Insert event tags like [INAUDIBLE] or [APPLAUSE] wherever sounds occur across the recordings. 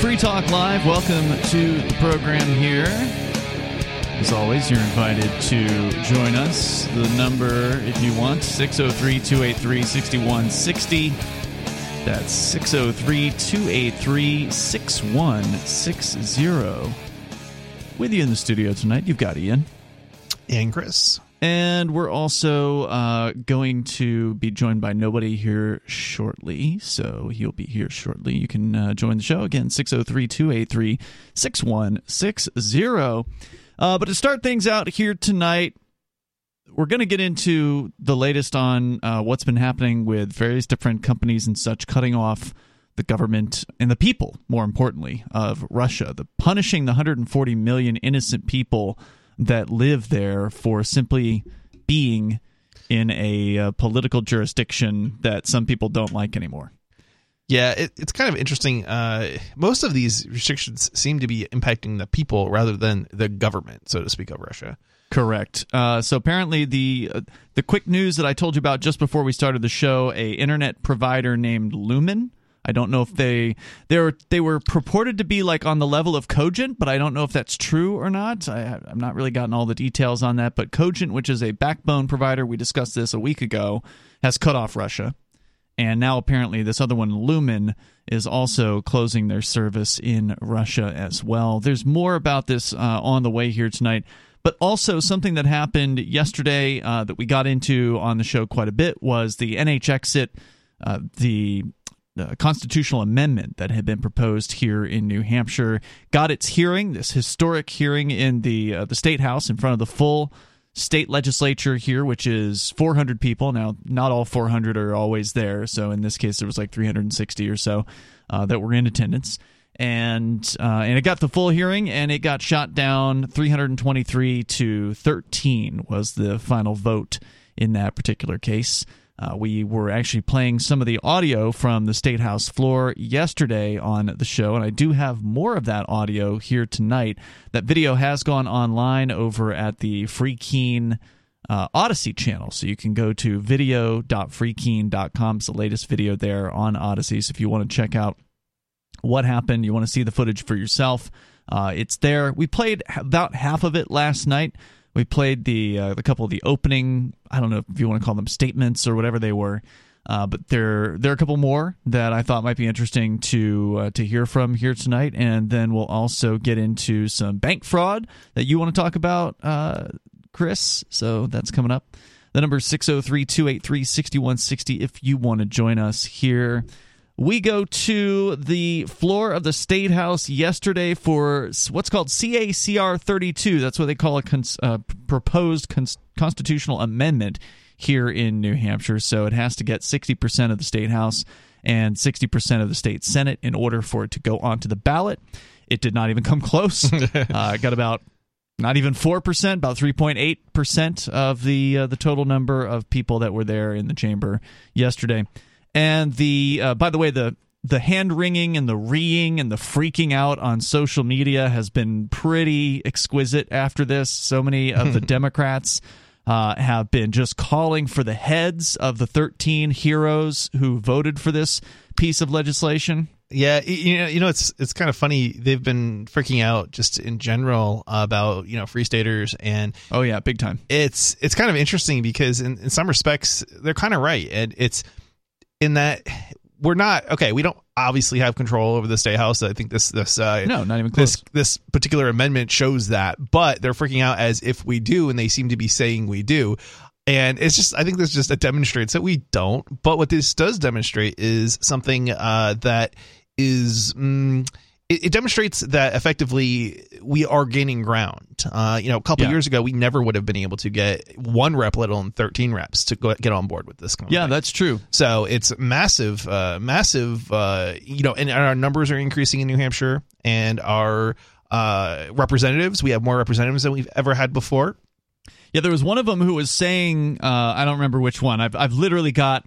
Free Talk Live. Welcome to the program here. As always, you're invited to join us. The number, if you want, 603 283 6160. That's 603 283 6160. With you in the studio tonight, you've got Ian. And Chris. And we're also uh, going to be joined by nobody here shortly. So he'll be here shortly. You can uh, join the show again, 603 283 6160. Uh, but to start things out here tonight, we're going to get into the latest on uh, what's been happening with various different companies and such cutting off the government and the people, more importantly, of Russia, the punishing the 140 million innocent people that live there for simply being in a uh, political jurisdiction that some people don't like anymore. Yeah, it, it's kind of interesting. Uh, most of these restrictions seem to be impacting the people rather than the government, so to speak, of Russia. Correct. Uh, so apparently, the uh, the quick news that I told you about just before we started the show, a internet provider named Lumen I don't know if they they were they were purported to be like on the level of Cogent, but I don't know if that's true or not. I, I've not really gotten all the details on that. But Cogent, which is a backbone provider, we discussed this a week ago, has cut off Russia, and now apparently this other one, Lumen, is also closing their service in Russia as well. There's more about this uh, on the way here tonight but also something that happened yesterday uh, that we got into on the show quite a bit was the NHExit, uh, the uh, constitutional amendment that had been proposed here in New Hampshire got its hearing, this historic hearing in the uh, the state house in front of the full state legislature here, which is 400 people. Now, not all 400 are always there, so in this case, there was like 360 or so uh, that were in attendance. And uh, and it got the full hearing, and it got shot down 323 to 13 was the final vote in that particular case. Uh, we were actually playing some of the audio from the State House floor yesterday on the show, and I do have more of that audio here tonight. That video has gone online over at the Free Keene uh, Odysee channel, so you can go to video.freekeene.com. It's the latest video there on Odysee. So if you want to check out what happened, you want to see the footage for yourself, uh, it's there. We played about half of it last night. We played the uh, the couple of the opening. I don't know if you want to call them statements or whatever they were. Uh, but there there are a couple more that I thought might be interesting to uh, to hear from here tonight, and then we'll also get into some bank fraud that you want to talk about, uh, Chris. So that's coming up. The number is 603 283 6160 if you want to join us here we go to the floor of the State House yesterday for what's called CACR 32. That's what they call a cons- uh, proposed cons- constitutional amendment here in New Hampshire. So it has to get 60% of the State House and 60% of the State Senate in order for it to go onto the ballot. It did not even come [LAUGHS] close. [LAUGHS] uh, got about not even 4%, about 3.8% of the uh, the total number of people that were there in the chamber yesterday. And the uh, by the way, the the hand wringing and the reeing and the freaking out on social media has been pretty exquisite after this. So many of the [LAUGHS] Democrats uh, have been just calling for the heads of the 13 heroes who voted for this piece of legislation. Yeah, you know, you know, it's it's kind of funny. They've been freaking out just in general about you know free staters and oh yeah, big time. It's it's kind of interesting because in, in some respects they're kind of right, and it's in that we're not okay. We don't obviously have control over the state house. I think this this uh, no, not even close. This this particular amendment shows that, but they're freaking out as if we do, and they seem to be saying we do. And it's just, I think this just demonstrates that we don't. But what this does demonstrate is something uh, that is. Mm, it, it, demonstrates that effectively we are gaining ground. Uh, you know, a couple yeah. years ago, we never would have been able to get one rep, let alone 13 reps, to go, get on board with this. Kind of yeah, that's true. So it's massive, uh, massive, uh, you know, and our numbers are increasing in New Hampshire and our uh, representatives, we have more representatives than we've ever had before. Yeah, there was one of them who was saying, uh, I don't remember which one. I've, I've literally got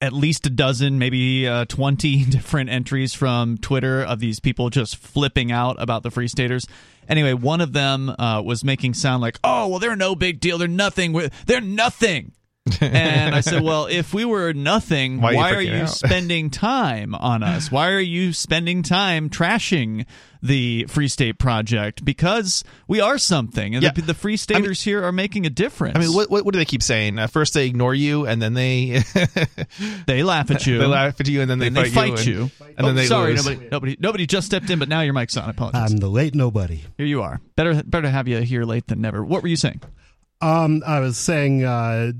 at least a dozen, maybe uh, 20 [LAUGHS] different entries from Twitter of these people just flipping out about the Free Staters. Anyway, one of them uh, was making sound like, "Oh, well, they're no big deal. They're nothing. They're nothing." And I said, [LAUGHS] "Well, if we were nothing, Why why, are are you freaking you spending time on us? Why are you spending time trashing the Free State Project? Because we are something, and Yeah. the, the Free Staters here are making a difference. I mean, what, what what do they keep saying? Uh, first they ignore you, and then they [LAUGHS] they laugh at [LAUGHS] you. they laugh at you, and then they and they fight, fight you, you. and, and Oh, then they sorry, lose. nobody, nobody, nobody just stepped in, but now your mic's on. I apologize. I'm the late nobody. here you are. Better, better have you here late than never. What were you saying? Um, I was saying, uh,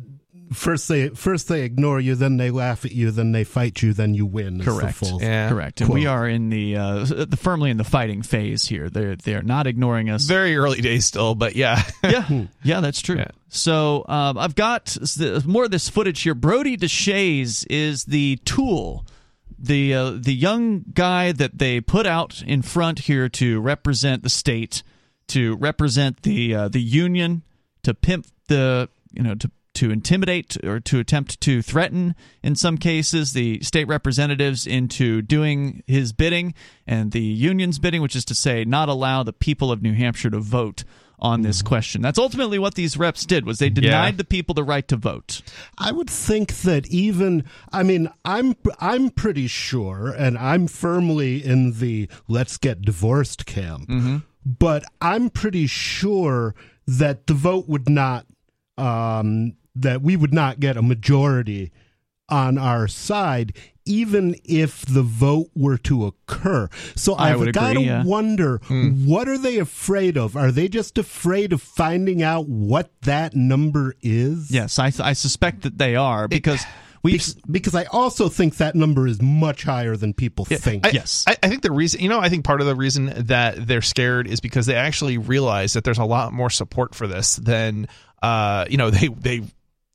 first they first they ignore you, then they laugh at you, then they fight you, then you win. is the Correct. full- Yeah. Correct. And we are in the uh, the firmly in the fighting phase here. They're they're not ignoring us. Very early days still, but yeah. yeah, [LAUGHS] yeah, that's true. Yeah. So um, I've got more of this footage here. Brodie Deshaies is the tool, the uh, the young guy that they put out in front here to represent the state, to represent the uh, the union, to pimp the you know to to intimidate or to attempt to threaten in some cases the state representatives into doing his bidding and the union's bidding which is to say not allow the people of New Hampshire to vote on this question. That's ultimately what these reps did was they denied the people the right to vote. I would think that even I mean I'm I'm pretty sure and I'm firmly in the let's get divorced camp. But I'm pretty sure that the vote would not um that we would not get a majority on our side even if the vote were to occur. So I I've would got to agree, yeah. wonder what are they afraid of? Are they just afraid of finding out what that number is? Yes, I I suspect that they are because we've because I also think that number is much higher than people think. I, Yes. I, I think the reason, you know, I think part of the reason that they're scared is because they actually realize that there's a lot more support for this than, uh, you know, they they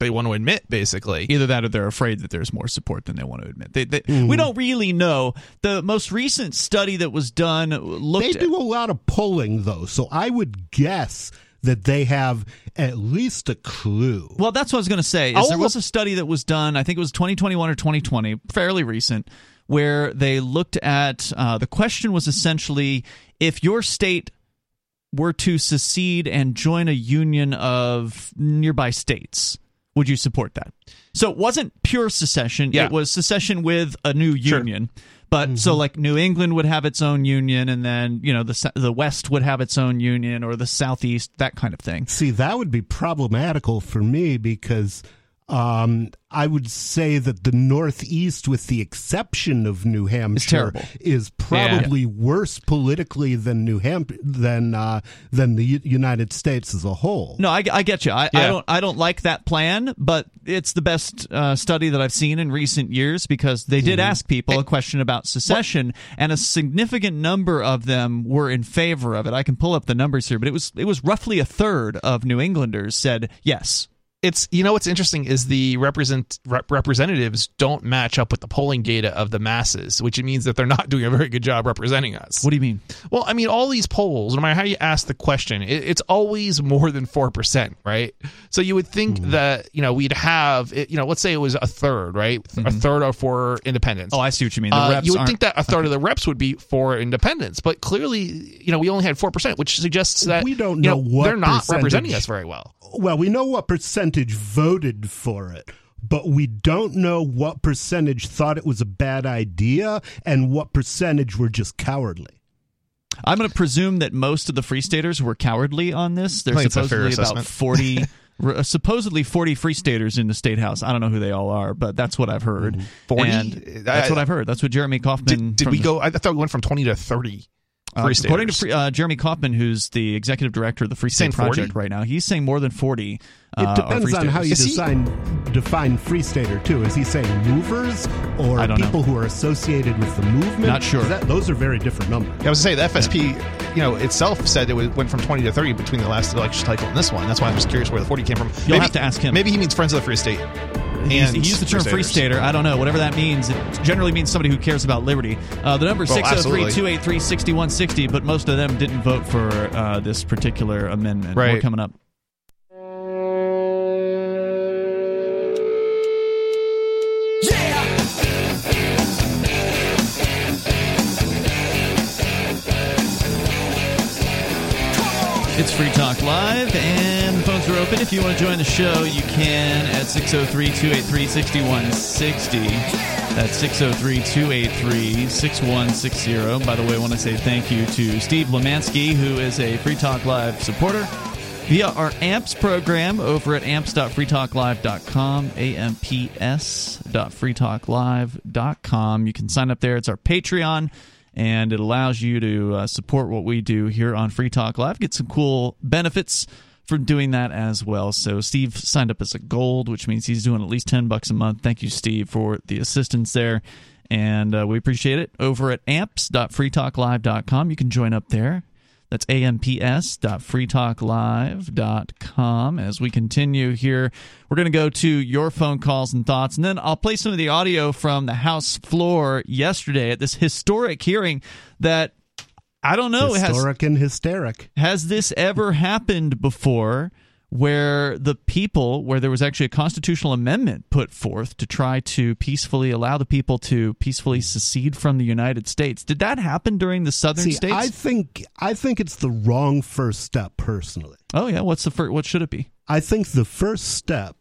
they want to admit, basically. Either that or they're afraid that there's more support than they want to admit. They, they, Mm-hmm. We don't really know. The most recent study that was done looked they do a lot of polling though, so I would guess that they have at least a clue. Well, that's what I was going to say. Is there was a study that was done, I think it was 2021 or 2020, fairly recent, where they looked at uh, the question was essentially if your state were to secede and join a union of nearby states, would you support that? So it wasn't pure secession. Yeah. It was secession with a new Sure. union. But so mm-hmm. like New England would have its own union, and then you know the the West would have its own union, or the Southeast, that kind of thing. See, that would be problematical for me because um, I would say that the Northeast, with the exception of New Hampshire, is probably worse politically than New Hampshire than uh, than the U- United States as a whole. No, I, I get you. I, I don't. I don't like that plan, but it's the best uh, study that I've seen in recent years because they did ask people a question about secession, and a significant number of them were in favor of it. I can pull up the numbers here, but it was it was roughly a third of New Englanders said yes. It's you know what's interesting is the represent rep- representatives don't match up with the polling data of the masses, which means that they're not [LAUGHS] doing a very good job representing us. What do you mean? Well, I mean, all these polls, no matter how you ask the question, it, it's always more than four percent, right? So you would think Hmm. that you know we'd have, it, you know, let's say it was a third, right? A third are for independents. Oh, I see what you mean. The Uh, you would think that a third of the reps would be for independence, but clearly, you know, we only had four percent, which suggests that We don't you know what they're not representing us very well. Well, we know what percentage voted for it, but we don't know what percentage thought it was a bad idea and what percentage were just cowardly. I'm going to presume that most of the Free Staters were cowardly on this. There's I think it's a fair supposedly about 40, [LAUGHS] supposedly 40 Free Staters in the state house. I don't know who they all are, but that's what I've heard. 40? And that's what I've heard. That's what Jeremy Kaufman. Did, did we the- go? I thought we went from twenty to thirty. Uh, Free according to free, uh, Jeremy Kaufman, who's the executive director of the Free saying State 40? Project right now, he's saying more than 40. It uh, are depends on how you Staters. Is he- define define free stater too. Is he saying movers or I don't know. people who are associated with the movement? Not sure. That, those are very different numbers. Yeah, I was going to say the FSP, you know, itself said it went from twenty to thirty between the last election cycle and this one. That's why I'm just curious where the forty came from. You'll have to ask him. Maybe he means Friends of the Free State. He used the term free stater. I don't know. Whatever that means, it generally means somebody who cares about liberty. Uh, the number is Well, 603 283 6160, but most of them didn't vote for uh, this particular amendment. More Right. coming up. It's Free Talk Live, and the phones are open. If you want to join the show, you can at 603 283 6160. That's 603 283 6160. By the way, I want to say thank you to Steve Lemansky, who is a Free Talk Live supporter via our AMPS program over at amps.freetalklive.com, amps.freetalklive.com. You can sign up there. It's our Patreon and it allows you to uh, support what we do here on Free Talk Live. Get some cool benefits from doing that as well. So Steve signed up as a gold, which means he's doing at least 10 bucks a month. Thank you Steve for the assistance there. And uh, we appreciate it. Over at amps.freetalklive.com, you can join up there. That's amps.freetalklive.com. As we continue here, we're going to go to your phone calls and thoughts, and then I'll play some of the audio from the House floor yesterday at this historic hearing that I don't know. Historic has, and hysteric. Has this ever happened before? Where the people, where there was actually a constitutional amendment put forth to try to peacefully allow the people to peacefully secede from the United States. Did that happen during the southern See, states? I think I think it's the wrong first step personally. Oh yeah, what's the first? What should it be? I think the first step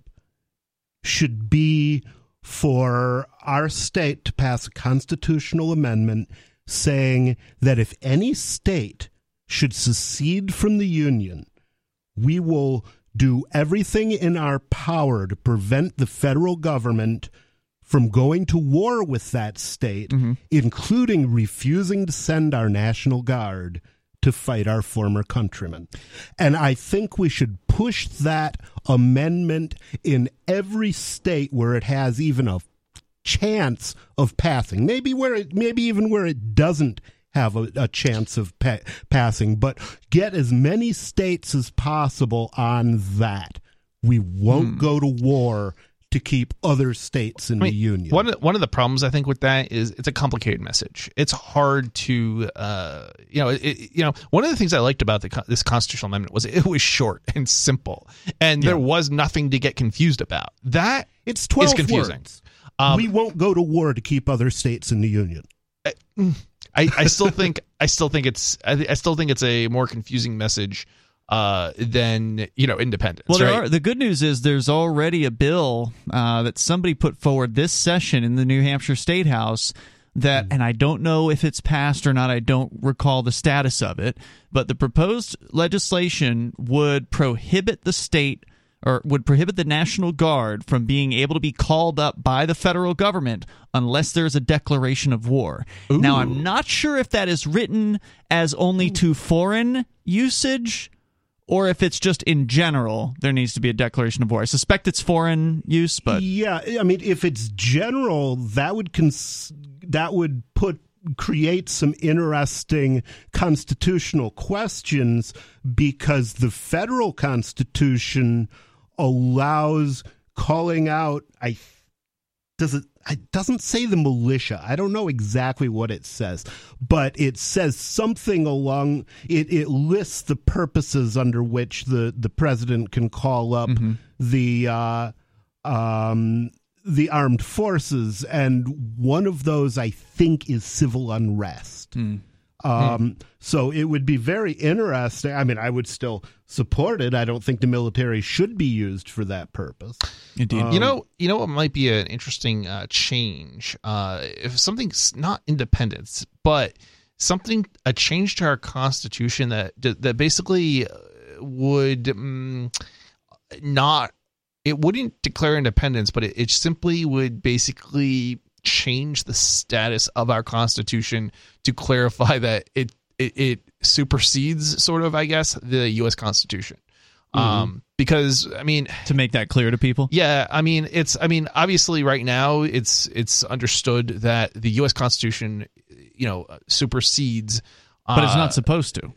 should be for our state to pass a constitutional amendment saying that if any state should secede from the union, we will do everything in our power to prevent the federal government from going to war with that state, mm-hmm. including refusing to send our National Guard to fight our former countrymen. And I think we should push that amendment in every state where it has even a chance of passing. Maybe where it maybe even where it doesn't have a, a chance of pa- passing, but get as many states as possible on that. We won't hmm. go to war to keep other states in I mean, the union. One of, one of the problems I think with that is it's a complicated message. It's hard to uh, you know it, you know one of the things I liked about the, this constitutional amendment was it was short and simple, and yeah. there was nothing to get confused about. That it's twelve confusing. Words. Um, we won't go to war to keep other states in the union. Uh, mm, I, I still think I still think it's I, I, still think it's a more confusing message uh, than you know independence. Well, right? are, the good news is there's already a bill uh, that somebody put forward this session in the New Hampshire State House that and I don't know if it's passed or not I don't recall the status of it but the proposed legislation would prohibit the state or would prohibit the National Guard from being able to be called up by the federal government unless there's a declaration of war. Ooh. Now, I'm not sure if that is written as only to foreign usage or if it's just in general there needs to be a declaration of war. I suspect it's foreign use, but yeah, I mean if it's general, that would cons- that would put create some interesting constitutional questions because the federal constitution allows calling out I does it it doesn't say the militia. I don't know exactly what it says, but it says something along it, it lists the purposes under which the, the president can call up mm-hmm. the uh, um, the armed forces, and one of those I think is civil unrest. Mm. Um, hmm. So it would be very interesting. I mean, I would still support it. I don't think the military should be used for that purpose. Indeed. Um, you know, you know what might be an interesting uh, change uh, if something's not independence, but something a change to our constitution that that basically uh, would um, not it wouldn't declare independence, but it, it simply would basically change the status of our constitution to clarify that it it, it supersedes sort of i guess the us constitution mm-hmm. um because i mean to make that clear to people yeah i mean it's i mean obviously right now it's it's understood that the us constitution you know supersedes but it's not uh, supposed to.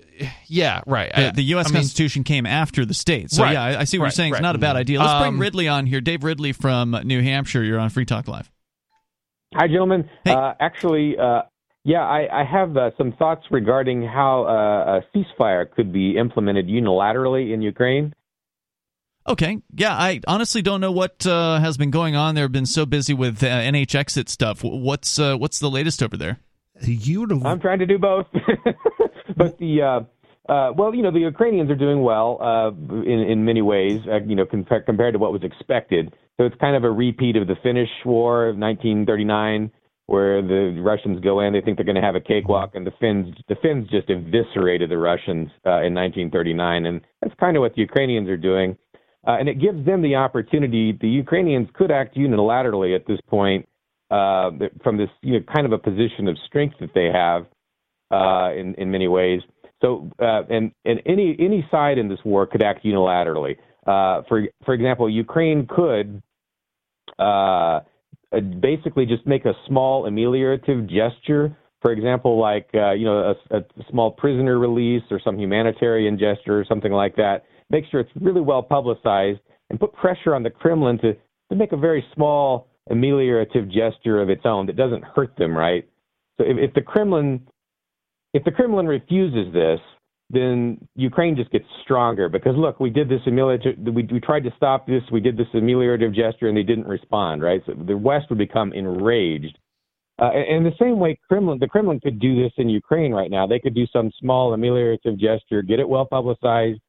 Yeah, right. The, the U.S. I Constitution mean, came after the state, so right, yeah, I, I, see what right, you're saying. Right. It's not a bad idea. Let's um, bring Ridley on here. Dave Ridley from New Hampshire. You're on Free Talk Live. Hi, gentlemen. Hey. Uh, actually, uh, yeah, I, I have uh, some thoughts regarding how uh, a ceasefire could be implemented unilaterally in Ukraine. Okay. Yeah, I honestly don't know what uh, has been going on. They've been so busy with uh, NH exit stuff. What's what's the latest over there? You I'm trying to do both, [LAUGHS] but the Uh, well, you know, the Ukrainians are doing well uh, in in many ways. Uh, you know, compared compared to what was expected. So it's kind of a repeat of the Finnish War of 1939, where the Russians go in, they think they're going to have a cakewalk, and the Finns the Finns just eviscerated the Russians uh, in 1939, and that's kind of what the Ukrainians are doing. Uh, and it gives them the opportunity. The Ukrainians could act unilaterally at this point uh, from this you know, kind of a position of strength that they have uh, in in many ways. So, uh, and and any any side in this war could act unilaterally. Uh, for for example, Ukraine could uh, basically just make a small ameliorative gesture. For example, like uh, you know a, a small prisoner release or some humanitarian gesture or something like that. Make sure it's really well publicized and put pressure on the Kremlin to to make a very small ameliorative gesture of its own that doesn't hurt them, right? So if, if the Kremlin if the Kremlin refuses this, then Ukraine just gets stronger because look, we did this ameliorative, we, we tried to stop this, we did this ameliorative gesture, and they didn't respond, right? So the West would become enraged. Uh, in the same way, Kremlin, the Kremlin could do this in Ukraine right now. They could do some small ameliorative gesture, get it well publicized,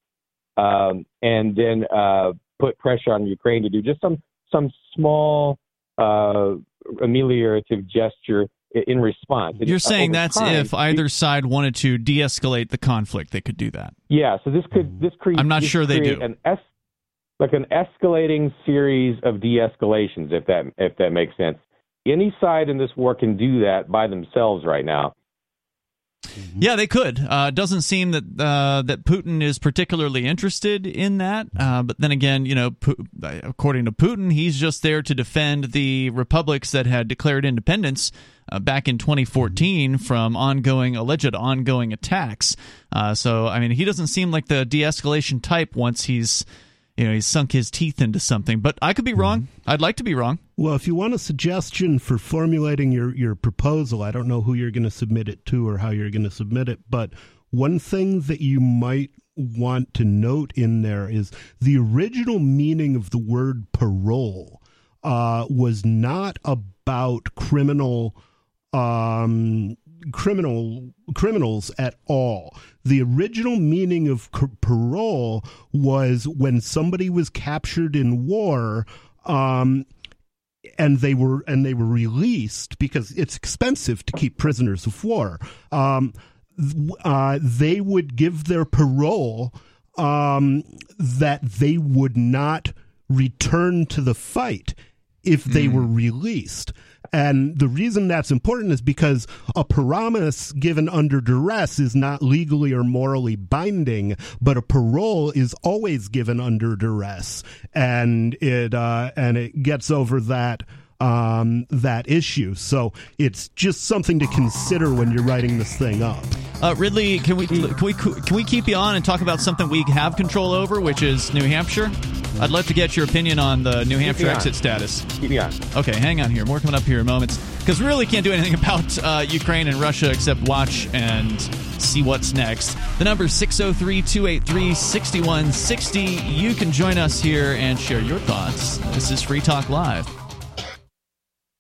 um, and then uh, put pressure on Ukraine to do just some some small uh, ameliorative gesture in response. You're saying that's time, if either side wanted to de-escalate the conflict, they could do that. Yeah. So this could this create. I'm not sure they do. An es- like an escalating series of de-escalations, if that if that makes sense. Any side in this war can do that by themselves right now. Mm-hmm. Yeah, they could. Uh, doesn't seem that uh, that Putin is particularly interested in that. Uh, but then again, you know, Pu- according to Putin, he's just there to defend the republics that had declared independence uh, back in 2014 from ongoing alleged ongoing attacks. Uh, so, I mean, he doesn't seem like the de-escalation type once he's you know he's sunk his teeth into something but i could be wrong mm-hmm. i'd like to be wrong well if you want a suggestion for formulating your your proposal i don't know who you're going to submit it to or how you're going to submit it but one thing that you might want to note in there is the original meaning of the word parole uh, was not about criminal um, criminal criminals at all. The original meaning of parole was when somebody was captured in war. Um, and they were and they were released because it's expensive to keep prisoners of war. Um, uh, they would give their parole um, that they would not return to the fight if they mm. were released. And the reason that's important is because a promise given under duress is not legally or morally binding, but a parole is always given under duress, and it uh, and it gets over that um, that issue. So it's just something to consider when you're writing this thing up. Uh, Ridley, can we can we can we keep you on and talk about something we have control over, which is New Hampshire? I'd love to get your opinion on the New Hampshire exit status. Keep me on. Okay, hang on here. More coming up here in moments because we really can't do anything [LAUGHS] about uh, Ukraine and Russia except watch and see what's next. The number is 603 283 6160. You can join us here and share your thoughts. This is Free Talk Live.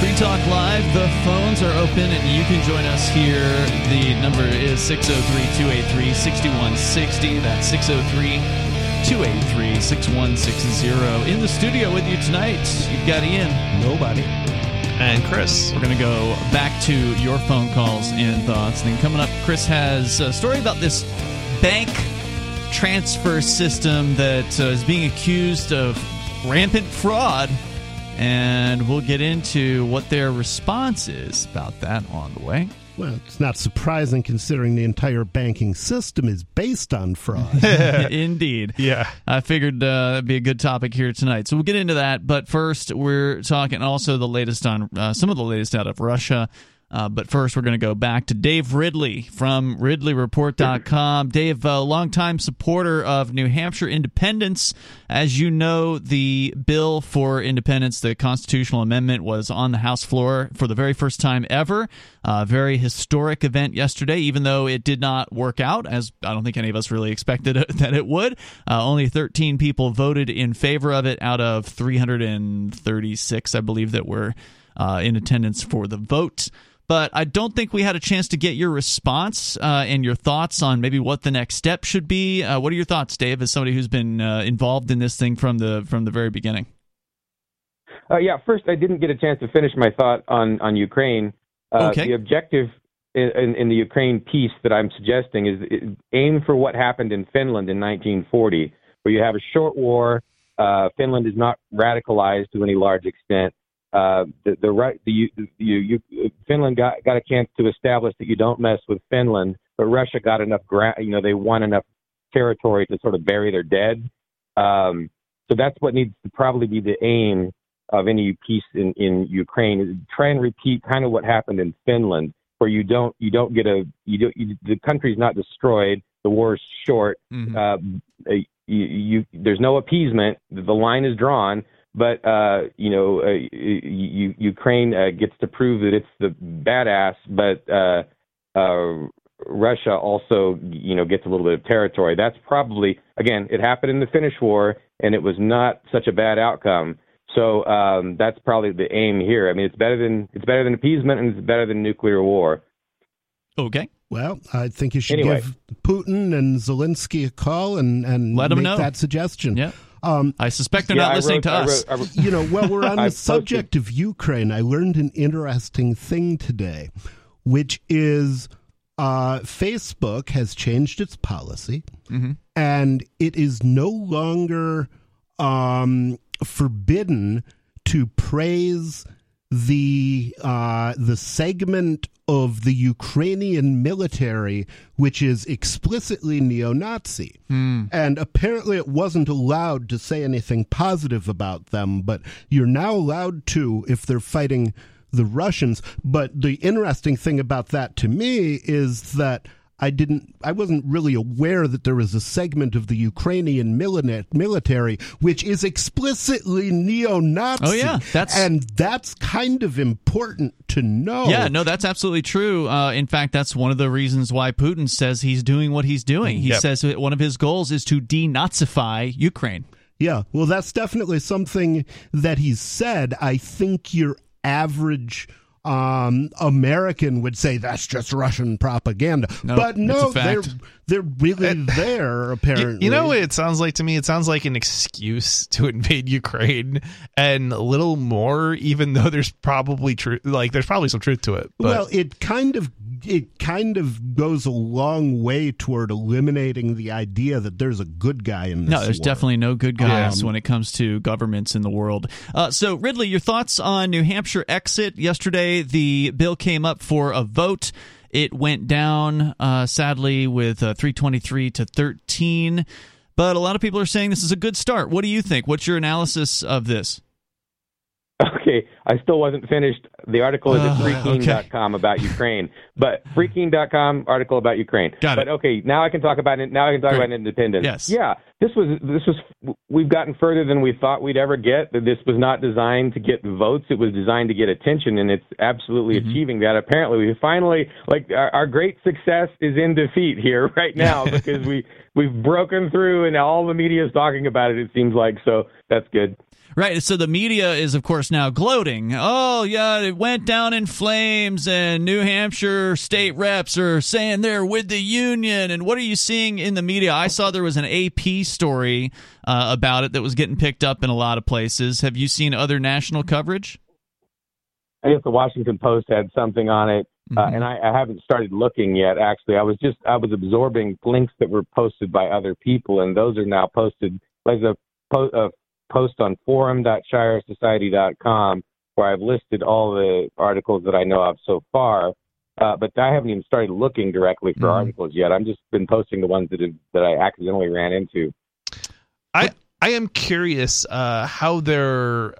Free Talk Live. The phones are open and you can join us here. The number is 603 283 6160. That's 603 283 6160. In the studio with you tonight, you've got Ian. Nobody. And Chris. We're going to go back to your phone calls and thoughts. And then coming up, Chris has a story about this bank transfer system that uh, is being accused of rampant fraud. And we'll get into what their response is about that on the way. Well, it's not surprising considering the entire banking system is based on fraud. [LAUGHS] [LAUGHS] Indeed. Yeah. I figured uh, that'd be a good topic here tonight. So we'll get into that. But first, we're talking also the latest on uh, some of the latest out of Russia. Uh, but first, we're going to go back to Dave Ridley from RidleyReport.com. Dave, a longtime supporter of New Hampshire independence. As you know, the bill for independence, the constitutional amendment, was on the House floor for the very first time ever. A very historic event yesterday, even though it did not work out, as I don't think any of us really expected [LAUGHS] that it would. Uh, only 13 people voted in favor of it out of 336, I believe, that were uh, in attendance for the vote but I don't think we had a chance to get your response uh, and your thoughts on maybe what the next step should be. Uh, what are your thoughts, Dave, as somebody who's been uh, involved in this thing from the from the very beginning? Uh, yeah, first I didn't get a chance to finish my thought on on Ukraine. Uh, okay. The objective in, in, in, the Ukraine piece that I'm suggesting is aim for what happened in Finland in 1940, where you have a short war. Uh, Finland is not radicalized to any large extent uh, the the right the you, you, you Finland got got a chance to establish that you don't mess with Finland, but Russia got enough ground. You know, they won enough territory to sort of bury their dead. Um, so that's what needs to probably be the aim of any peace in in Ukraine is try and repeat kind of what happened in Finland, where you don't you don't get a you don't you, the country's not destroyed, the war's short. Mm-hmm. Uh, you, you there's no appeasement. The line is drawn but uh, you know, uh, you, Ukraine uh, gets to prove that it's the badass, but uh, uh, Russia also, you know, gets a little bit of territory. That's probably again, it happened in the Finnish War, and it was not such a bad outcome. So um, that's probably the aim here. I mean, it's better than it's better than appeasement, and it's better than nuclear war. Okay. Well, I think you should anyway. give Putin and Zelensky a call and and let them make know that suggestion. Yeah. Um, I suspect they're yeah, not listening wrote, to us. I wrote, you know, while we're on [LAUGHS] the subject of Ukraine, I learned an interesting thing today, which is uh, Facebook has changed its policy, mm-hmm. and it is no longer um, forbidden to praise the uh, the segment of the Ukrainian military which is explicitly neo-Nazi, mm. and apparently it wasn't allowed to say anything positive about them, but you're now allowed to if they're fighting the Russians. But the interesting thing about that to me is that I didn't I wasn't really aware that there was a segment of the Ukrainian military which is explicitly neo-Nazi. Oh yeah, that's and that's kind of important to know. Yeah, no, that's absolutely true. Uh, in fact, that's one of the reasons why Putin says he's doing what he's doing. He yep. says one of his goals is to denazify Ukraine. Yeah, well, that's definitely something that he's said. I think your average um, American would say that's just Russian propaganda. No, but no, they're they're really [LAUGHS] it, there. Apparently, you know what it sounds like to me. It sounds like an excuse to invade Ukraine, and a little more. Even though there's probably truth, like there's probably some truth to it. But. Well, it kind of it kind of goes a long way toward eliminating the idea that there's a good guy in this. No, there's war. definitely no good guys um, when it comes to governments in the world. Uh, so, Ridley, your thoughts on New Hampshire exit yesterday? The bill came up for a vote. It went down, uh, sadly, with uh, 323 to 13. But a lot of people are saying this is a good start. What do you think? What's your analysis of this? Okay, I still wasn't finished. The article is at uh, freekeene.com okay. about Ukraine, but [LAUGHS] freekeene.com article about Ukraine. Got it. but okay, now I can talk about it. Now I can talk Great. about independence. Yes. Yeah, this was this was we've gotten further than we thought we'd ever get. This was not designed to get votes. It was designed to get attention, and it's absolutely mm-hmm. achieving that. Apparently, we finally like our, our great success is in defeat here [LAUGHS] right now because we we've broken through, and all the media is talking about it. It seems like so. That's good. Right. So the media is, of course, now gloating. Oh, yeah, it went down in flames, and New Hampshire state reps are saying they're with the union. And what are you seeing in the media? I saw there was an AP story uh, about it that was getting picked up in a lot of places. Have you seen other national coverage? I guess the Washington Post had something on it. Uh, mm-hmm. Uh, and I, I haven't started looking yet. Actually, I was just I was absorbing links that were posted by other people, and those are now posted. There's a, po- a post on forum.shiresociety.com where I've listed all the articles that I know of so far. Uh, but I haven't even started looking directly for Mhm. articles yet. I'm just been posting the ones that have, that I accidentally ran into. I I am curious uh, how they're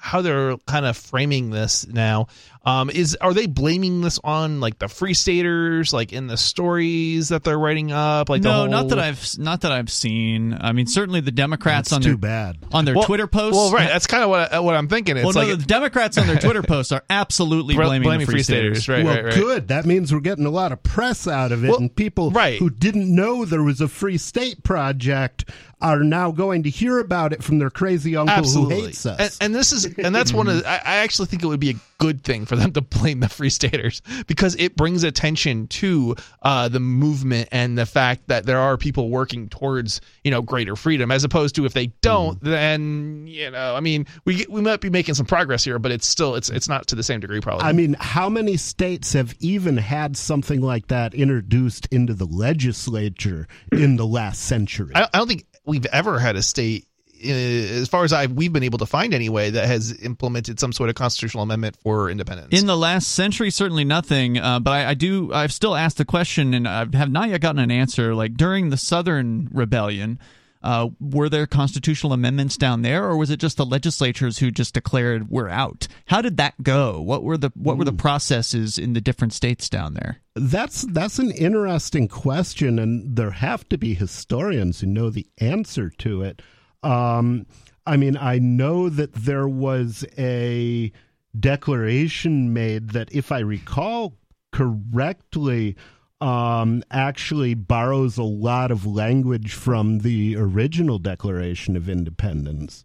how they're kind of framing this now. Um, is are they blaming this on like the free staters, like in the stories that they're writing up? Like the no, whole- not that I've not that I've seen. I mean, certainly the Democrats That's on too their bad. on their Well- Twitter posts. Well, right. That's kind of what what I'm thinking. It's well, no, like the Democrats on their Twitter [LAUGHS] posts are absolutely bl- blaming, the free staters. right? well, right, right. good. That means we're getting a lot of press out of it, Well, and people right. who didn't know there was a free state project are now going to hear about it from their crazy uncle Absolutely. who hates us. And, and this is and that's one of the, I, I actually think it would be a good thing for them to blame the [LAUGHS] free staters because it brings attention to uh, the movement and the fact that there are people working towards you know greater freedom as opposed to if they don't then you know I mean we we might be making some progress here but it's still it's it's not to the same degree probably. I mean, how many states have even had something like that introduced into the legislature in the last century? I, I don't think we've ever had a state, uh, as far as I we've been able to find anyway, that has implemented some sort of constitutional amendment for independence. In the last century, certainly nothing. Uh, but I, I do. I've still asked the question, and I have not yet gotten an answer. Like during the Southern Rebellion, uh, were there constitutional amendments down there, or was it just the legislatures who just declared we're out? How did that go? What were the what were the processes in the different states down there? That's that's an interesting question, and there have to be historians who know the answer to it. Um, I mean, I know that there was a declaration made that, if I recall correctly, um, actually borrows a lot of language from the original Declaration of Independence.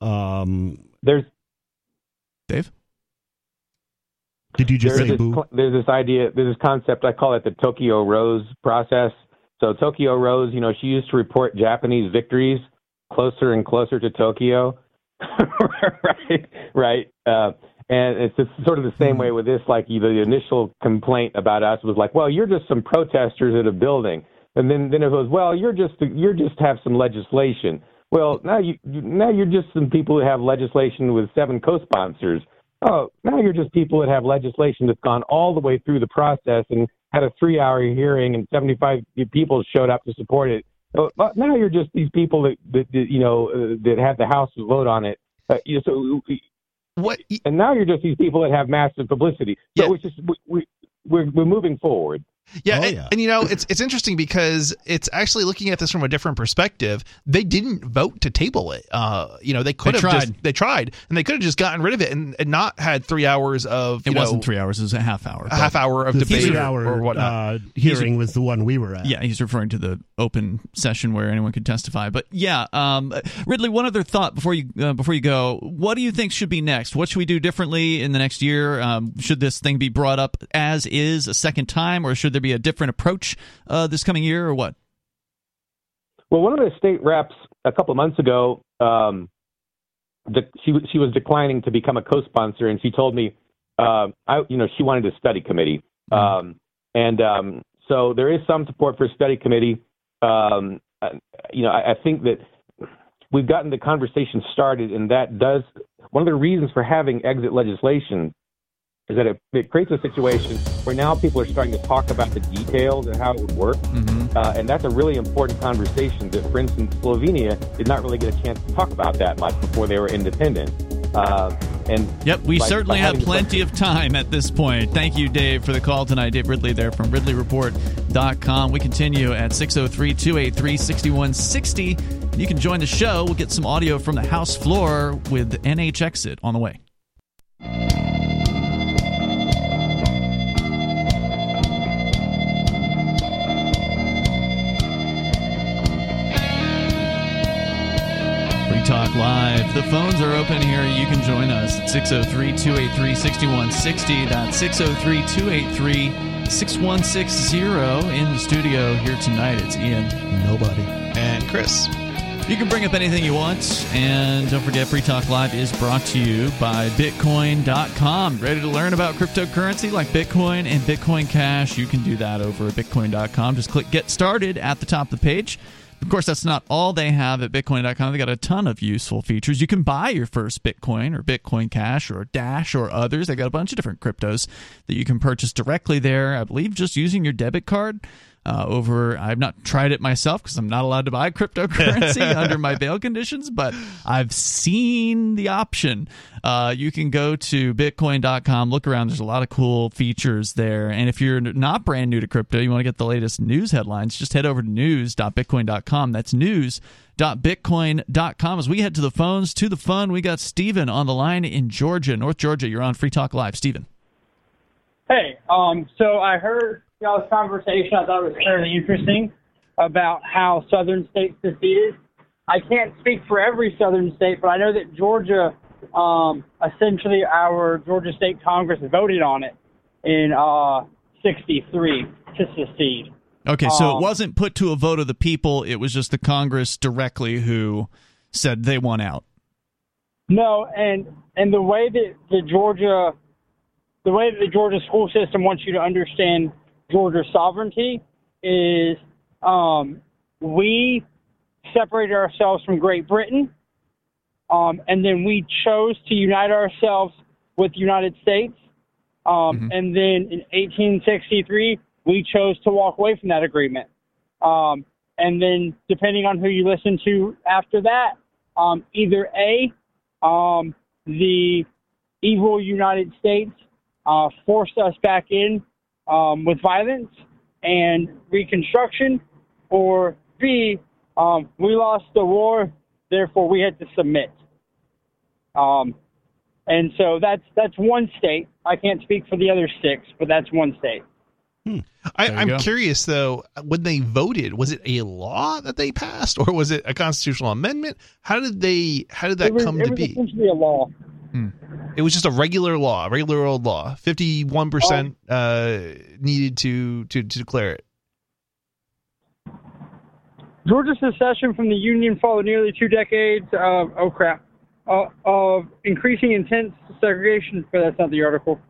Um, There's Dave, did you just there's say this, boo? cl- there's this idea, there's this concept. I call it the Tokyo Rose process. So Tokyo Rose, you know, she used to report Japanese victories closer and closer to Tokyo, [LAUGHS] right? Right. Uh, and it's just sort of the same way with this. Like the initial complaint about us was like, "Well, you're just some protesters at a building," and then then it goes, "Well, you're just you're just have some legislation." Well, now you now you're just some people who have legislation with seven co-sponsors. Oh, now you're just people that have legislation that's gone all the way through the process and had a three-hour hearing and 75 people showed up to support it. Oh, but now you're just these people that, that, that you know uh, that had the House to vote on it. Uh, you know, so what and now you're just these people that have massive publicity. So Yeah. it's just we, we we're we're moving forward. Yeah, Oh, and, yeah. and you know it's it's interesting because it's actually looking at this from a different perspective. They didn't vote to table it. Uh, you know, they could They have tried. just they tried and they could have just gotten rid of it and, and not had three hours of you it know, wasn't three hours; it was a half hour. a half hour of debate or, three-hour or whatnot. uh, hearing was the one we were at. Yeah, he's referring to the open session where anyone could testify. But yeah, um, Ridley, one other thought before you uh, before you go. What do you think should be next? What should we do differently in the next year? Um, should this thing be brought up as is a second time, or should there be a different approach uh, this coming year, or what? Well, one of the state reps a couple of months ago, um, de- she she was declining to become a co-sponsor, and she told me, uh, I you know she wanted a study committee, um, and um, so there is some support for a study committee. Um, uh, you know, I, I think that we've gotten the conversation started, and that does one of the reasons for having exit legislation is that it, it creates a situation where now people are starting to talk about the details and how it would work. Uh, and that's a really important conversation that, for instance, Slovenia did not really get a chance to talk about that much before they were independent. Uh, and Yep, we by- certainly by have plenty of time at this point. Thank you, Dave, for the call tonight. Dave Ridley there from RidleyReport.com. We continue at 603 283 6160. You can join the show. We'll get some audio from the House floor with NH Exit on the way. Free Talk Live. The phones are open here. You can join us at 603 283 6160. That's 603 283 6160. In the studio here tonight, it's Ian. Nobody. and Chris. You can bring up anything you want. And don't forget, Free Talk Live is brought to you by Bitcoin.com. Ready to learn about cryptocurrency like Bitcoin and Bitcoin Cash? You can do that over at Bitcoin.com. Just click Get Started at the top of the page. Of course, that's not all they have at Bitcoin.com. They got a ton of useful features. You can buy your first Bitcoin or Bitcoin Cash or Dash or others. They got a bunch of different cryptos that you can purchase directly there. I believe just using your debit card uh, over. I've not tried it myself because I'm not allowed to buy [LAUGHS] cryptocurrency [LAUGHS] under my bail conditions, but I've seen the option. Uh, you can go to bitcoin.com, look around. There's a lot of cool features there. And if you're not brand new to crypto, you want to get the latest news headlines, just head over to news.bitcoin.com. That's news.bitcoin.com. As we head to the phones, to the fun, we got Stephen on the line in Georgia, North Georgia. You're on Free Talk Live. Stephen. Hey, um, so I heard y'all's conversation. I thought it was fairly interesting about how southern states seceded. I can't speak for every southern state, but I know that Georgia, um, essentially, our Georgia State Congress voted on it in uh, '63 to secede. Okay, so Um, it wasn't put to a vote of the people. It was just the Congress directly who said they want out. No, and and the way that the Georgia, the way that the Georgia school system wants you to understand Georgia sovereignty is, um, we separated ourselves from Great Britain, um, and then we chose to unite ourselves with the United States, um, and then in 1863 we chose to walk away from that agreement, um, and then depending on who you listen to after that, um, either a um, the evil United States uh, forced us back in um, with violence and reconstruction, or B, um, we lost the war, therefore we had to submit. Um, and so that's that's one state. I can't speak for the other six, but that's one state. I, I'm go. curious though, when they voted, was it a law that they passed, or was it a constitutional amendment? How did they? How did that it was, come it to was be? essentially a law. It was just a regular law, a regular old law. Fifty-one percent Oh. uh, needed to, to to declare it. Georgia's secession from the Union followed nearly two decades of oh crap uh, of increasing intense segregation. But that's not the article.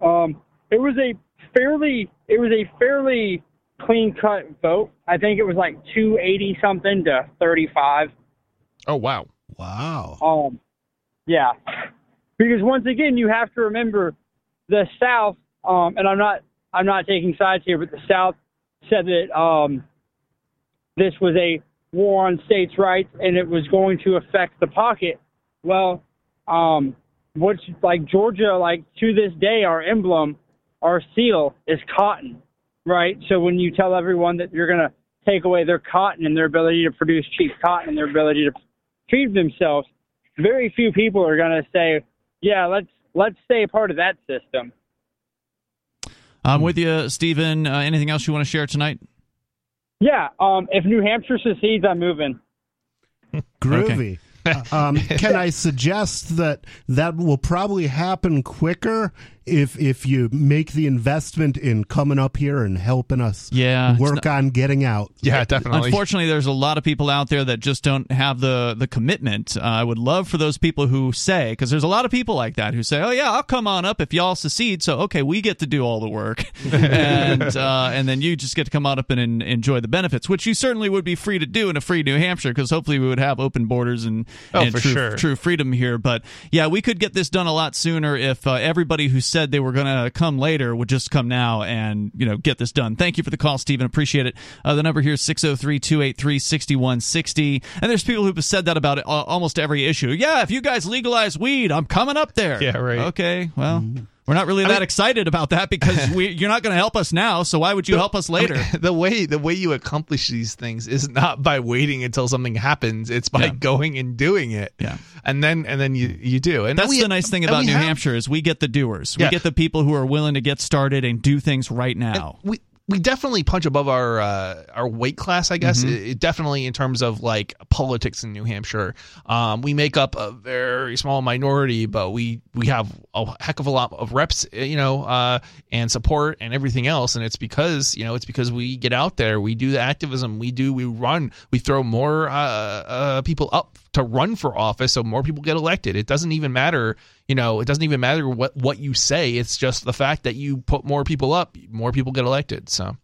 Um, it was a fairly it was a fairly clean cut vote. I think it was like 280 something to 35. Oh wow! Wow. Um, yeah, because once again, you have to remember the South. Um, and I'm not I'm not taking sides here, but the South said that um, this was a war on states' rights and it was going to affect the pocket. Well, um, what's like Georgia, like to this day, our emblem, our seal is cotton, right? So when you tell everyone that you're going to take away their cotton and their ability to produce cheap cotton and their ability to feed themselves, very few people are going to say, "Yeah, let's let's stay a part of that system." I'm with you, Stephen. Uh, anything else you want to share tonight? Yeah, um, if New Hampshire secedes, I'm moving. [LAUGHS] Groovy. um, can I suggest that that will probably happen quicker if if you make the investment in coming up here and helping us Yeah, it's work on getting out? Yeah, definitely. Unfortunately, there's a lot of people out there that just don't have the the commitment. Uh, I would love for those people who say, because there's a lot of people like that who say, "Oh yeah, I'll come on up if y'all secede." So okay, we get to do all the work, [LAUGHS] and uh, and then you just get to come on up and, en- enjoy the benefits, which you certainly would be free to do in a free New Hampshire, because hopefully we would have open borders and, Oh, and for true, sure. true freedom here. But yeah, we could get this done a lot sooner if uh, everybody who said they were going to come later would just come now and you know get this done. Thank you for the call, Stephen. Appreciate it. Uh, the number here is 603-283-6160. And there's people who've said that about uh, almost every issue. Yeah, if you guys legalize weed, I'm coming up there. Yeah, right. Okay, well. We're not really that mean- excited about that because [LAUGHS] we, you're not going to help us now. So why would you help us I mean, later? [LAUGHS] the way the way you accomplish these things is not by waiting until something happens. It's by Yeah. going and doing it. Yeah. and then and then you you do. And That's we- the nice thing about New have- Hampshire is we get the doers. Yeah. We get the people who are willing to get started and do things right now. we we definitely punch above our uh, our weight class, I guess. Mm-hmm. It, it definitely in terms of like politics in New Hampshire, um, we make up a very small minority, but we we have a heck of a lot of reps, you know, uh, and support and everything else. And it's because you know it's because we get out there, we do the activism, we do we run, we throw more uh, uh, people up to run for office, so more people get elected. It doesn't even matter, you know, it doesn't even matter what what you say. It's just the fact that you put more people up, more people get elected. So.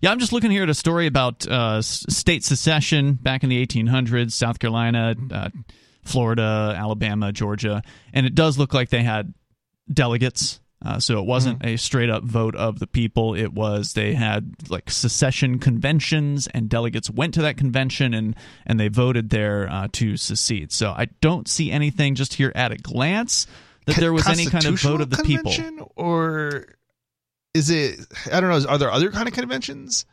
Yeah, I'm just looking here at a story about uh, state secession back in the 1800s, South Carolina, uh, Florida, Alabama, Georgia, and it does look like they had delegates. Uh, so it wasn't mm-hmm. a straight up vote of the people. It was they had like secession conventions, and delegates went to that convention and and they voted there uh, to secede. So I don't see anything just here at a glance that there was any kind of vote of the people, or is it? I don't know. Are there other kind of conventions?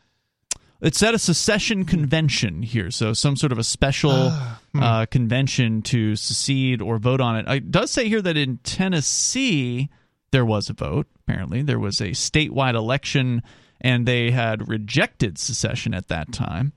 It's at a secession convention here, so some sort of a special uh, hmm. uh, convention to secede or vote on it. It does say here that in Tennessee there was a vote. Apparently, there was a statewide election, and they had rejected secession at that time.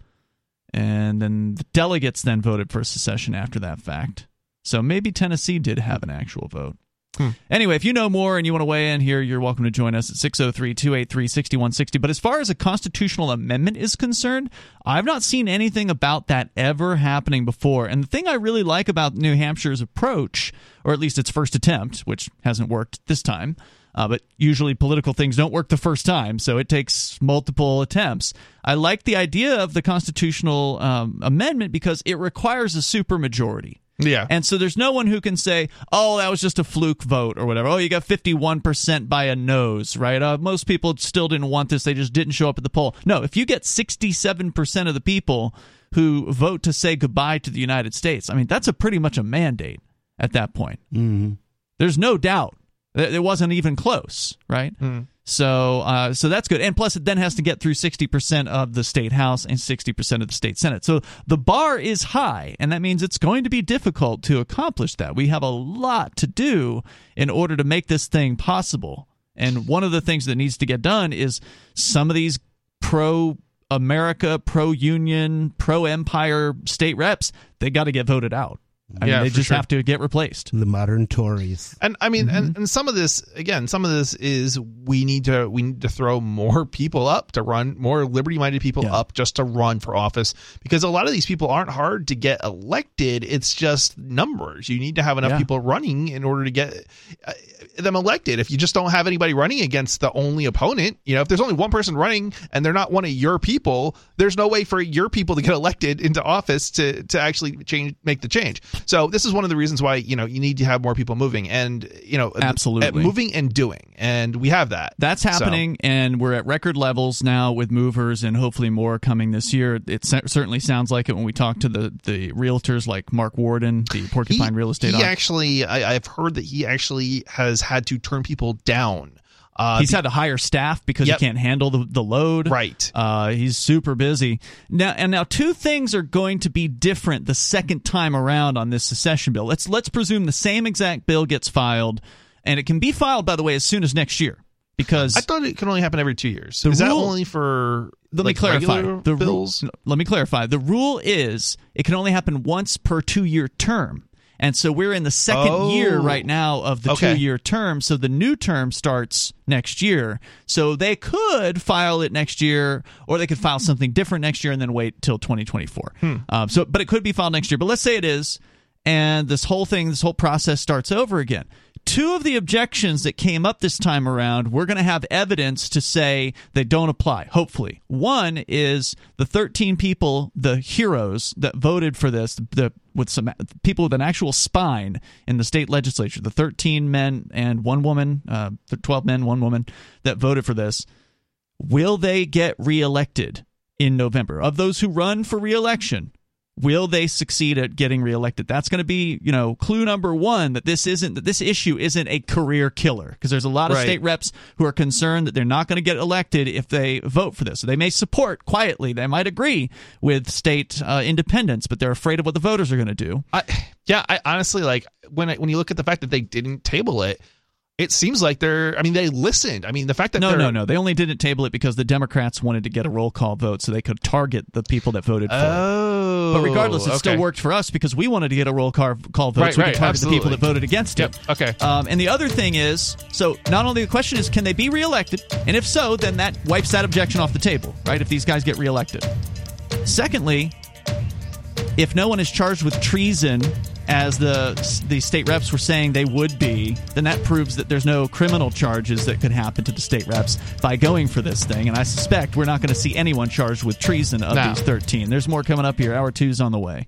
And then the delegates then voted for secession after that fact. So maybe Tennessee did have an actual vote. Hmm. Anyway, if you know more and you want to weigh in here, you're welcome to join us at 603 283 6160. But as far as a constitutional amendment is concerned, I've not seen anything about that ever happening before. And the thing I really like about New Hampshire's approach, or at least its first attempt, which hasn't worked this time, uh, but usually political things don't work the first time, so it takes multiple attempts. I like the idea of the constitutional um, amendment because it requires a supermajority. Yeah. And so there's no one who can say, oh, that was just a fluke vote or whatever. Oh, you got 51% by a nose, right? Uh, most people still didn't want this. They just didn't show up at the poll. No, if you get 67% of the people who vote to say goodbye to the United States, I mean, that's a pretty much a mandate at that point. Mm-hmm. There's no doubt. It wasn't even close, right? Mm. So, uh, so that's good. And plus, it then has to get through 60% of the state house and 60% of the state senate. So the bar is high, and that means it's going to be difficult to accomplish that. We have a lot to do in order to make this thing possible. And one of the things that needs to get done is some of these pro America, pro union, pro empire state reps, they got to get voted out. I yeah, mean, they just sure. have to get replaced. The modern Tories. And I mean, mm-hmm. and, and some of this, again, some of this is we need to we need to throw more [LAUGHS] people up to run, more liberty-minded people yeah. up just to run for office because a lot of these people aren't hard to get elected. It's just numbers. You need to have enough yeah. people running in order to get uh, them elected. If you just don't have anybody running against the only opponent, you know, if there's only one person running and they're not one of your people, there's no way for your people to get elected into office to to actually change make the change. So this is one of the reasons why you know you need to have more people moving and you know absolutely moving and doing, and we have that. That's happening, so. and we're at record levels now with movers, and hopefully more coming this year. It certainly sounds like it when we talk to the the realtors like Mark Warden, the Porcupine he, Real Estate. He actually, I, I've heard that he actually has had to turn people down uh, he's had to hire staff because yep. he can't handle the, the load. Right. Uh, he's super busy now. And now two things are going to be different the second time around on this secession bill. Let's let's presume the same exact bill gets filed, and it can be filed by the way as soon as next year. Because I thought it can only happen every two years. Is rule, that only for let like me clarify the bills? Rule, let me clarify. The rule is it can only happen once per two year term. And so we're in the second oh. year right now of the okay. two year term. So the new term starts next year. So they could file it next year, or they could file something different next year and then wait till 2024. Hmm. Um, so, but it could be filed next year. But let's say it is, and this whole thing, this whole process starts over again two of the objections that came up this time around, we're going to have evidence to say they don't apply, hopefully. One is the 13 people, the heroes that voted for this, the with some people with an actual spine in the state legislature, the 13 men and one woman, uh, 12 men, one woman that voted for this, will they get reelected in November? Of those who run for reelection, will they succeed at getting reelected? That's going to be you know clue number one that this isn't that this issue isn't a career killer because there's a lot of right. state reps who are concerned that they're not going to get elected if they vote for this. So they may support quietly they might agree with state uh, independence but they're afraid of what the voters are going to do. I, yeah i honestly like when I, when you look at the fact that they didn't table it it seems like they're i mean they listened i mean the fact that no no no they only didn't table it because the democrats wanted to get a roll call vote so they could target the people that voted for oh, it but regardless it okay. still worked for us because we wanted to get a roll call, call vote right, so we right, could target absolutely. the people that voted against yep. it okay um, and the other thing is so not only the question is can they be reelected and if so then that wipes that objection off the table right if these guys get reelected secondly if no one is charged with treason as the the state reps were saying they would be, then that proves that there's no criminal charges that could happen to the state reps by going for this thing. And I suspect we're not going to see anyone charged with treason of No. these 13. There's more coming up here. Hour two's on the way.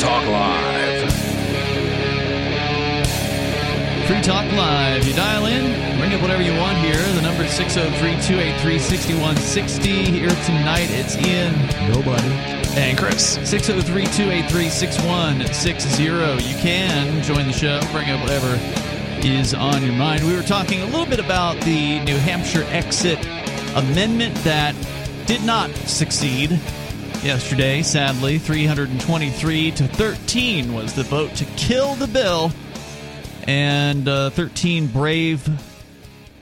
Talk Live. Free Talk Live. You dial in, bring up whatever you want here. The number is 603 283 6160. Here tonight, it's Ian. Nobody. And Chris. 603 283 6160. You can join the show, bring up whatever is on your mind. We were talking a little bit about the New Hampshire exit amendment that did not succeed yesterday, sadly. 323 to 13 was the vote to kill the bill. And uh, 13 brave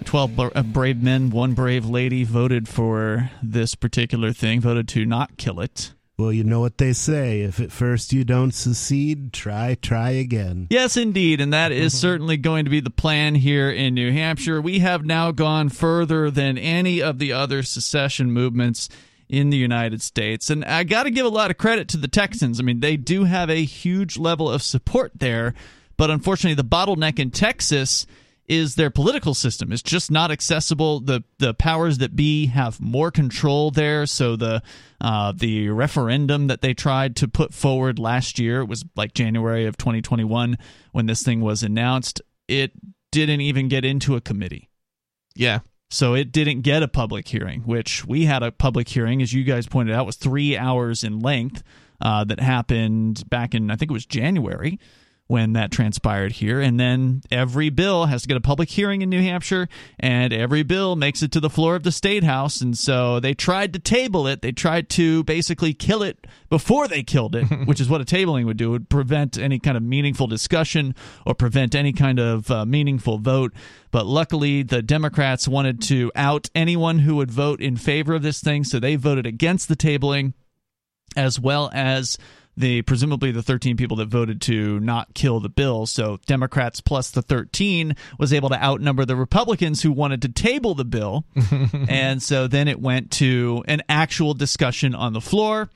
12 uh, brave men, one brave lady voted for this particular thing, voted to not kill it. Well, you know what they say. If at first you don't succeed, try, try again. Yes, indeed. And that is certainly going to be the plan here in New Hampshire. We have now gone further than any of the other secession movements in the United States. And I got to give a lot of credit to the Texans. I mean, they do have a huge level of support there. But unfortunately, the bottleneck in Texas is their political system. It's just not accessible. The the powers that be have more control there. So the uh, the referendum that they tried to put forward last year it was like January of 2021 when this thing was announced. It didn't even get into a committee. Yeah. So it didn't get a public hearing, which we had a public hearing, as you guys pointed out, was three hours in length. Uh, that happened back in I think it was January when that transpired here. And then every bill has to get a public hearing in New Hampshire, and every bill makes it to the floor of the state house. And so they tried to table it. They tried to basically kill it before they killed it, [LAUGHS] which is what a tabling would do. It would prevent any kind of meaningful discussion or prevent any kind of uh, meaningful vote. But luckily, the Democrats wanted to out anyone who would vote in favor of this thing, so they voted against the tabling as well as the presumably the 13 people that voted to not kill the bill. So Democrats plus the 13 was able to outnumber the Republicans who wanted to table the bill. [LAUGHS] and so then it went to an actual discussion on the floor.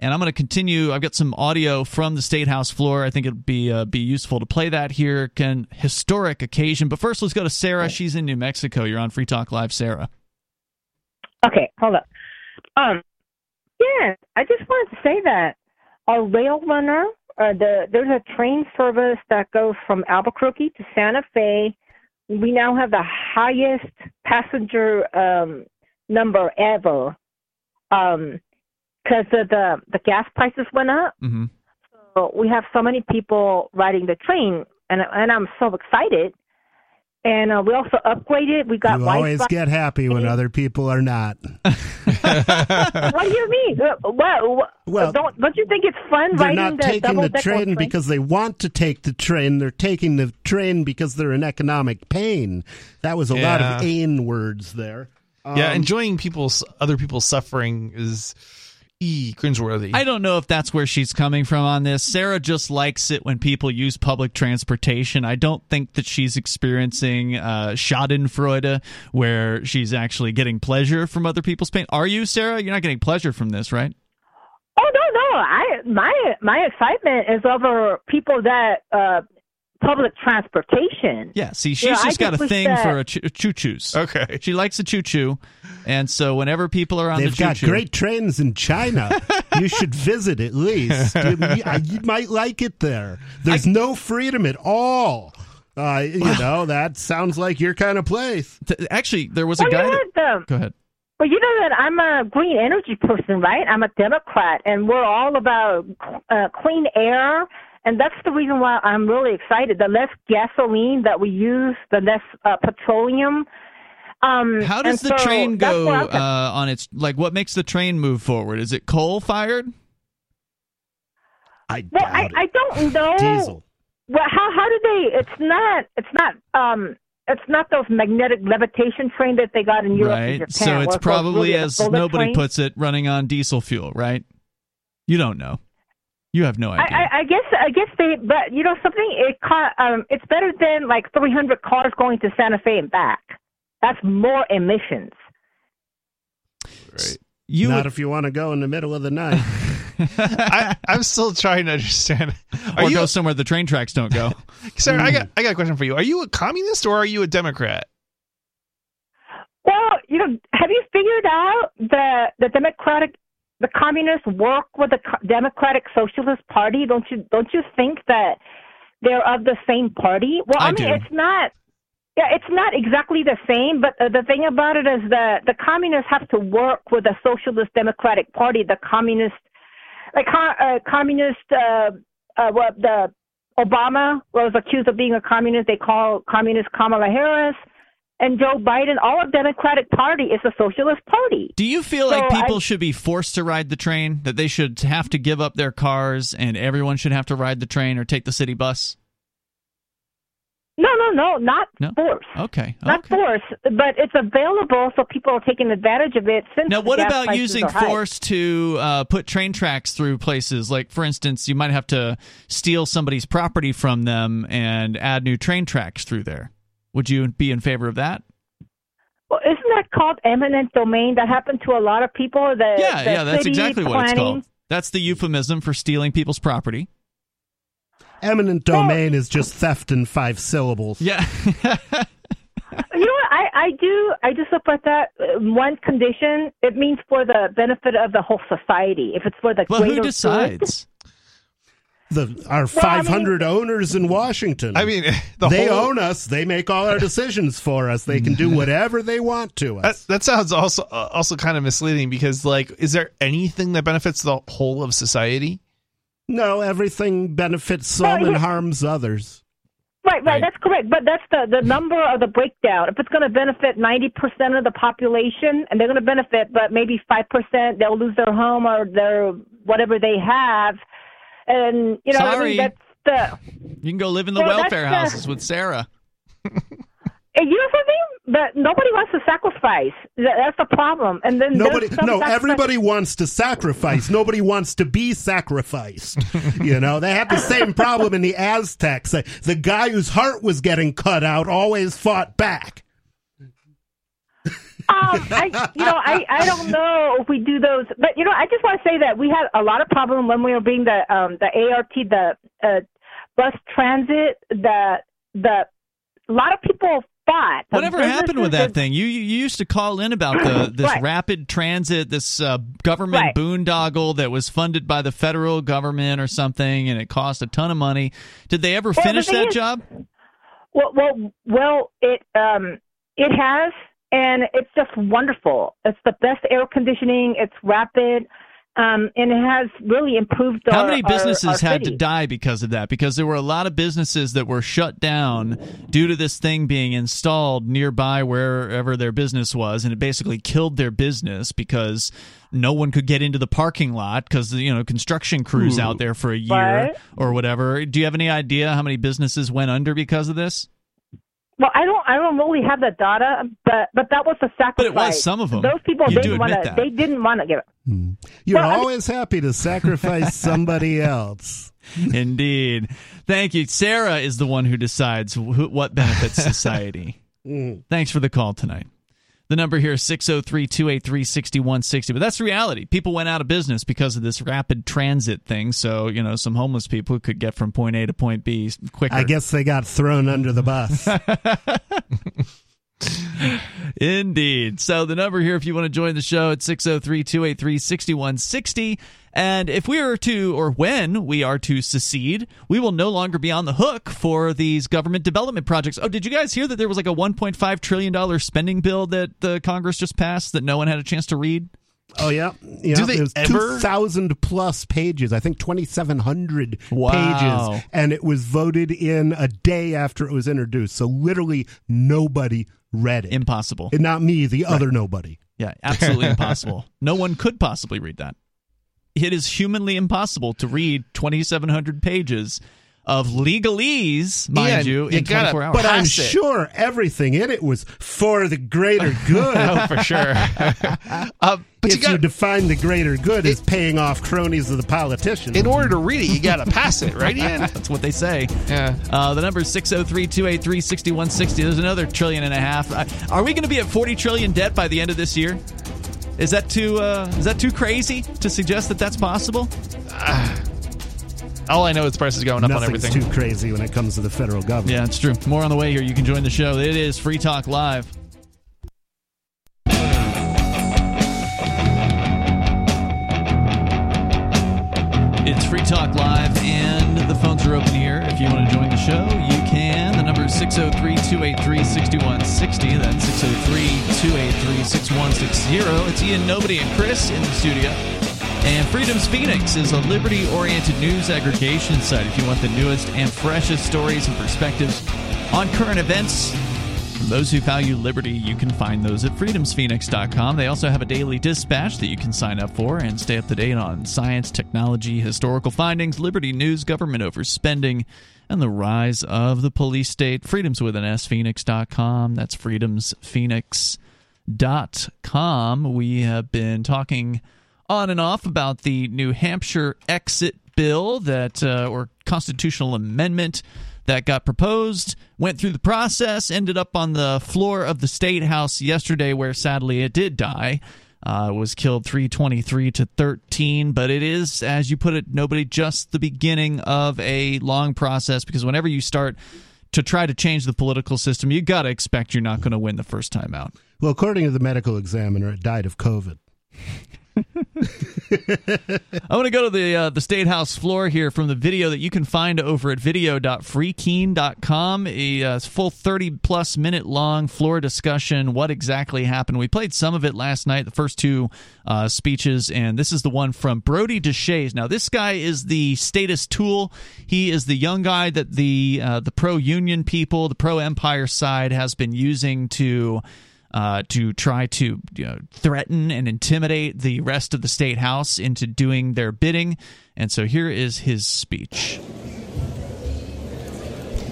And I'm going to continue. I've got some audio from the state house floor. I think it'd be uh, be useful to play that here. Can historic occasion. But first, let's go to Sarah. She's in New Mexico. You're on Free Talk Live, Sarah. Okay, hold up. Um, yeah, I just wanted to say that our rail runner, uh, the there's a train service that goes from Albuquerque to Santa Fe. We now have the highest passenger um, number ever, um, because the, the the gas prices went up. Mm-hmm. So we have so many people riding the train, and and I'm so excited. And uh, we also upgraded. We got You Wi-Fi. always get happy when other people are not. [LAUGHS] what do you mean? Uh, Well, Well, don't don't you think it's fun They're riding not taking the double-decker train because they want to take the train. They're taking the train because they're in economic pain. That was a lot of Yeah. ain words there. yeah, Um, enjoying people's other people's suffering is e cringeworthy. I don't know if that's where she's coming from on this. Sarah just likes it when people use public transportation. I don't think that she's experiencing uh, Schadenfreude, where she's actually getting pleasure from other people's pain. Are you, Sarah? You're not getting pleasure from this, right? Oh no, no! I my my excitement is over people that uh public transportation. Yeah, see, she's You know, just got a thing that- for a choo choos. Okay. She likes a choo choo, and so whenever people are on They've the choo got choo, great trains in China. [LAUGHS] you should visit at least. You, you- you might like it there. There's no freedom at all. Uh, you know, that sounds like your kind of place. actually, there was a Well, guy. know That, what, go ahead. Well, you know that I'm a green energy person, right? I'm a Democrat, and we're all about uh, clean air. And that's the reason why I'm really excited. The less gasoline that we use, the less uh, petroleum. Um, How does the so train go uh, on its like? What makes the train move forward? Is it coal fired? I well, doubt I, it. I don't know. Diesel. Well, how how do they? It's not. It's not. Um, it's not those magnetic levitation train that they got in Europe and right. Japan. So it's it goes probably really as nobody train. puts it, running on diesel fuel, right? You don't know. You have no idea. I, I, I guess I guess they, but you know something. It co- um, it's better than like 300 cars going to Santa Fe and back. That's more emissions. Right. you Not would- if you want to go in the middle of the night. [LAUGHS] I, I'm still trying to understand. Are or you, go somewhere the train tracks don't go. [LAUGHS] Sarah? I got I got a question for you. Are you a communist or are you a Democrat? Well, you know, have you figured out that the Democratic, the communists work with the Democratic Socialist Party? Don't you don't you think that they're of the same party? Well, I I, mean, do. it's not. Yeah, it's not exactly the same, but uh, the thing about it is that the communists have to work with the Socialist Democratic Party. The communist, like uh, communist, uh, uh, what the Obama was accused of being a communist. They call communist Kamala Harris and Joe Biden. Our Democratic Party is a Socialist Party. Do you feel So like people I- should be forced to ride the train? That they should have to give up their cars and everyone should have to ride the train or take the city bus? No, no, no, not No? force. Okay. Not okay. force, but it's available, so people are taking advantage of it. Since Now, what about using force to uh, put train tracks through places? Like, for instance, you might have to steal somebody's property from them and add new train tracks through there. Would you be in favor of that? Well, isn't that called eminent domain? That happened to a lot of people. The, yeah, the yeah, that's city exactly what it's planning- called. That's the euphemism for stealing people's property. Eminent domain is just theft in five syllables. Yeah. [LAUGHS] You know what? I, I do I do support that. Uh, One condition: it means for the benefit of the whole society. If it's for the well, greater who good- decides? The our I mean- 500 owners in Washington. I mean, [LAUGHS] the they whole, own us. They make all our decisions for us. They can do [LAUGHS] whatever they want to us. that sounds also uh, also kind of misleading because like, is there anything that benefits the whole of society? No, everything benefits some Well, and yeah. harms others. Right, right, Right. that's correct. But that's the, the number of the breakdown. If it's going to benefit 90% of the population, and they're going to benefit, but maybe 5%, they'll lose their home or their whatever they have. And, you know, I Sorry. mean, that's the. You can go live in the Well, that's welfare the- houses with Sarah. You know something? But nobody wants to sacrifice. That's the problem. And then Nobody, some no, sacrifice- everybody wants to sacrifice. Nobody wants to be sacrificed. you know, they had the same problem in the Aztecs. The- The guy whose heart was getting cut out always fought back. Um, I, you know, I, I don't know if we do those, but you know, I just want to say that we had a lot of problem when we were being the um the ART the uh, bus transit the the a lot of people fought. Whatever happened with that thing? You you used to call in about the [COUGHS] this Right. rapid transit, this uh, government Right. boondoggle that was funded by the federal government or something, and it cost a ton of money. Did they ever Well, finish thing that is- job? Well, well, well, it um it has, and it's just wonderful. It's the best air conditioning. It's rapid. Um, and it has really improved Our, How our, many businesses our had to die because of that? Because there were a lot of businesses that were shut down due to this thing being installed nearby wherever their business was, and it basically killed their business because no one could get into the parking lot because you know construction crews out there for a year Right. or whatever. Do you have any idea how many businesses went under because of this? Well, I don't, I don't really have the data, but but that was a sacrifice. But it was some of them. Those people You didn't want to. They didn't want to give it. You're Well, I mean- always happy to sacrifice [LAUGHS] somebody else. Indeed. Thank you. Sarah is the one who decides wh- what benefits [LAUGHS] society. Mm. Thanks for the call tonight. The number here is 603 283 6160. But that's reality. People went out of business because of this rapid transit thing. So, you know, some homeless people could get from point A to point B quicker. I guess they got thrown under the bus. [LAUGHS] [LAUGHS] Indeed. So the number here, if you want to join the show, it's 603 283 6160. And if we are to, or when we are to secede, we will no longer be on the hook for these government development projects. Oh, did you guys hear that there was like a $1.5 trillion spending bill that the Congress just passed that no one had a chance to read? Oh yeah, yeah. Do they There's ever- two thousand plus pages. I think twenty seven hundred Wow. pages, and it was voted in a day after it was introduced. So literally nobody read it. Impossible. And not me, the other nobody. Yeah, absolutely [LAUGHS] impossible. No one could possibly read that. It is humanly impossible to read 2,700 pages of legalese, mind Ian, you, you in gotta- 24 hours. But I'm it. sure everything in it was for the greater [LAUGHS] good. Oh, for sure. [LAUGHS] uh, but if you got you define the greater good as paying off cronies of the politicians. in order to read it, you got to pass it, right, Ian? [LAUGHS] That's what they say. Yeah. Uh, the number is 603 283 6160. There's another trillion and a half. Uh, are we going to be at 40 trillion debt by the end of this year? Is that too uh, is that too crazy to suggest that that's possible? All I know is prices going up on Nothing's everything. too crazy when it comes to the federal government. Yeah, it's true. More on the way here. You can join the show. It is Free Talk Live. It's Free Talk Live, and the phones are open here. If you want to join the show, you can. The number is 603 283 6160. That's 603 283 6160. It's Ian, Nobody, and Chris in the studio. And Freedom's Phoenix is a liberty oriented news aggregation site. If you want the newest and freshest stories and perspectives on current events, from those who value liberty, you can find those at freedomsphoenix.com. They also have a daily dispatch that you can sign up for and stay up to date on science, technology, historical findings, liberty news, government overspending, and the rise of the police state. Freedoms with an S, phoenix.com. That's freedomsphoenix.com. We have been talking on and off about the New Hampshire exit bill that, uh, or constitutional amendment that got proposed, went through the process, ended up on the floor of the state house yesterday, where sadly it did die. Uh, was killed 323 to 13, but it is, as you put it, nobody just the beginning of a long process because whenever you start to try to change the political system, you got to expect you're not going to win the first time out. Well, according to the medical examiner, it died of COVID. [LAUGHS] I want to go to the uh, the state house floor here from the video that you can find over at video.freekeene.com. A uh, full 30 plus minute long floor discussion. What exactly happened? We played some of it last night, the first two uh, speeches, and this is the one from Brodie Deshaies. Now, this guy is the statist tool. He is the young guy that the uh, the pro union people, the pro empire side, has been using to uh, to try to you know, threaten and intimidate the rest of the state house into doing their bidding. And so here is his speech.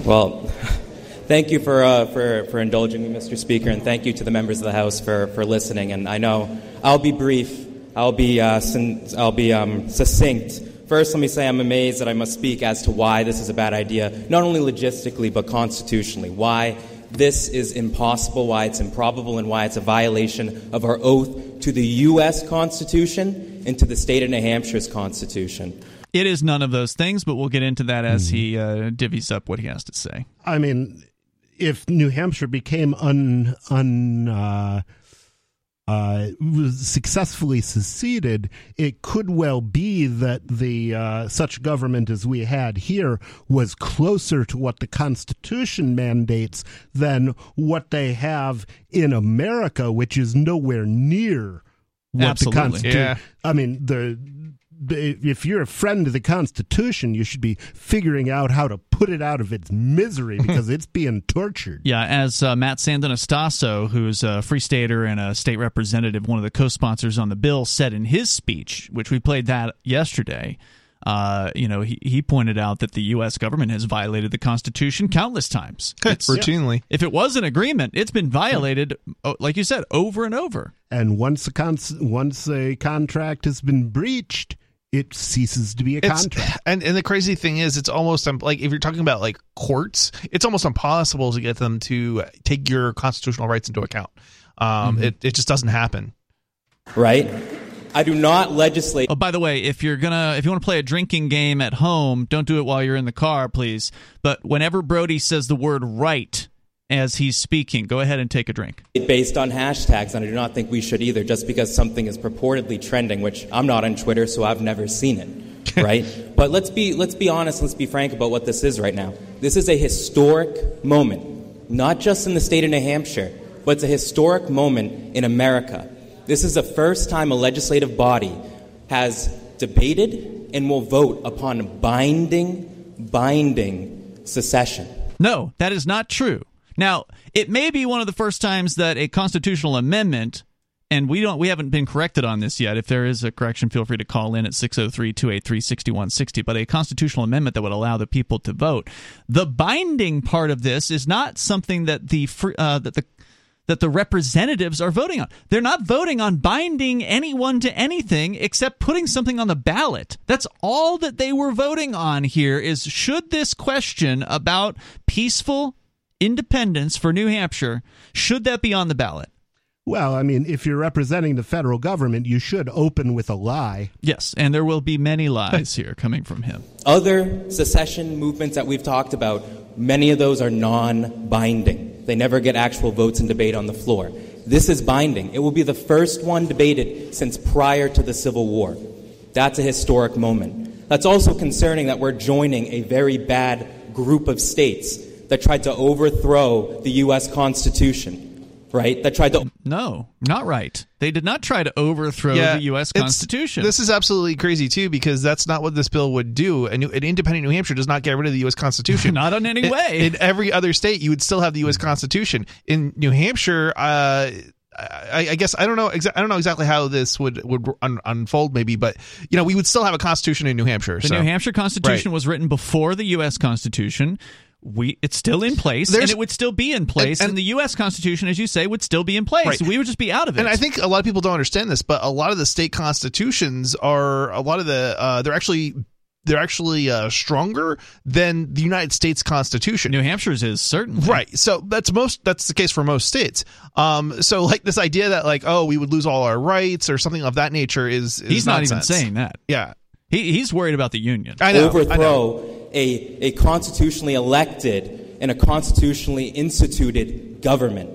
Well, [LAUGHS] thank you for, uh, for, for indulging me, Mr. Speaker, and thank you to the members of the House for, for listening. And I know I'll be brief, I'll be, uh, sin- I'll be um, succinct. First, let me say I'm amazed that I must speak as to why this is a bad idea, not only logistically, but constitutionally. Why this is impossible, why it's improbable, and why it's a violation of our oath to the U.S. Constitution and to the state of New Hampshire's Constitution. It is none of those things, but we'll get into that as he uh, divvies up what he has to say. I mean, if New Hampshire became un un uh, uh, was successfully seceded, it could well be that the uh, such government as we had here was closer to what the Constitution mandates than what they have in America, which is nowhere near what Absolutely. the Constitution. Yeah. I mean the. The- If you're a friend of the Constitution, you should be figuring out how to put it out of its misery [LAUGHS] because it's being tortured. Yeah, as uh, Matt Santonastaso, who's a free stater and a state representative, one of the co sponsors on the bill, said in his speech, which we played that yesterday. Uh, you know, he, he pointed out that the U.S. government has violated the Constitution countless times. It's- Routinely. If it was an agreement, it's been violated, oh, like you said, over and over. and once a con- once a contract has been breached, it ceases to be a It's, contract. [LAUGHS] and and the crazy thing is, it's almost um, like if you're talking about like courts, it's almost impossible to get them to take your constitutional rights into account. Um, it it just doesn't happen. right? I do not legislate. Oh, by the way, if you're gonna if you want to play a drinking game at home, don't do it while you're in the car, please. But whenever Brodie says the word "right" as he's speaking, go ahead and take a drink. based on hashtags, and I do not think we should either, just because something is purportedly trending, which I'm not on Twitter, so I've never seen it, [LAUGHS] right? but let's be let's be honest, let's be frank about what this is right now. This is a historic moment, not just in the state of New Hampshire, but it's a historic moment in America. This is the first time a legislative body has debated and will vote upon binding, binding secession. No, that is not true. Now, it may be one of the first times that a constitutional amendment and we don't we haven't been corrected on this yet. If there is a correction, feel free to call in at 603-283-6160, but a constitutional amendment that would allow the people to vote. The binding part of this is not something that the uh, that the that the representatives are voting on. They're not voting on binding anyone to anything except putting something on the ballot. That's all that they were voting on here is should this question about peaceful independence for New Hampshire should that be on the ballot? Well, I mean, if you're representing the federal government, you should open with a lie. Yes, and there will be many lies here coming from him. Other secession movements that we've talked about, many of those are non binding. They never get actual votes and debate on the floor. This is binding. It will be the first one debated since prior to the Civil War. That's a historic moment. That's also concerning that we're joining a very bad group of states that tried to overthrow the U.S. Constitution, right? That tried to. No, not right. They did not try to overthrow the U.S. Constitution. This is absolutely crazy too, because that's not what this bill would do. And an independent New Hampshire does not get rid of the U.S. Constitution. [LAUGHS] Not in any In- way. In every other state, you would still have the U.S. Constitution. In New Hampshire, uh, I, I guess I don't know. Exa- I don't know exactly how this would would un- unfold, maybe, but you know, we would still have a constitution in New Hampshire. The so. New Hampshire Constitution Right. was written before the U.S. Constitution. We it's still in place, There's- and it would still be in place, and, and- the U.S. Constitution, as you say, would still be in place. Right. We would just be out of it. And I think a lot of people don't understand this, but a lot of the state constitutions are a lot of the uh, they're actually they're actually uh, stronger than the United States Constitution. New Hampshire's is certainly Right. So that's most that's the case for most states. Um so like this idea that like oh we would lose all our rights or something of that nature is, is He's not even saying that. Yeah. He, he's worried about the union. I know. I know. A, a constitutionally elected and a constitutionally instituted government.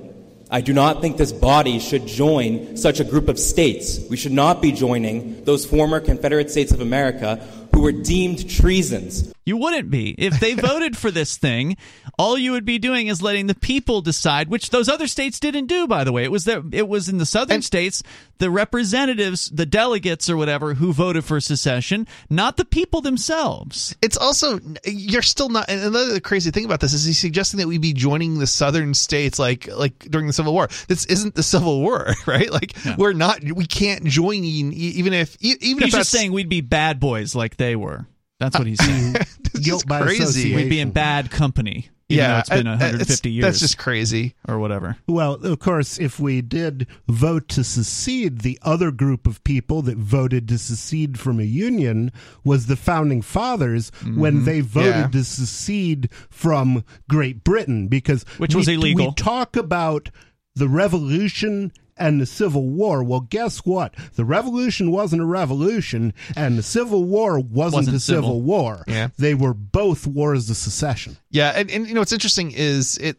I do not think this body should join such a group of states. We should not be joining those former Confederate States of America who were deemed treasons. You wouldn't be. If they [LAUGHS] voted for this thing, all you would be doing is letting the people decide, which those other states didn't do, by the way. It was the, it was in the southern states, the representatives, the delegates or whatever who voted for secession, not the people themselves. It's also you're still not. And another crazy thing about this is he's suggesting that we be joining the southern states like like during the Civil War. This isn't the Civil War, [LAUGHS] right? Like we're not. We can't join in, even if even He's if just saying we'd be bad boys like they were. That's what he's saying. [LAUGHS] Guilt by crazy. association. We'd be in bad company. Even yeah, it's been uh, uh, 150 it's- years. That's just crazy. or whatever. Well, of course, if we did vote to secede, the other group of people that voted to secede from a union was the founding fathers when they voted Yeah. to secede from Great Britain because Which we- was illegal. We talk about the revolution and the Civil War. Well, guess what? The revolution wasn't a revolution, and the Civil War wasn't, Wasn't a civil, civil. war. Yeah. They were both wars of secession. Yeah, and, and you know what's interesting is it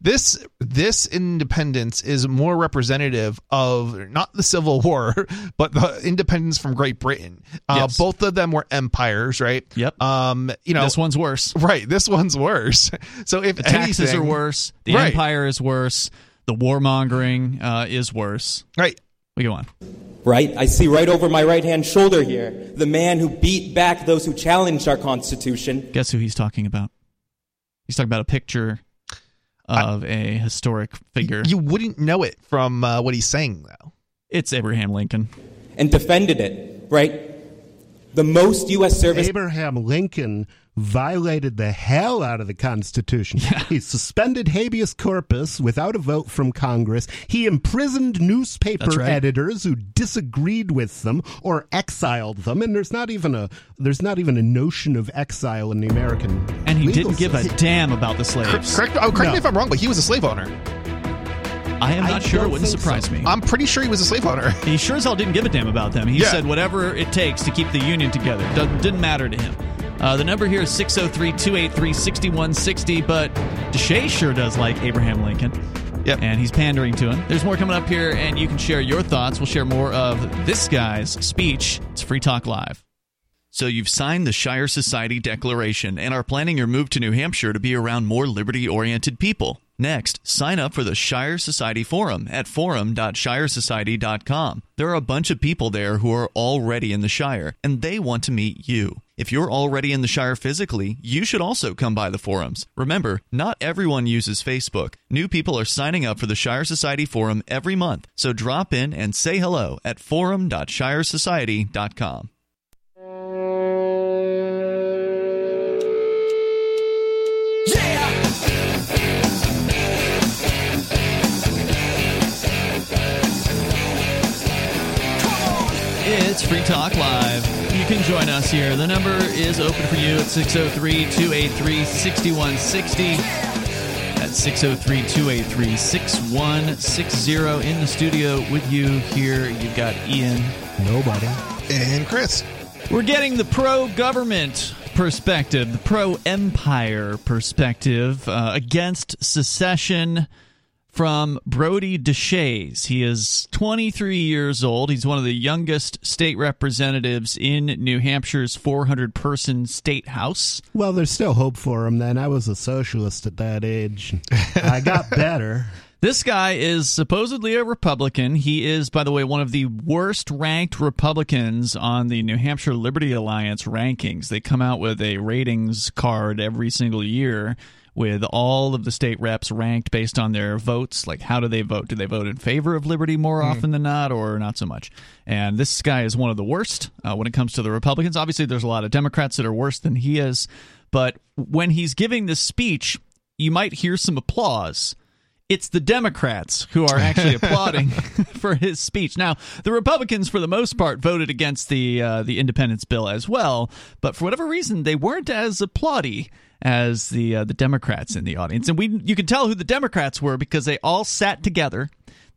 this this independence is more representative of not the Civil War, [LAUGHS] but the independence from Great Britain. Uh, Yes. Both of them were empires, right? Yep. Um, you know, this one's worse. right. This one's worse. [LAUGHS] So if The taxes anything- are worse. The Right. empire is worse. The warmongering uh, is worse. right? We go on. Right? I see right over my right hand shoulder here the man who beat back those who challenged our Constitution. Guess who he's talking about? He's talking about a picture of a historic figure. You wouldn't know it from uh, what he's saying, though. it's Abraham Lincoln. and defended it, right? The most U.S. service Abraham Lincoln violated the hell out of the Constitution. He suspended habeas corpus without a vote from Congress. He imprisoned newspaper right. editors who disagreed with them or exiled them. And there's not even a there's not even a notion of exile in the American. And he legal didn't give a damn about the slaves. Correct. Oh, correct No. me if I'm wrong, but he was a slave owner. I am I not sure. It wouldn't surprise so. me. I'm pretty sure he was a slave owner. He sure as hell didn't give a damn about them. He Yeah. said whatever it takes to keep the union together. Doesn't, didn't matter to him. Uh, the number here is 603 283 6160, but Deshaies sure does like Abraham Lincoln. Yep. And he's pandering to him. There's more coming up here, and you can share your thoughts. We'll share more of this guy's speech. It's Free Talk Live. So you've signed the Shire Society Declaration and are planning your move to New Hampshire to be around more liberty-oriented people. Next, sign up for the Shire Society Forum at forum.shiresociety.com. There are a bunch of people there who are already in the Shire, and they want to meet you. If you're already in the Shire physically, you should also come by the forums. Remember, not everyone uses Facebook. New people are signing up for the Shire Society Forum every month, so drop in and say hello at forum.shiresociety.com. It's Free Talk Live. You can join us here. The number is open for you at 603 283 6160. At 603 283 6160. In the studio with you here, you've got Ian. Nobody. And Chris. We're getting the pro government perspective, the pro empire perspective uh, against secession from Brodie Deshaies. He is 23 years old. He's one of the youngest state representatives in New Hampshire's 400 person state house. Well, there's still hope for him. Then I was a socialist at that age. [LAUGHS] I got better. This guy is supposedly a Republican. He is, by the way, one of the worst ranked Republicans on the New Hampshire Liberty Alliance rankings. They come out with a ratings card every single year with all of the state reps ranked based on their votes. Like, how do they vote? Do they vote in favor of liberty more often than not, or not so much? And this guy is one of the worst uh, when it comes to the Republicans. Obviously, there's a lot of Democrats that are worse than he is. But when he's giving this speech, you might hear some applause it's the Democrats who are actually [LAUGHS] applauding [LAUGHS] for his speech. Now, the Republicans, for the most part, voted against the uh, the independence bill as well, but for whatever reason, they weren't as applaudie as the uh, the Democrats in the audience. And we you could tell who the Democrats were because they all sat together.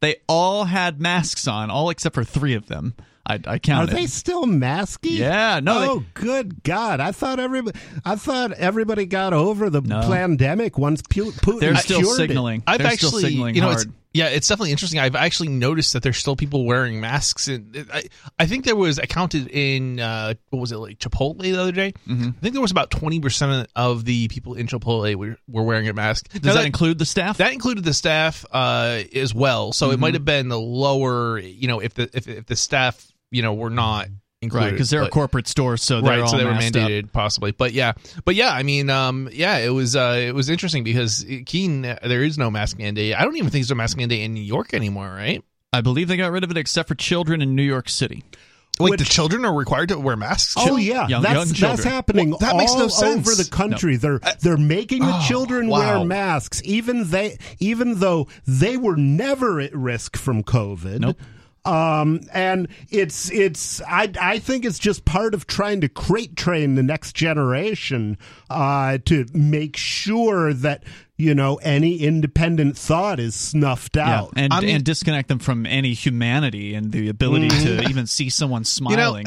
They all had masks on, all except for three of them. I, I Are they still masky? Yeah, no, they- Oh, good God! I thought everybody. I thought everybody got over the No. pandemic once Pu- Putin They're still cured it. signaling. I've They're actually, still signaling you know, hard. it's, yeah, it's definitely interesting. I've actually noticed that there's still people wearing masks, and I, I think there was I counted in uh, what was it like Chipotle the other day. Mm-hmm. I think there was about twenty percent of the people in Chipotle were, were wearing a mask. Does Now, that include the staff? That included the staff uh, as well. So Mm-hmm. it might have been the lower, you know, if the if, if the staff, you know, were not included, right, because they're a corporate store, so they're right all so they were masked up. mandated possibly but yeah but yeah i mean um yeah it was uh it was interesting because Keene there is no mask mandate i don't even think there's a mask mandate in new york anymore right I believe they got rid of it except for children in New York City. wait Which- the children are required to wear masks Oh yeah, Young- that's young that's happening Well, that all makes no sense. over the country. They're they're making the Oh, children wow. wear masks, even they even though they were never at risk from COVID. Nope. Um, and it's it's I I think it's just part of trying to crate train the next generation uh, to make sure that you know any independent thought is snuffed out. and I mean- and disconnect them from any humanity and the ability to even see someone you know smiling.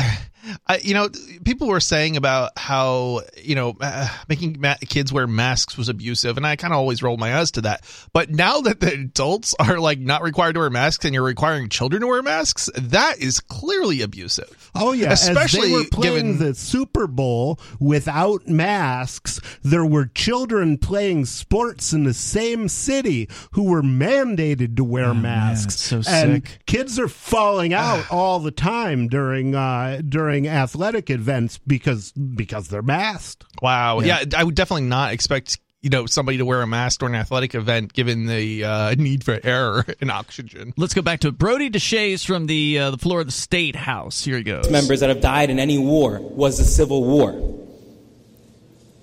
I, you know people were saying about how you know uh, making ma- kids wear masks was abusive and i kind of always rolled my eyes to that. But now that the adults are like not required to wear masks and you're requiring children to wear masks that is clearly abusive. Oh yeah, especially as they were playing given the Super Bowl without masks. There were children playing sports in the same city who were mandated to wear masks, Oh, it's so and sick. kids are falling out all the time during uh, during athletic events because because they're masked. Wow. Yeah. I would definitely not expect you know somebody to wear a mask during an athletic event, given the uh, need for air [LAUGHS] and oxygen. Let's go back to Brodie Deshaies from the uh, the floor of the State House. Here he goes. members that have died in any war was the Civil War.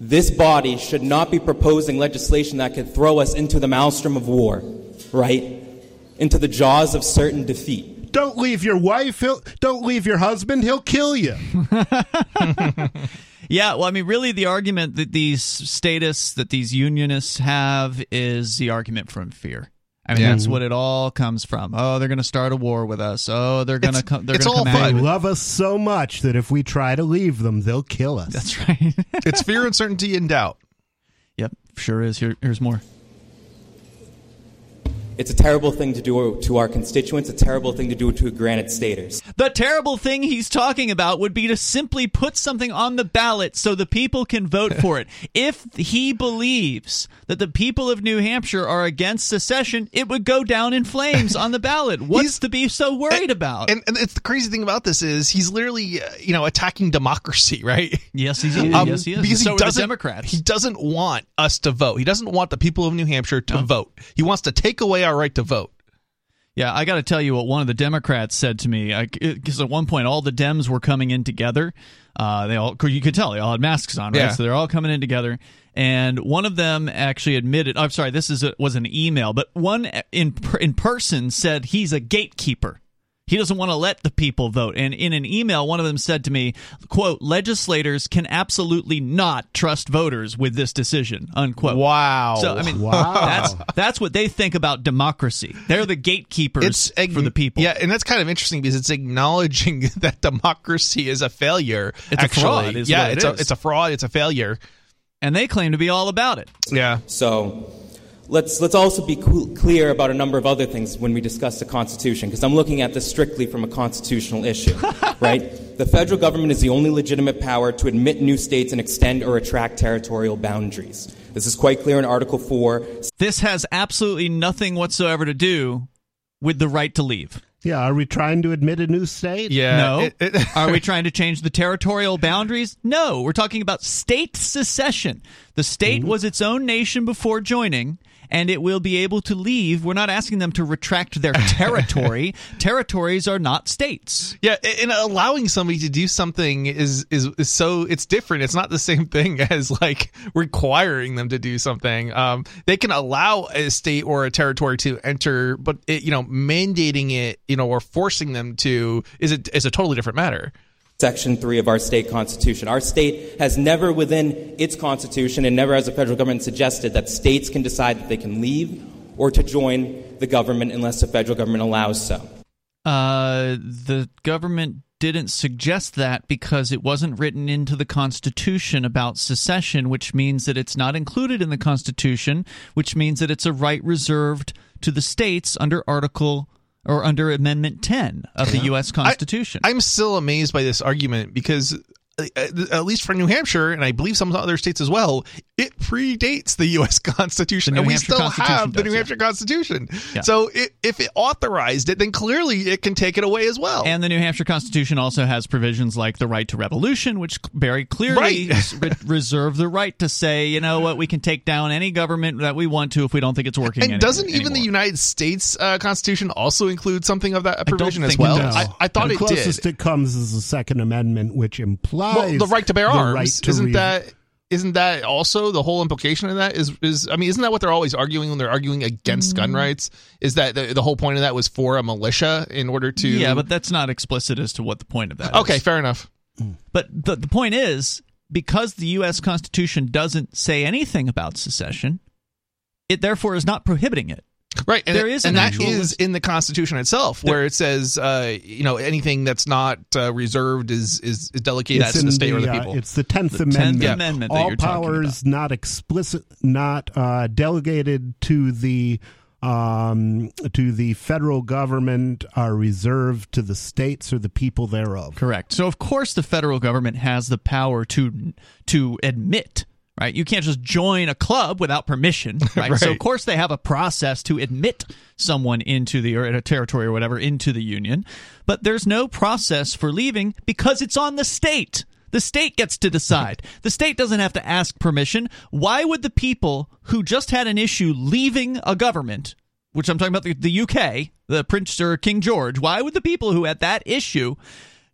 This body should not be proposing legislation that could throw us into the maelstrom of war, right? Into the jaws of certain defeat. Don't leave your wife. He'll, don't leave your husband. He'll kill you. [LAUGHS] Yeah, well, I mean, really, the argument that these statists, that these unionists have, is the argument from fear. I mean, Yeah. that's what it all comes from. Oh, they're going to start a war with us. Oh, they're going to come. They're it's going to all come fun. They love us so much that if we try to leave them, they'll kill us. That's right. it's fear, uncertainty, and doubt. yep, sure is. Here, here's more. It's a terrible thing to do to our constituents, a terrible thing to do to granite staters. The terrible thing he's talking about would be to simply put something on the ballot so the people can vote for it. [LAUGHS] If he believes that the people of New Hampshire are against secession, it would go down in flames on the ballot. [LAUGHS] What's to be so worried about? And, and it's the crazy thing about this is he's literally, uh, you know, attacking democracy, [LAUGHS] right? yes, he's, Um, yes, he is. Because so he doesn't, Democrats. He doesn't want us to vote. He doesn't want the people of New Hampshire to vote. He wants to take away our right to vote. Yeah, I got to tell you what one of the Democrats said to me. Because at one point, all the Dems were coming in together. Uh, they all, you could tell, they all had masks on, right? Yeah. So they're all coming in together. And one of them actually admitted. I'm sorry, this is a, was an email, but one in in person said he's a gatekeeper. He doesn't want to let the people vote. And in an email, one of them said to me, "quote Legislators can absolutely not trust voters with this decision." Unquote. Wow. So I mean, Wow. that's that's what they think about democracy. They're the gatekeepers ag- for the people. Yeah, and that's kind of interesting because it's acknowledging [LAUGHS] that democracy is a failure. It's a fraud, is yeah, what it it's a it's a fraud. It's a failure. and they claim to be all about it. Yeah. So let's, let's also be cl- clear about a number of other things when we discuss the Constitution, because I'm looking at this strictly from a constitutional issue, [LAUGHS] right? The federal government is the only legitimate power to admit new states and extend or retract territorial boundaries. This is quite clear in Article 4, This has absolutely nothing whatsoever to do with the right to leave. Yeah, are we trying to admit a new state? Yeah. no. it- it- [LAUGHS] Are we trying to change the territorial boundaries? No. We're talking about state secession. The state mm-hmm. was its own nation before joining. And it will be able to leave. We're not asking them to retract their [LAUGHS] territory. Territories are not states. Yeah, and allowing somebody to do something is, is is so it's different. It's not the same thing [LAUGHS] as like requiring them to do something. Um, they can allow a state or a territory to enter, but it, you know, mandating it, you know, or forcing them to is a is a totally different matter. Section 3 of our state constitution. Our state has never within its constitution and never has the federal government suggested that states can decide that they can leave or to join the government unless the federal government allows so. Uh, the government didn't suggest that because it wasn't written into the Constitution about secession, which means that it's not included in the Constitution, which means that it's a right reserved to the states under Article or under Amendment 10 of the U.S. Constitution. I'm still amazed by this argument because uh, at least for New Hampshire and I believe some other states as well, it predates the U.S. [LAUGHS] Constitution, The and we Hampshire still Constitution have the does, New yeah. Hampshire Constitution. Yeah. So it, if it authorized it, then clearly it can take it away as well. and the New Hampshire Constitution also has provisions like the right to revolution, which very clearly Right. [LAUGHS] re- reserve the right to say, you know what, we can take down any government that we want to if we don't think it's working. and any- doesn't even the. United States uh, Constitution also include something of that provision as well? does. I, I thought the it closest did. it comes is the Second Amendment, which implies Well, the right to bear arms right to isn't re- that isn't that also the whole implication of that is is I mean isn't that what they're always arguing when they're arguing against Mm. gun rights is that the, the whole point of that was for a militia in order to Yeah, but that's not explicit as to what the point of that okay fair enough But the, the point is, because the U.S. Constitution doesn't say anything about secession, it therefore is not prohibiting it. Right and, There is and an that actual is in the Constitution itself where it says uh, you know anything that's not uh, reserved is is, is delegated to in the state or the uh, people it's the Tenth The 10th Amendment. Amendment that All you're talking powers not explicit, not uh, delegated to the um, to the federal government are reserved to the states or the people thereof. Correct. So of course the federal government has the power to to admit. Right, you can't just join a club without permission. [LAUGHS] Right? so of course they have a process to admit someone into the or a territory or whatever into the union, but there's no process for leaving because it's on the state. The state gets to decide. [LAUGHS] The state doesn't have to ask permission. Why would the people who just had an issue leaving a government, which I'm talking about the, the UK, the Prince or King George, why would the people who had that issue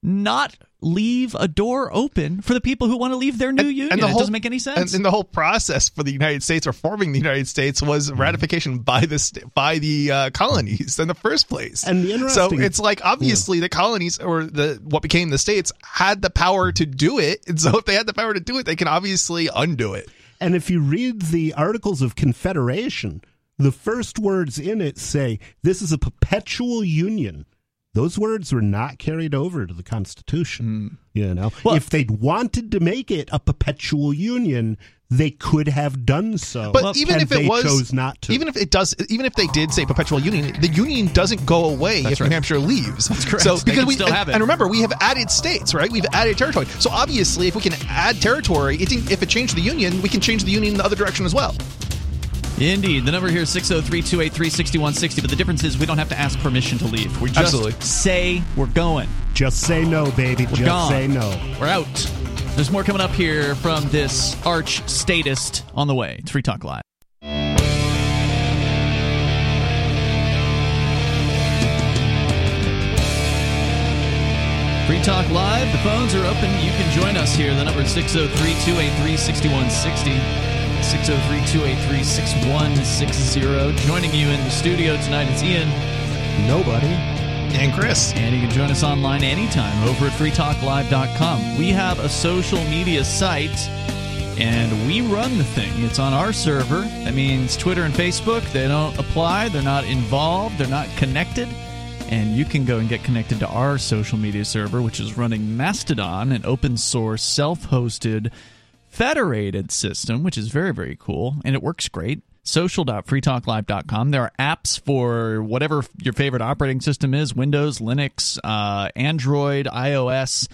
not leave a door open for the people who want to leave their new union? the it whole- doesn't make any sense. And, and the whole process for the United States or forming the United States was Mm-hmm. ratification by the st- by the uh, colonies in the first place. And the so it's like obviously the colonies or the what became the states had the power to do it, and so if they had the power to do it, they can obviously undo it. And if you read the Articles of Confederation, The first words in it say, This is a perpetual union. Those words were not carried over to the Constitution. Hmm. You know, Well- if they'd wanted to make it a perpetual union, they could have done so. But even if it they was, chose not to. even if it does, even if they did say perpetual union, the union doesn't go away if right. New Hampshire leaves. That's correct. So They because can we still and, have it. and remember, we have added states, right? We've added territory. So obviously, if we can add territory, it, if it changed the union, we can change the union in the other direction as well. Indeed. The number here is 603 283 6160. But the difference is we don't have to ask permission to leave. We just Absolutely. say we're going. just say no, baby. Just gone. say no. We're out. There's more coming up here from this arch statist on the way. It's Free Talk Live. Free Talk Live. The phones are open. You can join us here. The number is 603 283 6160. 603 283 6160. Joining you in the studio tonight is Ian. Nobody. And Chris, And you can join us online anytime over at freetalklive.com. We have a social media site and we run the thing. It's on our server. That means Twitter and Facebook, they don't apply, they're not involved, they're not connected. And you can go and get connected to our social media server, which is running Mastodon, an open source, self hosted, federated system, which is very, very cool. And it works great. Social.freetalklive.com. There are apps for whatever your favorite operating system is Windows, Linux, uh, Android, iOS.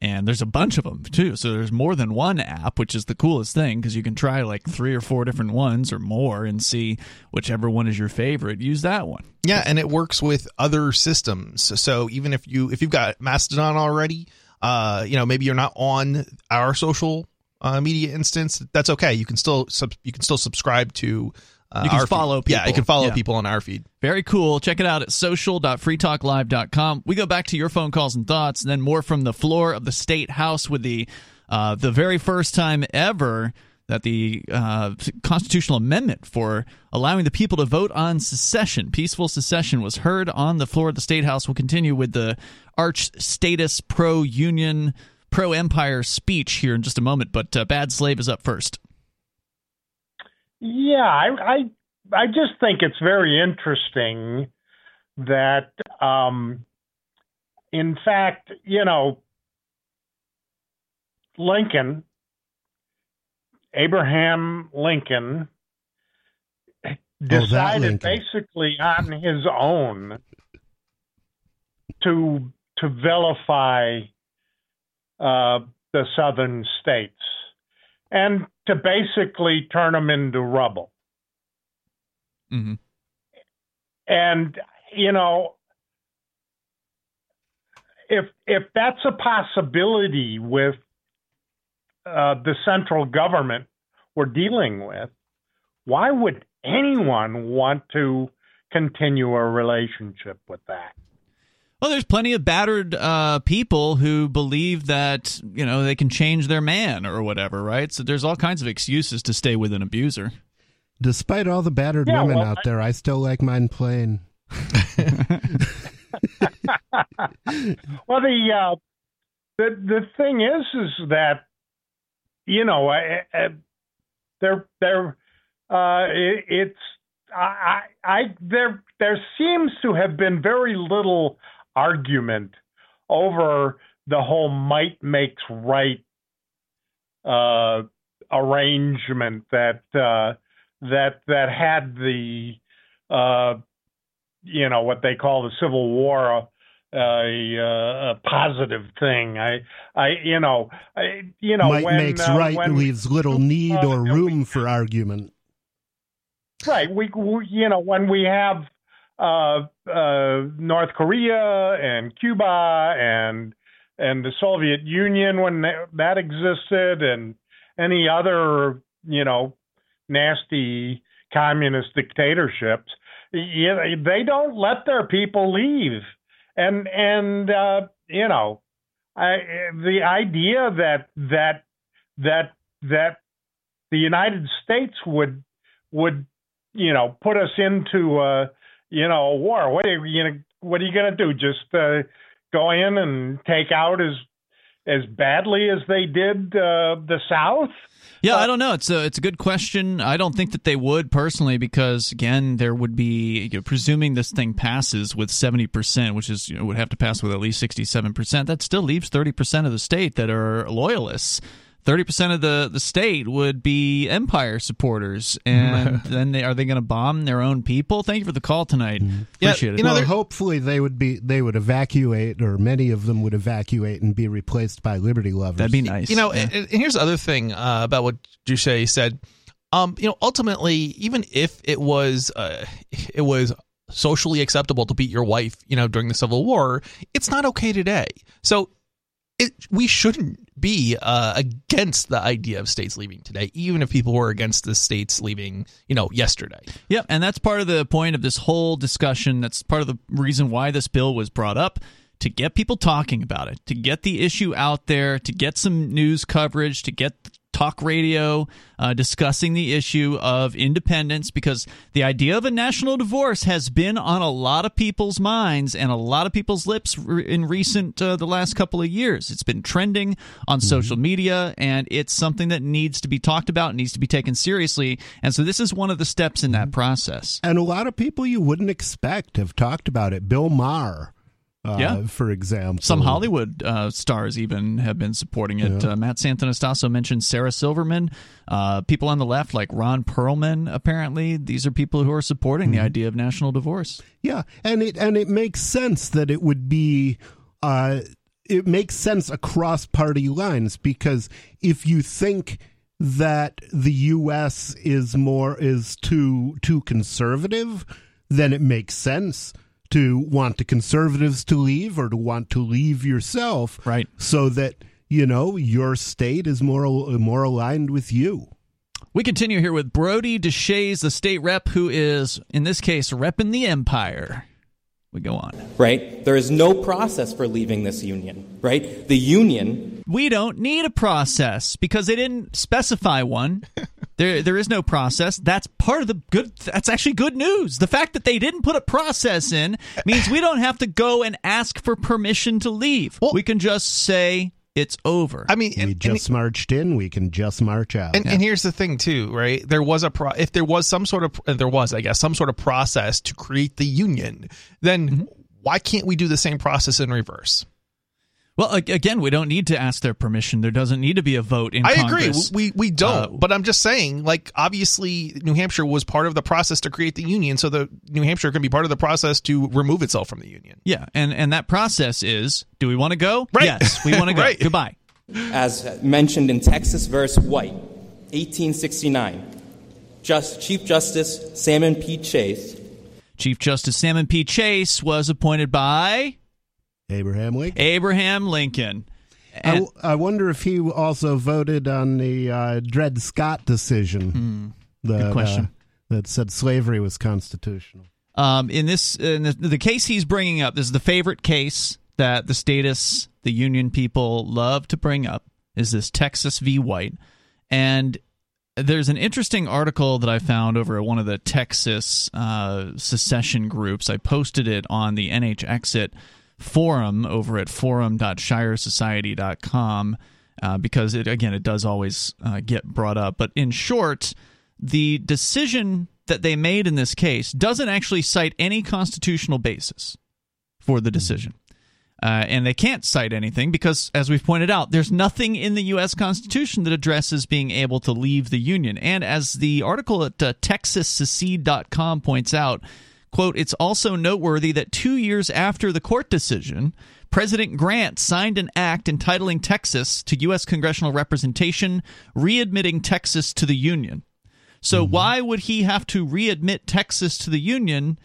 And there's a bunch of them too. So there's more than one app, which is the coolest thing because you can try like three or four different ones or more and see whichever one is your favorite. Use that one. yeah, and it works with other systems. So even if you if you've got Mastodon already, uh, you know maybe you're not on our social uh, media instance. That's okay. You can still sub, you can still subscribe to. Uh, You can follow Yeah, you people. can follow Yeah. people on our feed. Very cool. Check it out at social.freetalklive.com. We go back to your phone calls and thoughts, and then more from the floor of the state house with the uh, the very first time ever that the uh, constitutional amendment for allowing the people to vote on secession, peaceful secession, was heard on the floor of the state house. We'll continue with the arch status pro union, pro empire speech here in just a moment, but uh, Bad Slave is up first. Yeah, I, I I just think it's very interesting that, um, in fact, you know, Lincoln, Abraham Lincoln, decided Lincoln. basically on his own to to vilify uh, the southern states and to basically turn them into rubble. Mm-hmm. And you know, if if that's a possibility with uh, the central government we're dealing with, why would anyone want to continue a relationship with that? Well, there's plenty of battered uh, people who believe that you know they can change their man or whatever, right? So there's all kinds of excuses to stay with an abuser. Despite all the battered Yeah, women well, out there, I still like mine plain. [LAUGHS] Well, the uh, the the thing is, is that you know, I, I, there there uh, it, it's I, I I there there seems to have been very little argument over the whole might makes right uh, arrangement that uh, that that had the uh, you know what they call the Civil War uh, a, a positive thing. I I you know I, you know Might when makes uh, right when, leaves little need uh, or we- room for argument. Right. We, we you know when we have uh, North Korea and Cuba and and the Soviet Union when that, existed and any other you know nasty communist dictatorships, they don't let their people leave. And and uh, you know, I, the idea that that that that the United States would would you know put us into uh, you know a war. What are you gonna what are you gonna do? Just uh, go in and take out as as badly as they did uh, the South? Yeah, I don't know. It's a it's a good question. I don't think that they would personally, because again, there would be you know, presuming this thing passes with seventy percent, which is you know, would have to pass with at least sixty seven percent. That still leaves thirty percent of the state that are loyalists. Thirty percent of the, the state would be empire supporters, and [LAUGHS] then they are they going to bomb their own people? Thank you for the call tonight. Appreciate it. well, hopefully they would be they would evacuate, or many of them would evacuate and be replaced by liberty lovers. That'd be nice. You know, and, and here's the other thing uh, about what Duche said. Um, you know, ultimately, even if it was uh, it was socially acceptable to beat your wife, you know, during the Civil War, it's not okay today. So it, we shouldn't be uh, against the idea of states leaving today, even if people were against the states leaving, you know, yesterday. Yep, and that's part of the point of this whole discussion. That's part of the reason why this bill was brought up to get people talking about it, to get the issue out there, to get some news coverage, to get talk radio uh, discussing the issue of independence because the idea of a national divorce has been on a lot of people's minds and a lot of people's lips in recent uh, the last couple of years. It's been trending on social media and it's something that needs to be talked about needs to be taken seriously. And so this is one of the steps in that process. And a lot of people you wouldn't expect have talked about it. Bill Maher, uh, Yeah. for example, Some Hollywood uh, stars even have been supporting it. Yeah. Uh, Matt Santonastaso mentioned Sarah Silverman. Uh, people on the left, like Ron Perlman, apparently, these are people who are supporting the idea of national divorce. Yeah, and it and it makes sense that it would be uh it makes sense across party lines because if you think that the US is more is too too conservative, then it makes sense to want the conservatives to leave or to want to leave yourself right so that you know your state is more more aligned with you We continue here with Brodie Deshaies, the state rep, who is, in this case, repping the empire. We go on. right? There is no process for leaving this union, right? The union. We don't need a process because they didn't specify one. [LAUGHS] There, there is no process. That's part of the good. That's actually good news. The fact that they didn't put a process in means we don't have to go and ask for permission to leave. we can just say it's over. I mean, we just marched in we can just march out And, and here's the thing too, right? There was a pro- if there was some sort of uh, there was, I guess, some sort of process to create the union, then Mm-hmm. why can't we do the same process in reverse? Well, again, we don't need to ask their permission. There doesn't need to be a vote in I Congress. agree. We we don't. Uh, but I'm just saying, like, obviously, New Hampshire was part of the process to create the union, so the New Hampshire can be part of the process to remove itself from the union. Yeah, and and that process is: Do we want to go? Right. Yes, we want to go. [LAUGHS] Right. Goodbye. as mentioned in Texas versus White, 1869. Just Chief Justice Salmon P. Chase. Chief Justice Salmon P. Chase was appointed by Abraham Lincoln. Abraham Lincoln. I, w- I wonder if he also voted on the uh, Dred Scott decision. that, Good question. uh, that said slavery was constitutional. Um, in this, in the, the case he's bringing up, this is the favorite case that the status, the union people love to bring up, is this Texas v. White, and there's an interesting article that I found over at one of the Texas uh, secession groups. I posted it on the NH Exit forum over at forum.shiresociety.com uh, because it again it does always uh, get brought up. But in short, the decision that they made in this case doesn't actually cite any constitutional basis for the decision. Uh, and they can't cite anything because, as we've pointed out, there's nothing in the U.S. Constitution that addresses being able to leave the Union. And as the article at uh, TexasSecede.com points out, quote, it's also noteworthy that two years after the court decision, President Grant signed an act entitling Texas to U.S. congressional representation, readmitting Texas to the Union. So mm-hmm. why would he have to readmit Texas to the Union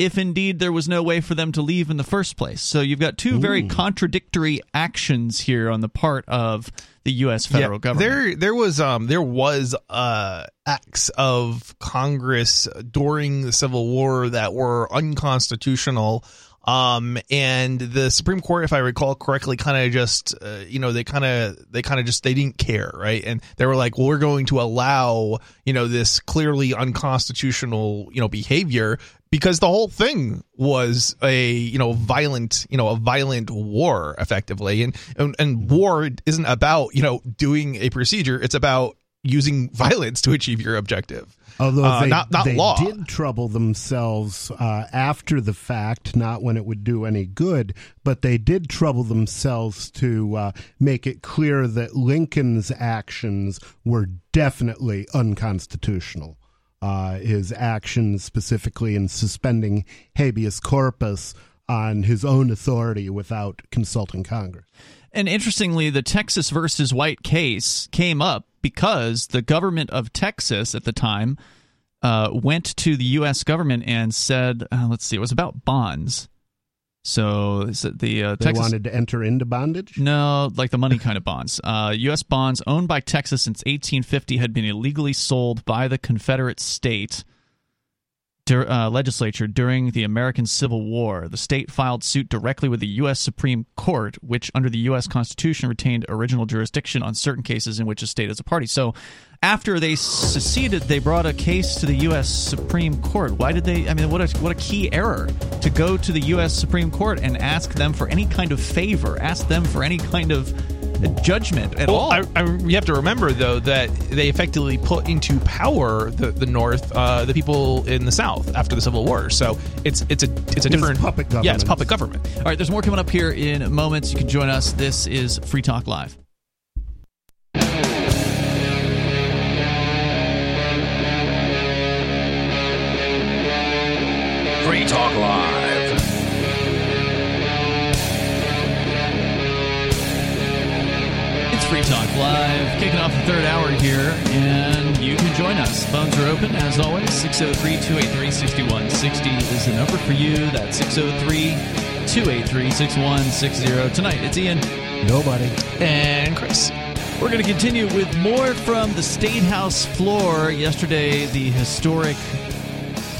if indeed there was no way for them to leave in the first place? So you've got two very contradictory actions here on the part of the U.S. federal government. There, there was, um, there was uh, acts of Congress during the Civil War that were unconstitutional Um, and the Supreme Court, if I recall correctly, kind of just, uh, you know, they kind of, they kind of just, they didn't care, right? And they were like, well, we're going to allow, you know, this clearly unconstitutional, you know, behavior because the whole thing was a, you know, violent, you know, a violent war effectively. And, and, and war isn't about, you know, doing a procedure. It's about using violence to achieve your objective. Although Uh, they, not- not they law. did trouble themselves uh, after the fact, not when it would do any good, but they did trouble themselves to uh, make it clear that Lincoln's actions were definitely unconstitutional. Uh, his actions, specifically in suspending habeas corpus on his own authority without consulting Congress. And interestingly, the Texas versus White case came up because the government of Texas at the time uh, went to the U.S. government and said, uh, let's see, it was about bonds. So is it the uh, They Texas wanted to enter into bondage? No, like the money kind of bonds. Uh, U.S. bonds owned by Texas since 1850 had been illegally sold by the Confederate state dur- uh, legislature during the American Civil War. The state filed suit directly with the U.S. Supreme Court, which, under the U.S. Constitution, retained original jurisdiction on certain cases in which a state is a party. So, after they seceded, they brought a case to the U.S. Supreme Court. Why did they? I mean, what a what a key error to go to the U.S. Supreme Court and ask them for any kind of favor, ask them for any kind of judgment at Well, all. I, I, you have to remember though that they effectively put into power the, the North, uh, the people in the South after the Civil War. So it's it's a it's a different puppet Yeah, it's government. puppet government. All right, there's more coming up here in moments. You can join us. This is Free Talk Live. Free Talk Live. Talk Live, kicking off the third hour here, and you can join us. Phones are open, as always. 603 283 6160 is the number for you. That's 603 283 6160. Tonight, it's Ian. Nobody. And Chris. We're going to continue with more from the State House floor. Yesterday, the historic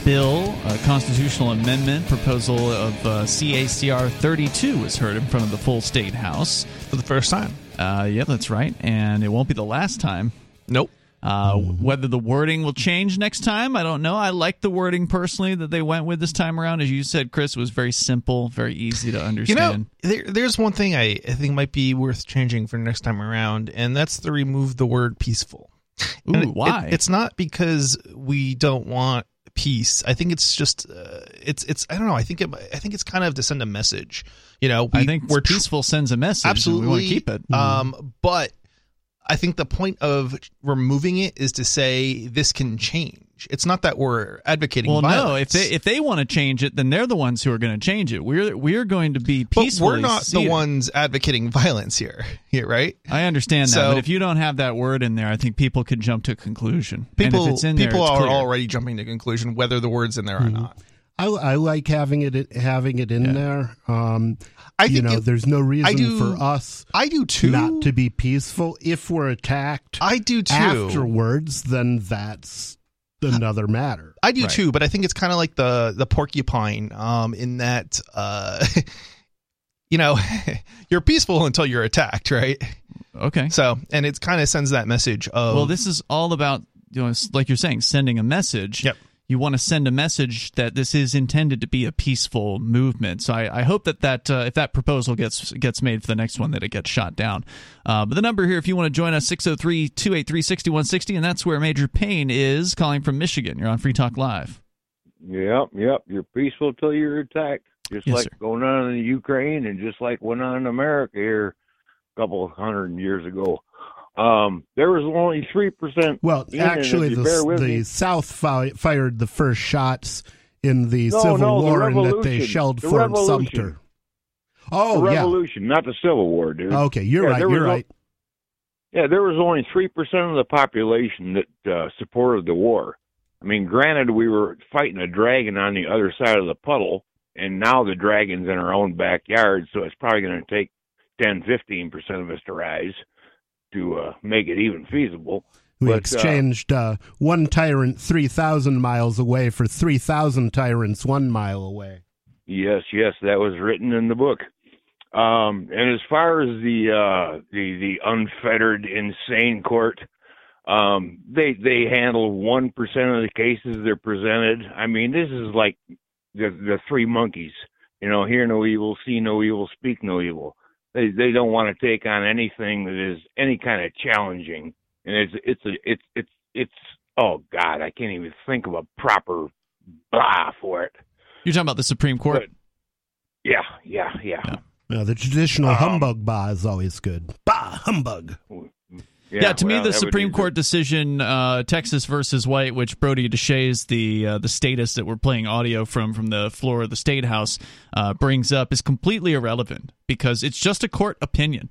bill, a constitutional amendment proposal of uh, CACR 32 was heard in front of the full State House. For the first time. Uh, yeah, that's right. And it won't be the last time. Nope. Uh, Whether the wording will change next time, I don't know. I like the wording personally that they went with this time around. As you said, Chris, it was very simple, very easy to understand. You know, there, there's one thing I, I think might be worth changing for next time around, and that's to remove the word peaceful. Ooh, it- why? it- it's not because we don't want peace. I think it's just uh, it's it's I don't know. I think it, I think it's kind of to send a message. You know, we, I think we're peaceful sends a message. absolutely we want to keep it. Um, but I think the point of removing it is to say this can change. It's not that we're advocating. well, no. If they if they want to change it, then they're the ones who are going to change it. We're we're going to be but peaceful. we're not the ones advocating violence here. [LAUGHS] Here, right? I understand that, So- but if you don't have that word in there, I think people can jump to a conclusion. and People if it's in people there, are clear. already jumping to conclusion whether the word's in there or not. I, I like having it having it in there. Um, I you think know, it- there's no reason do- for us I do too. not to be peaceful. If we're attacked I do too. afterwards, then that's another matter. I do Right. too, but I think it's kind of like the the porcupine, um, in that, uh, [LAUGHS] you know, [LAUGHS] you're peaceful until you're attacked, right? Okay. So, and it kind of sends that message of Well, this is all about, you know, like you're saying, sending a message. Yep. You want to send a message that this is intended to be a peaceful movement. So I, I hope that that uh, if that proposal gets gets made for the next one, that it gets shot down. Uh, but the number here, if you want to join us, 603-283-6160, and that's where Major Payne is calling from Michigan. You're on Free Talk Live. Yep, yep. You're peaceful till you're attacked. Just Yes, like sir. going on in Ukraine and just like went on in America here a couple of hundred years ago. Um, there was only three percent. Well, actually, the the me, South fi- fired the first shots in the No, Civil no, the War, and that they shelled The Fort revolution. Sumter. the Oh yeah. revolution, not the Civil War, dude. Okay, you're Yeah, right. You're no- right. Yeah, there was only three percent of the population that uh, supported the war. I mean, granted, we were fighting a dragon on the other side of the puddle, and now the dragon's in our own backyard, so it's probably going to take 10, 15 percent of us to rise to uh, make it even feasible. We But, uh, exchanged uh, one tyrant three thousand miles away for three thousand tyrants one mile away. Yes, yes, that was written in the book. Um, and as far as the uh, the the unfettered insane court, um, they they handle one percent of the cases they're presented. I mean, this is like the the three monkeys. You know, hear no evil, see no evil, speak no evil. They they don't want to take on anything that is any kind of challenging. And it's it's a it's it's it's oh God, I can't even think of a proper blah for it. You're talking about the Supreme Court. But, yeah, yeah, yeah. Yeah. Yeah, the traditional Um, humbug bah is always good. Bah humbug. Yeah, to me, the Supreme Court decision, uh, Texas versus White, which Brodie Deshaies, the uh, the statist that we're playing audio from from the floor of the state house, uh, brings up, is completely irrelevant because it's just a court opinion,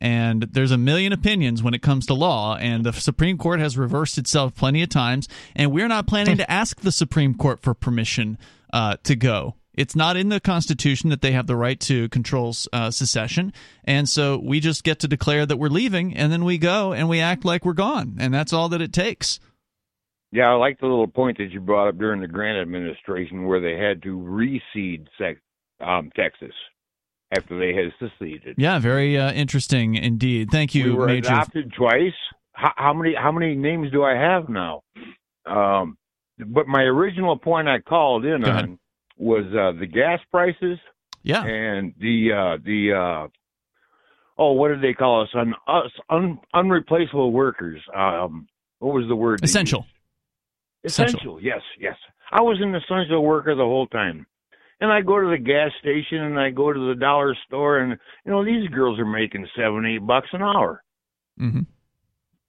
and there's a million opinions when it comes to law, and the Supreme Court has reversed itself plenty of times, and we're not planning to [LAUGHS] ask the Supreme Court for permission uh, to go. It's not in the Constitution that they have the right to control uh, secession, and so we just get to declare that we're leaving, and then we go and we act like we're gone, and that's all that it takes. Yeah, I like the little point that you brought up during the Grant administration where they had to reseed sec- um, Texas after they had seceded. Yeah, very uh, interesting indeed. Thank you, we were Major. adopted twice. How, how many how many names do I have now? Um, but my original point I called in on was uh, the gas prices Yeah, and the uh, the uh, oh what did they call us? Un, us un, unreplaceable workers. Um, what was the word? essential. Essential. Essential. Yes, yes. I was an essential worker the whole time. And I go to the gas station and I go to the dollar store and you know these girls are making seven, eight bucks an hour. hmm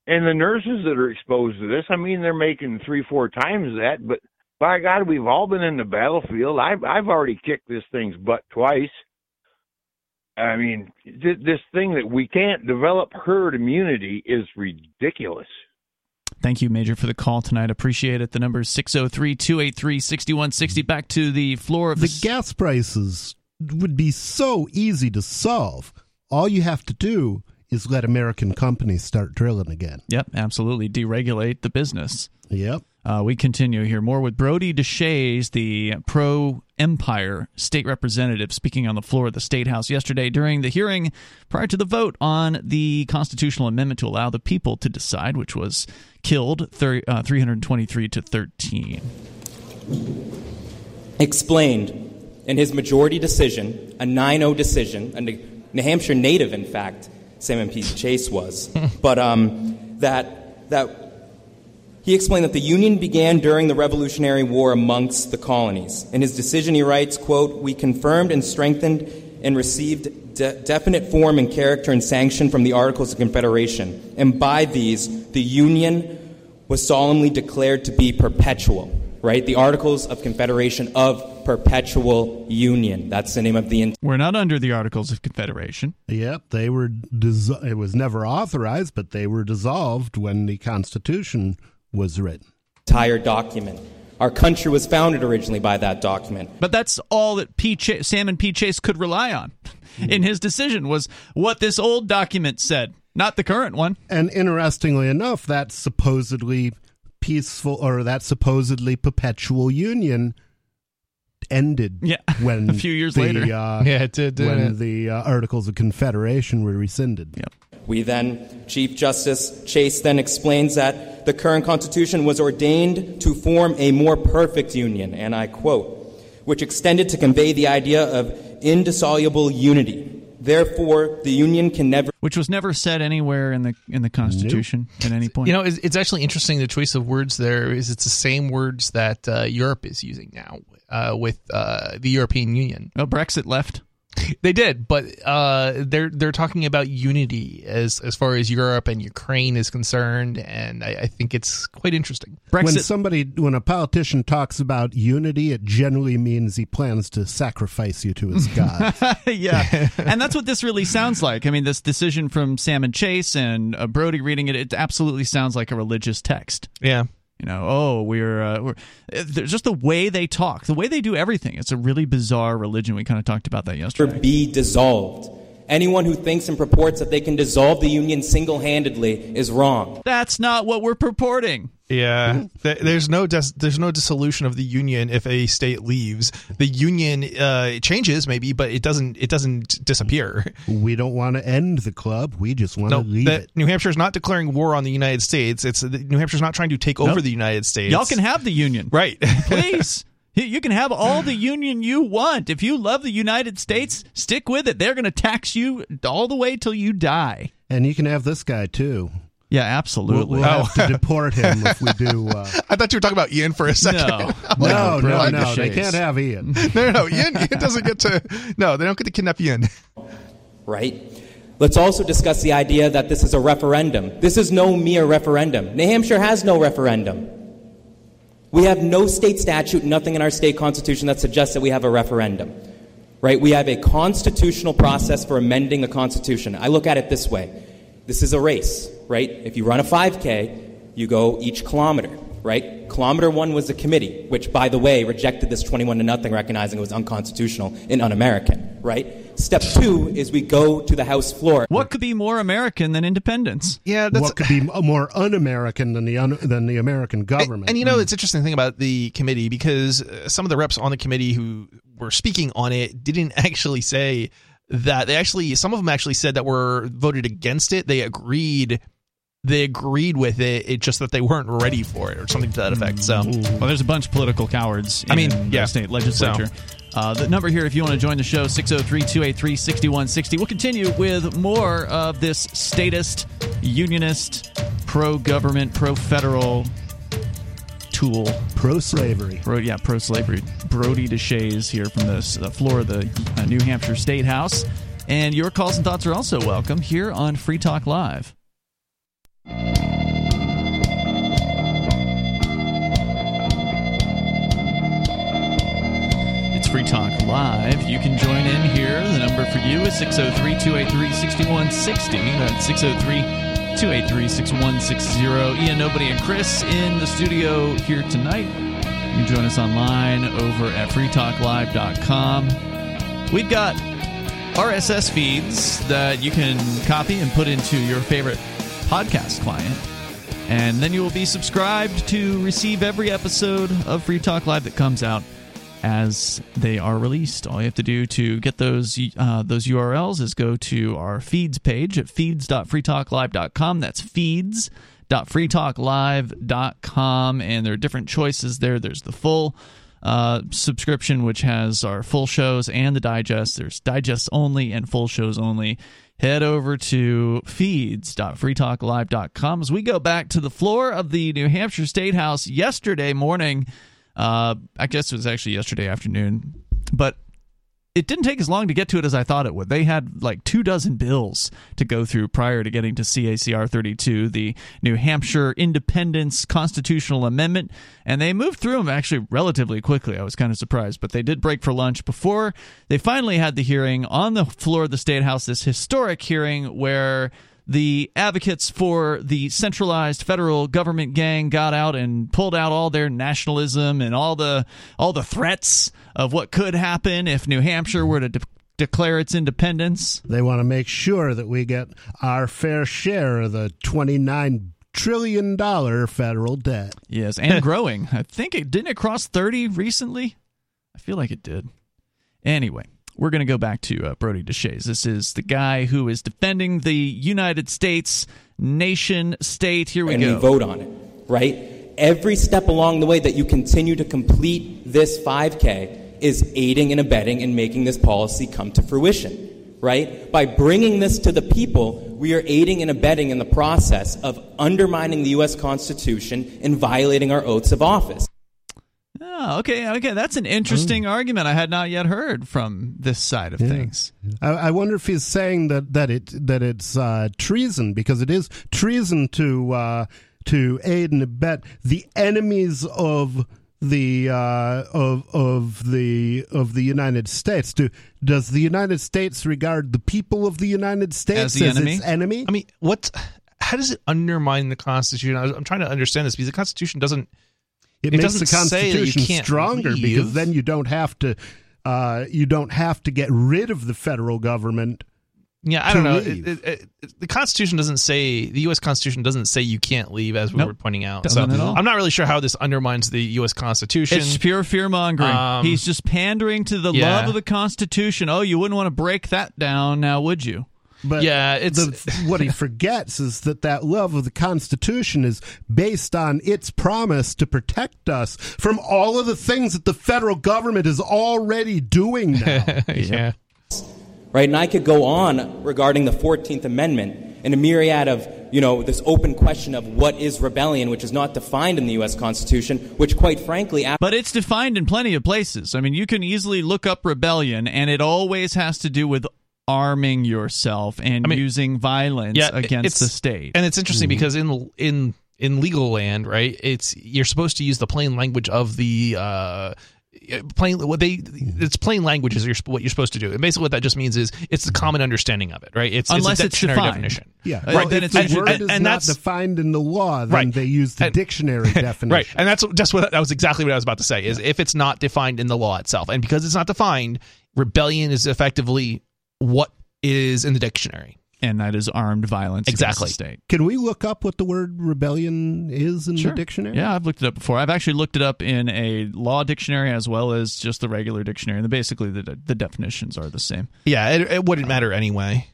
And the nurses that are exposed to this, I mean, they're making three, four times that. But by God, we've all been in the battlefield. I've I've already kicked this thing's butt twice. I mean, th- this thing that we can't develop herd immunity is ridiculous. Thank you, Major, for the call tonight. Appreciate it. The number is 603 283 6160. Back to the floor of The the. gas prices would be so easy to solve. All you have to do is let American companies start drilling again. Yep, absolutely. Deregulate the business. Yep. Uh, we continue here more with Brodie Deshaies, the pro Empire state representative, speaking on the floor of the State House yesterday during the hearing prior to the vote on the constitutional amendment to allow the people to decide, which was killed thir- uh, 323 to 13. explained in his majority decision, a 9 0 decision, a New Hampshire native, in fact, Salmon P. Chase was, [LAUGHS] but um, that, that he explained that the Union began during the Revolutionary War amongst the colonies. In his decision, he writes, quote, We confirmed and strengthened and received de- definite form and character and sanction from the Articles of Confederation, and by these, the Union was solemnly declared to be perpetual, right? The Articles of Confederation of Perpetual Union. That's the name of the We're not under the Articles of Confederation. Yep, they were. Dis- it was never authorized, but they were dissolved when the Constitution was written. entire document. Our country was founded originally by that document. But that's all that P. Ch- Salmon P. Chase could rely on [LAUGHS] in his decision was what this old document said, not the current one. And interestingly enough, that supposedly peaceful or that supposedly perpetual union ended Yeah, [LAUGHS] when a few years the, later. Uh, Yeah, it did, when it? the uh, Articles of Confederation were rescinded. Yep. We then, Chief Justice Chase then explains that the current Constitution was ordained to form a more perfect union, and I quote, which extended to convey the idea of indissoluble unity. Therefore, the Union can never. Which was never said anywhere in the in the Constitution at any point. You know, it's, it's actually interesting the choice of words there is it's the same words that uh, Europe is using now uh, with uh, the European Union. well, Brexit left. [LAUGHS] They did, but uh, they're they're talking about unity as as far as Europe and Ukraine is concerned, and I, I think it's quite interesting. When somebody, when a politician talks about unity, it generally means he plans to sacrifice you to his [LAUGHS] god. [LAUGHS] yeah, and that's what this really sounds like. I mean, this decision from Salmon Chase and uh, Brodie reading it, it absolutely sounds like a religious text. Yeah, You know, oh, we're, uh, we're uh, just the way they talk, the way they do everything. It's a really bizarre religion. We kind of talked about that yesterday. be dissolved. Anyone who thinks and purports that they can dissolve the Union single handedly is wrong. That's not what we're purporting. Yeah, there's no dis- there's no dissolution of the union if a state leaves. The union uh, changes maybe, but it doesn't it doesn't disappear. We don't want to end the club. We just want No, to leave that it. New Hampshire's not declaring war on the United States. It's New Hampshire's not trying to take over the United States. Y'all can have the union. right. [LAUGHS] Please. You- You can have all the union you want. If you love the United States, stick with it. They're going to tax you all the way till you die. And you can have this guy too. Yeah, We'll, absolutely. we'll have to [LAUGHS] deport him if we do. Uh, I thought you were talking about Ian for a second. No. [LAUGHS] no, no, Brodie no. They can't have Ian. [LAUGHS] no, no, no. Ian, Ian doesn't get to. No, they don't get to kidnap Ian. right? Let's also discuss the idea that this is a referendum. This is no mere referendum. New Hampshire has no referendum. We have no state statute, nothing in our state constitution that suggests that we have a referendum. Right? We have a constitutional process for amending the constitution. I look at it this way. This is a race, right? If you run a 5K, you go each kilometer, right? Kilometer 1 was a committee, which by the way rejected this 21 to nothing recognizing it was unconstitutional and un-American, right? Step 2 is we go to the house floor. What could be more American than independence? Yeah, that's what could be more un-American than the un- than the American government? And you know, it's interesting thing about the committee because uh, some of the reps on the committee who were speaking on it didn't [LAUGHS] actually say that they actually some of them actually said that were voted against it. They agreed they agreed with it. It's just that they weren't ready for it or something to that effect. So Well, there's a bunch of political cowards in I mean, the yeah. state legislature. Uh, the number here, if you want to join the show, 603 283 6160. We'll continue with more of this statist, unionist, pro government, pro federal tool. Pro slavery. Pro, yeah, pro slavery. Brodie Deshaies here from the the floor of the uh, New Hampshire State House. And your calls and thoughts are also welcome here on Free Talk Live. It's Free Talk Live. You can join in here. The number for you is 603 283 6160. That's 603 283 6160. Ian, Nobody, and Chris in the studio here tonight. You can join us online over at freetalklive.com. We've got RSS feeds that you can copy and put into your favorite podcast client. And then you will be subscribed to receive every episode of Free Talk Live that comes out as they are released. All you have to do to get those uh, those URLs is go to our feeds page at feeds.freetalklive.com. That's feeds.freetalklive.com, and there are different choices there. There's the full uh, subscription, which has our full shows and the digest. There's digest only and full shows only. Head over to feeds.freetalklive.com as we go back to the floor of the New Hampshire State House yesterday morning. Uh, I guess it was actually yesterday afternoon, but it didn't take as long to get to it as I thought it would. They had like two dozen bills to go through prior to getting to CACR 32, the New Hampshire Independence Constitutional Amendment, and they moved through them actually relatively quickly. I was kind of surprised, but they did break for lunch before they finally had the hearing on the floor of the State House, this historic hearing where the advocates for the centralized federal government gang got out and pulled out all their nationalism and all the all the threats of what could happen if New Hampshire were to de- declare its independence. They want to make sure that we get our fair share of the twenty-nine trillion dollar federal debt. Yes, and [LAUGHS] growing. I think it didn't it cross 30 recently? I feel like it did. Anyway, we're going to go back to uh, Brodie Deshaies. This is the guy who is defending the United States nation state. Here we and go. we vote on it, right? Every step along the way that you continue to complete this 5K is aiding and abetting and making this policy come to fruition, right? By bringing this to the people, we are aiding and abetting in the process of undermining the U.S. Constitution and violating our oaths of office. Oh, okay, okay. That's an interesting argument I had not yet heard from this side of things. I, I wonder if he's saying that that it that it's uh, treason because it is treason to uh, to aid and abet the enemies of the uh, of of the of the United States. Do does the United States regard the people of the United States the enemy? its enemy? I mean, what? How does it undermine the Constitution? I'm trying to understand this because the Constitution doesn't. It, It makes the doesn't say that you Constitution stronger leave. because then you don't have to uh, you don't have to get rid of the federal government Yeah, I don't know. It- it- it- the Constitution doesn't say the U.S. Constitution doesn't say you can't leave, as we Nope. were pointing out. Doesn't at all. I'm not really sure how this undermines the U.S. Constitution. It's pure fear mongering. Um, He's just pandering to the yeah. love of the Constitution. Oh, you wouldn't want to break that down now, would you? But Yeah, it's- the, what he forgets is that that love of the Constitution is based on its promise to protect us from all of the things that the federal government is already doing now. [LAUGHS] yeah. right? And I could go on regarding the 14th Amendment and a myriad of, you know, this open question of what is rebellion, which is not defined in the U.S. Constitution, which, quite frankly, after But it's defined in plenty of places. I mean, you can easily look up rebellion, and it always has to do with arming yourself and I mean, using violence yeah, against the state. And it's interesting because in in in legal land, right? It's you're supposed to use the plain language of the uh plain what they it's plain language is what you're supposed to do. And basically what that just means is it's the common understanding of it, right? It's Unless it's a dictionary defined. definition. Yeah, Uh, well, then if it's the a- word and- is and not that's- defined in the law, then Right. they use the And- dictionary [LAUGHS] definition. Right, and that's just what that was exactly what I was about to say. Is if it's not defined in the law itself, and because it's not defined, rebellion is effectively what is in the dictionary. and that is armed violence Exactly. against the state. Can we look up what the word rebellion is in Sure. the dictionary? Yeah, I've looked it up before. I've actually looked it up in a law dictionary as well as just the regular dictionary. And basically, the, the definitions are the same. Yeah, it, it wouldn't matter anyway.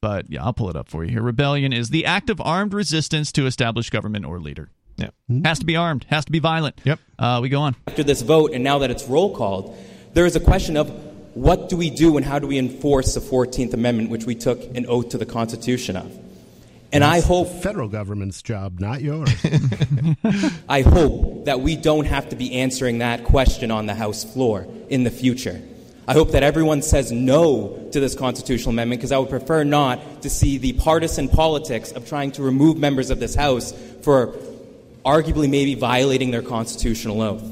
But yeah, I'll pull it up for you here. Rebellion is the act of armed resistance to established government or leader. Yeah. Has to be armed, has to be violent. Yep. Uh, we go on. After this vote, and now that it's roll called, there is a question of what do we do and how do we enforce the 14th Amendment, which we took an oath to the Constitution of? And I hope federal government's job, not yours. [LAUGHS] I hope that we don't have to be answering that question on the House floor in the future. I hope that everyone says no to this constitutional amendment because I would prefer not to see the partisan politics of trying to remove members of this House for arguably maybe violating their constitutional oath.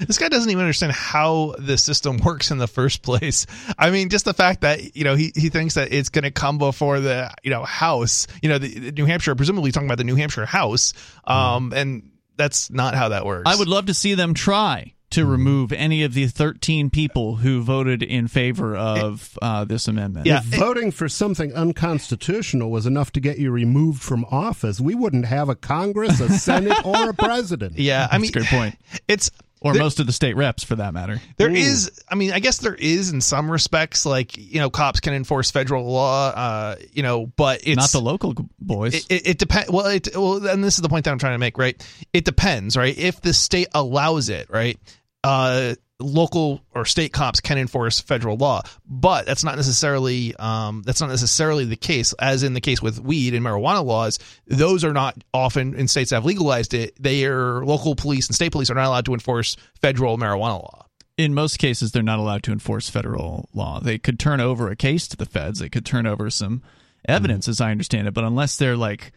Right. This guy doesn't even understand how the system [LAUGHS] works in the first place. I mean, just the fact that you know he, he thinks that it's going to come before the you know House, you know, the, the New Hampshire, presumably talking about the New Hampshire House, um, and that's not how that works. I would love to see them try to remove any of the 13 people who voted in favor of uh, this amendment. if voting for something unconstitutional was enough to get you removed from office, we wouldn't have a Congress, a Senate, or a [LAUGHS] president. Yeah, I mean, That's a good point. It's or there- most of the state reps for that matter. There is, I mean, I guess there is in some respects, like you know, cops can enforce federal law, uh, you know, but it's not the local boys. It, it, it depends. Well, it, well, and this is the point that I'm trying to make, right? It depends, right? If the state allows it, right? Uh, local or state cops can enforce federal law, but that's not necessarily um, that's not necessarily the case. As in the case with weed and marijuana laws, those are not often in states that have legalized it. They are local police and state police are not allowed to enforce federal marijuana law. in most cases they're not allowed to enforce federal law. They could turn over a case to the feds. They could turn over some evidence as I understand it, but unless they're like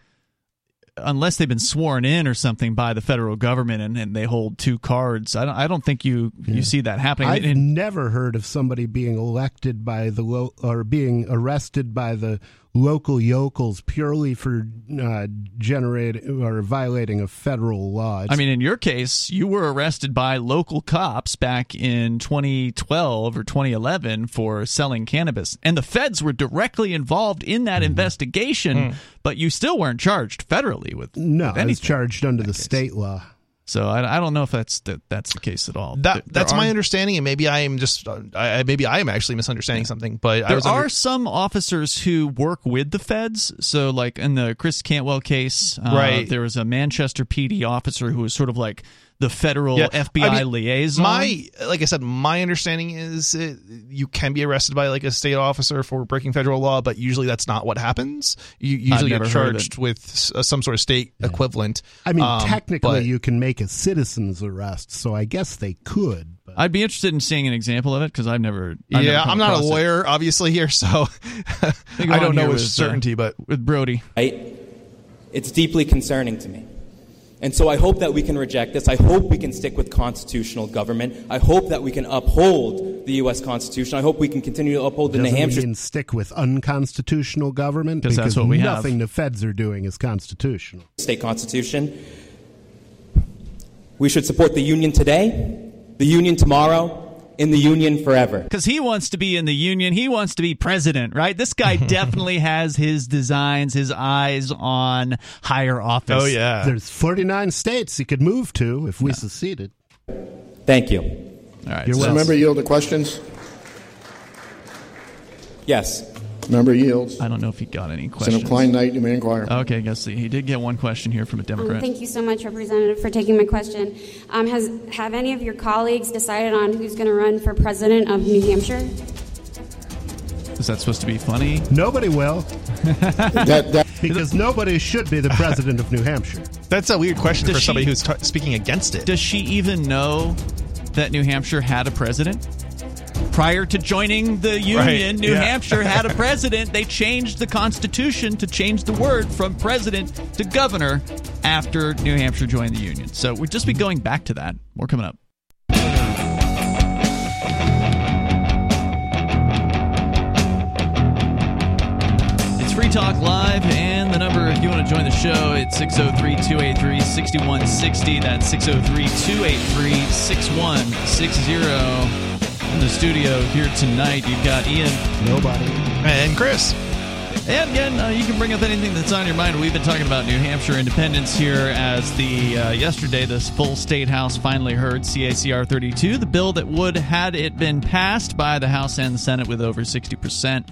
unless they've been sworn in or something by the federal government and, and they hold two cards, I don't I don't think you you see that happening. I've In- never heard of somebody being elected by the lo- or being arrested by the local yokels purely for uh, generating or violating a federal law. I mean, in your case, you were arrested by local cops back in 2012 or 2011 for selling cannabis, and the feds were directly involved in that investigation, Mm. but you still weren't charged federally with no, with I was charged under the state law. So I, I don't know if that's that, that's the case at all. That There- that's there my understanding, and maybe I am just I, maybe I am actually misunderstanding something. But I There under- are some officers who work with the feds. So, like in the Chris Cantwell case, uh, Right. There was a Manchester PD officer who was sort of like the federal Yeah, FBI I mean, liaison. My, like I said, my understanding is uh you can be arrested by like a state officer for breaking federal law, but usually that's not what happens. You usually never get heard of charged with uh, some sort of state equivalent. I mean, Um, technically, but- you can make a citizen's arrest, so I guess they could. But I'd be interested in seeing an example of it because I've never. I've never yeah, come I'm not a across it. lawyer, obviously here, so Let [LAUGHS] I don't know with with, uh, certainty. but with Brodie, right? It's deeply concerning to me. And so I hope that we can reject this. I hope we can stick with constitutional government. I hope that we can uphold the U.S. Constitution. I hope we can continue to uphold the New doesn't Hampshire mean stick with unconstitutional government 'Cause that's what we have. nothing the feds are doing is constitutional. state constitution. We should support the Union today, the Union tomorrow, in the Union forever. Because he wants to be in the Union. He wants to be president, right? This guy [LAUGHS] definitely has his designs, his eyes on higher office. Oh, yeah. There's 49 states he could move to if we seceded. Thank you. All right. You're Does the welcome. member yield to questions? Yes. Member yields. I don't know if he got any questions. Senator questions. Klein Knight, you may inquire. Okay, I guess he did get one question here from a Um, Democrat. thank you so much, Representative, for taking my question. Um, has have any of your colleagues decided on who's going to run for president of New Hampshire? Is that supposed to be funny? Nobody will. [LAUGHS] that, that, [LAUGHS] because nobody should be the president of New Hampshire. [LAUGHS] That's a weird question Does for she- somebody who's t- speaking against it. Does she even know that New Hampshire had a president? Prior to joining the Union, Right, New yeah. Hampshire had a [LAUGHS] president. They changed the Constitution to change the word from president to governor after New Hampshire joined the Union. So we'd just be going back to that. More coming up. It's Free Talk Live, and the number, if you want to join the show, it's 603 283 6160. That's 603 283 6160. In the studio here tonight, you've got Ian. Nobody. And Chris. And again, uh, you can bring up anything that's on your mind. We've been talking about New Hampshire independence here as the uh, yesterday this full state house finally heard CACR 32, the bill that would had it been passed by the House and the Senate with over 60 percent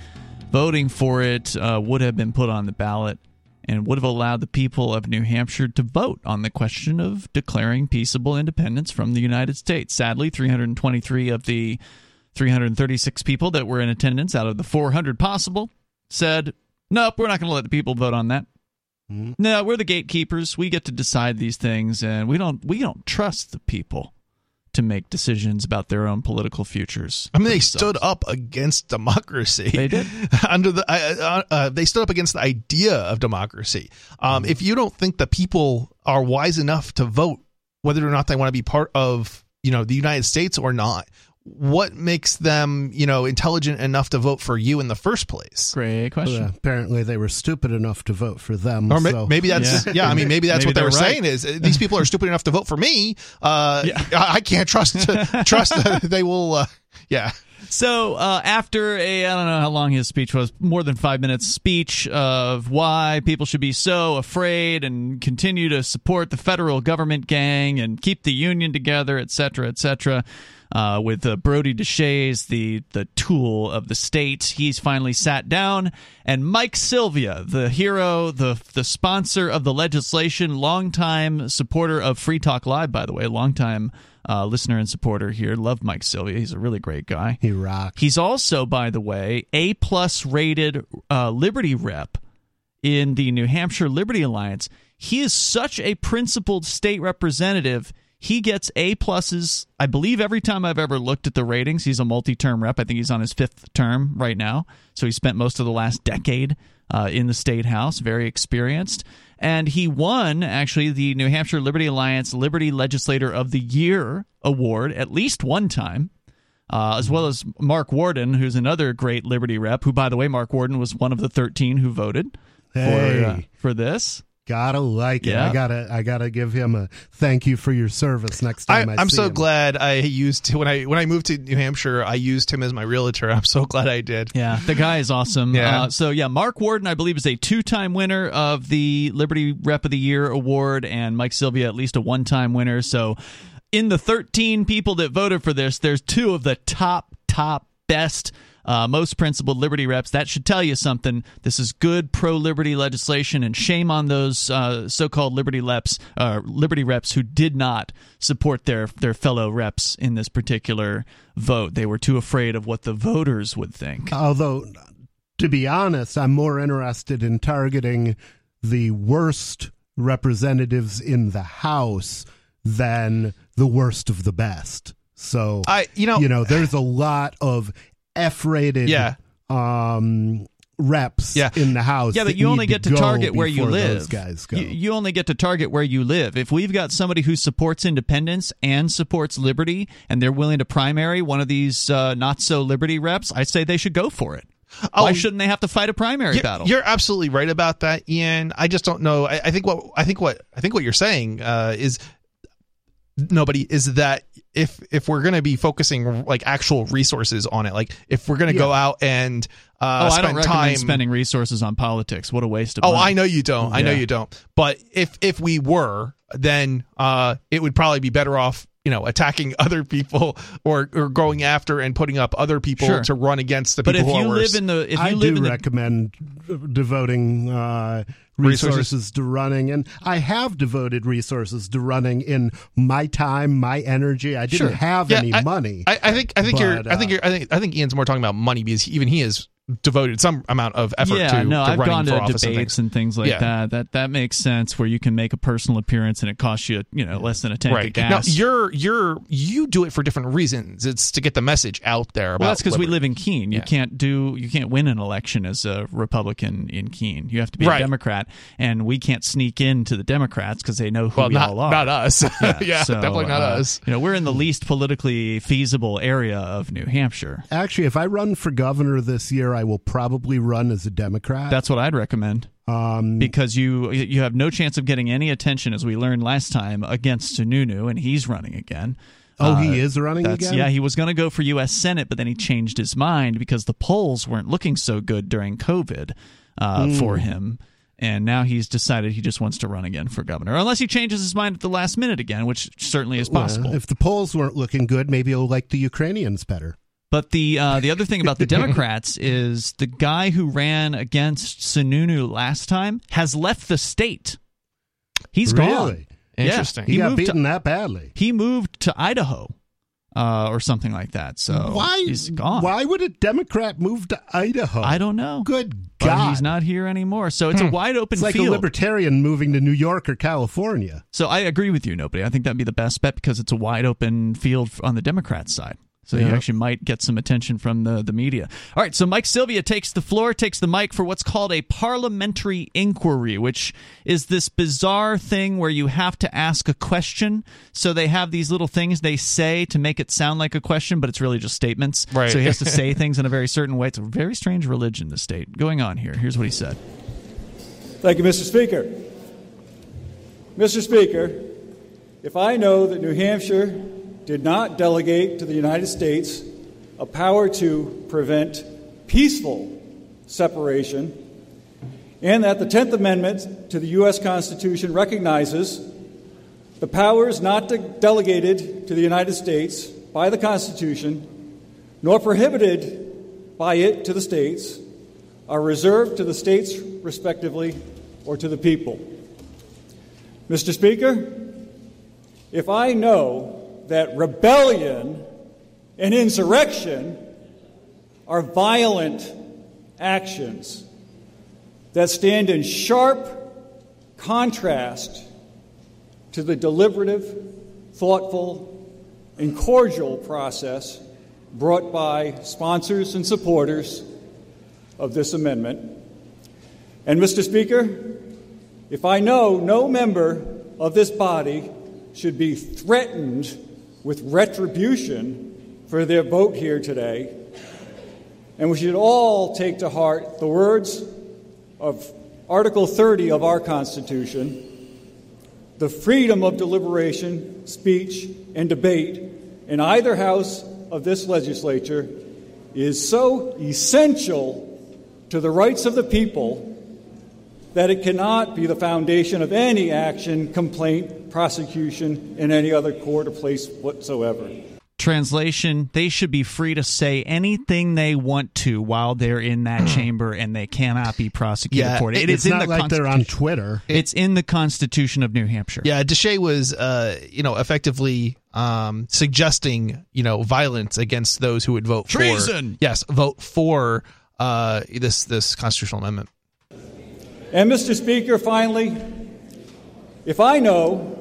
voting for it uh, would have been put on the ballot and would have allowed the people of New Hampshire to vote on the question of declaring peaceable independence from the United States. Sadly, 323 of the 336 people that were in attendance out of the 400 possible said, "Nope, we're not going to let the people vote on that." Mm-hmm. No, we're the gatekeepers. We get to decide these things, and we don't we don't trust the people to make decisions about their own political futures. I mean, they stood up against democracy. They did. [LAUGHS] Under the, uh, uh, uh, they stood up against the idea of democracy. Um, If you don't think the people are wise enough to vote whether or not they want to be part of, you know, the United States or not, what makes them, you know, intelligent enough to vote for you in the first place? Great question. Well, apparently, they were stupid enough to vote for them. Or ma- so- maybe that's yeah. I mean, maybe that's Maybe what they were right. saying is uh, these people are stupid enough to vote for me. Uh, [LAUGHS] I, I can't trust [LAUGHS] trust that they will. Uh, yeah. So uh, after a, I don't know how long his speech was, more than five minutes speech of why people should be so afraid and continue to support the federal government gang and keep the union together, et cetera, et cetera. Uh, with uh, Brodie Deshaies, the the tool of the state, he's finally sat down, and Mike Sylvia, the hero, the the sponsor of the legislation, longtime supporter of Free Talk Live, by the way, longtime uh, listener and supporter here. Love Mike Sylvia. He's a really great guy. He rocks. He's also, by the way, a plus rated uh, Liberty rep in the New Hampshire Liberty Alliance. He is such a principled state representative. He gets A pluses, I believe, every time I've ever looked at the ratings. He's a multi term rep. I think he's on his fifth term right now. So he spent most of the last decade uh, in the state house, very experienced. And he won, actually, the New Hampshire Liberty Alliance Liberty Legislator of the Year award at least one time. Uh, as well as Mark Warden, who's another great Liberty rep. Who, by the way, Mark Warden was one of the thirteen who voted Hey. for uh, for this. Gotta like it. Yeah. I gotta, I gotta give him a thank you for your service next time I, I'm see so him. glad I used when I when I moved to New Hampshire. I used him as my realtor. [LAUGHS] I'm so glad I did. Yeah, the guy is awesome. Yeah. Uh, so yeah, Mark Warden, I believe, is a two-time winner of the Liberty Rep of the Year award, and Mike Sylvia at least a one-time winner. So, in the 13 people that voted for this, there's two of the top, top, best. Uh, most principled liberty reps. That should tell you something. This is good pro liberty legislation, and shame on those uh, so-called liberty reps, uh, liberty reps who did not support their their fellow reps in this particular vote. They were too afraid of what the voters would think. Although, to be honest, I'm more interested in targeting the worst representatives in the House than the worst of the best. So I, you know, you know, there's a lot of F-rated, Yeah. um, reps Yeah. in the House. Yeah, but you need only get to go target where you live. Guys go. You, you only get to target where you live. If we've got somebody who supports independence and supports liberty, and they're willing to primary one of these uh, not so liberty reps, I say they should go for it. Why Oh, shouldn't they have to fight a primary You're- battle? You're absolutely right about that, Ian. I just don't know. I, I think what I think what I think what you're saying uh, is nobody is that if if we're going to be focusing like actual resources on it like if we're going to go out and uh oh, I spend don't recommend time spending resources on politics. What a waste of Oh, money. I know you don't. I know you don't. But if if we were, then uh, it would probably be better off, you know, attacking [LAUGHS] other people or or going after and putting up other people Sure. to run against the But people if who you are live worse. in the if you I live do in the recommend devoting uh, Resources? resources to running, and I have devoted resources to running in my time, my energy. I didn't Sure. have Yeah, any I- money. I, I think I think you're but, I think uh, you're I think I think Ian's more talking about money because even he has devoted some amount of effort yeah, to, no, to I've running gone for to office debates and and things, like Yeah. that. That that makes sense. Where you can make a personal appearance and it costs you, you know, less than a tank of Right gas. now, you're you're you do it for different reasons. It's to get the message out there. About well, that's because we live in Keene. You Yeah. can't do you can't win an election as a Republican in Keene. You have to be Right. a Democrat, and we can't sneak into the Democrats because they know who Well, we not- all are. not us. [LAUGHS] [LAUGHS] Yeah, so, definitely not uh, us. You know, we're in the least politically feasible area of New Hampshire. Actually, if I run for governor this year, I will probably run as a Democrat. That's what I'd recommend. Um, because you you have no chance of getting any attention, as we learned last time, against Sununu, and he's running again. Oh, he is running that's- again? Yeah, he was going to go for U.S. Senate, but then he changed his mind because the polls weren't looking so good during COVID uh, Mm. for him. And now he's decided he just wants to run again for governor, unless he changes his mind at the last minute again, which certainly is well, possible. if the polls weren't looking good, maybe he'll like the Ukrainians better. But the uh, the other thing about the [LAUGHS] Democrats is the guy who ran against Sununu last time has left the state. He's gone. Really? Interesting. He, got moved to- beaten that badly. He moved to Idaho, uh, or something like that. So why? he's gone. Why would a Democrat move to Idaho? I don't know. Good But God! he's not here anymore. So it's a Hmm. wide open It's like field. a libertarian moving to New York or California. so I agree with you, nobody. I think that'd be the best bet because it's a wide open field on the Democrats' side. So you actually might get some attention from the, the media. All right, so Mike Sylvia takes the floor, takes the mic for what's called a parliamentary inquiry, which is this bizarre thing where you have to ask a question. So they have these little things they say to make it sound like a question, but it's really just statements. Right. So he has to say [LAUGHS] things in a very certain way. It's a very strange religion, the state. Going on here. Here's what he said. Thank you, Mr. Speaker. Mr. Speaker, if I know that New Hampshire did not delegate to the United States a power to prevent peaceful separation, and that the 10th Amendment to the U.S. Constitution recognizes the powers not de- delegated to the United States by the Constitution, nor prohibited by it to the states, are reserved to the states respectively or to the people. Mr. Speaker, if I know that rebellion and insurrection are violent actions that stand in sharp contrast to the deliberative, thoughtful, and cordial process brought by sponsors and supporters of this amendment. And, Mr. Speaker, if I know no member of this body should be threatened with retribution for their vote here today, and we should all take to heart the words of Article 30 of our Constitution the freedom of deliberation, speech, and debate in either house of this legislature is so essential to the rights of the people that it cannot be the foundation of any action, complaint, prosecution in any other court or place whatsoever. Translation They should be free to say anything they want to while they're in that chamber and they cannot be prosecuted Yeah, for it. It it's is in not the like they're on Twitter. It's in the Constitution of New Hampshire. Yeah, Deshaies was, uh, you know, effectively um, suggesting, you know, violence against those who would vote Treason! for. Yes, vote for uh, this this constitutional amendment. And, Mr. Speaker, finally, if I know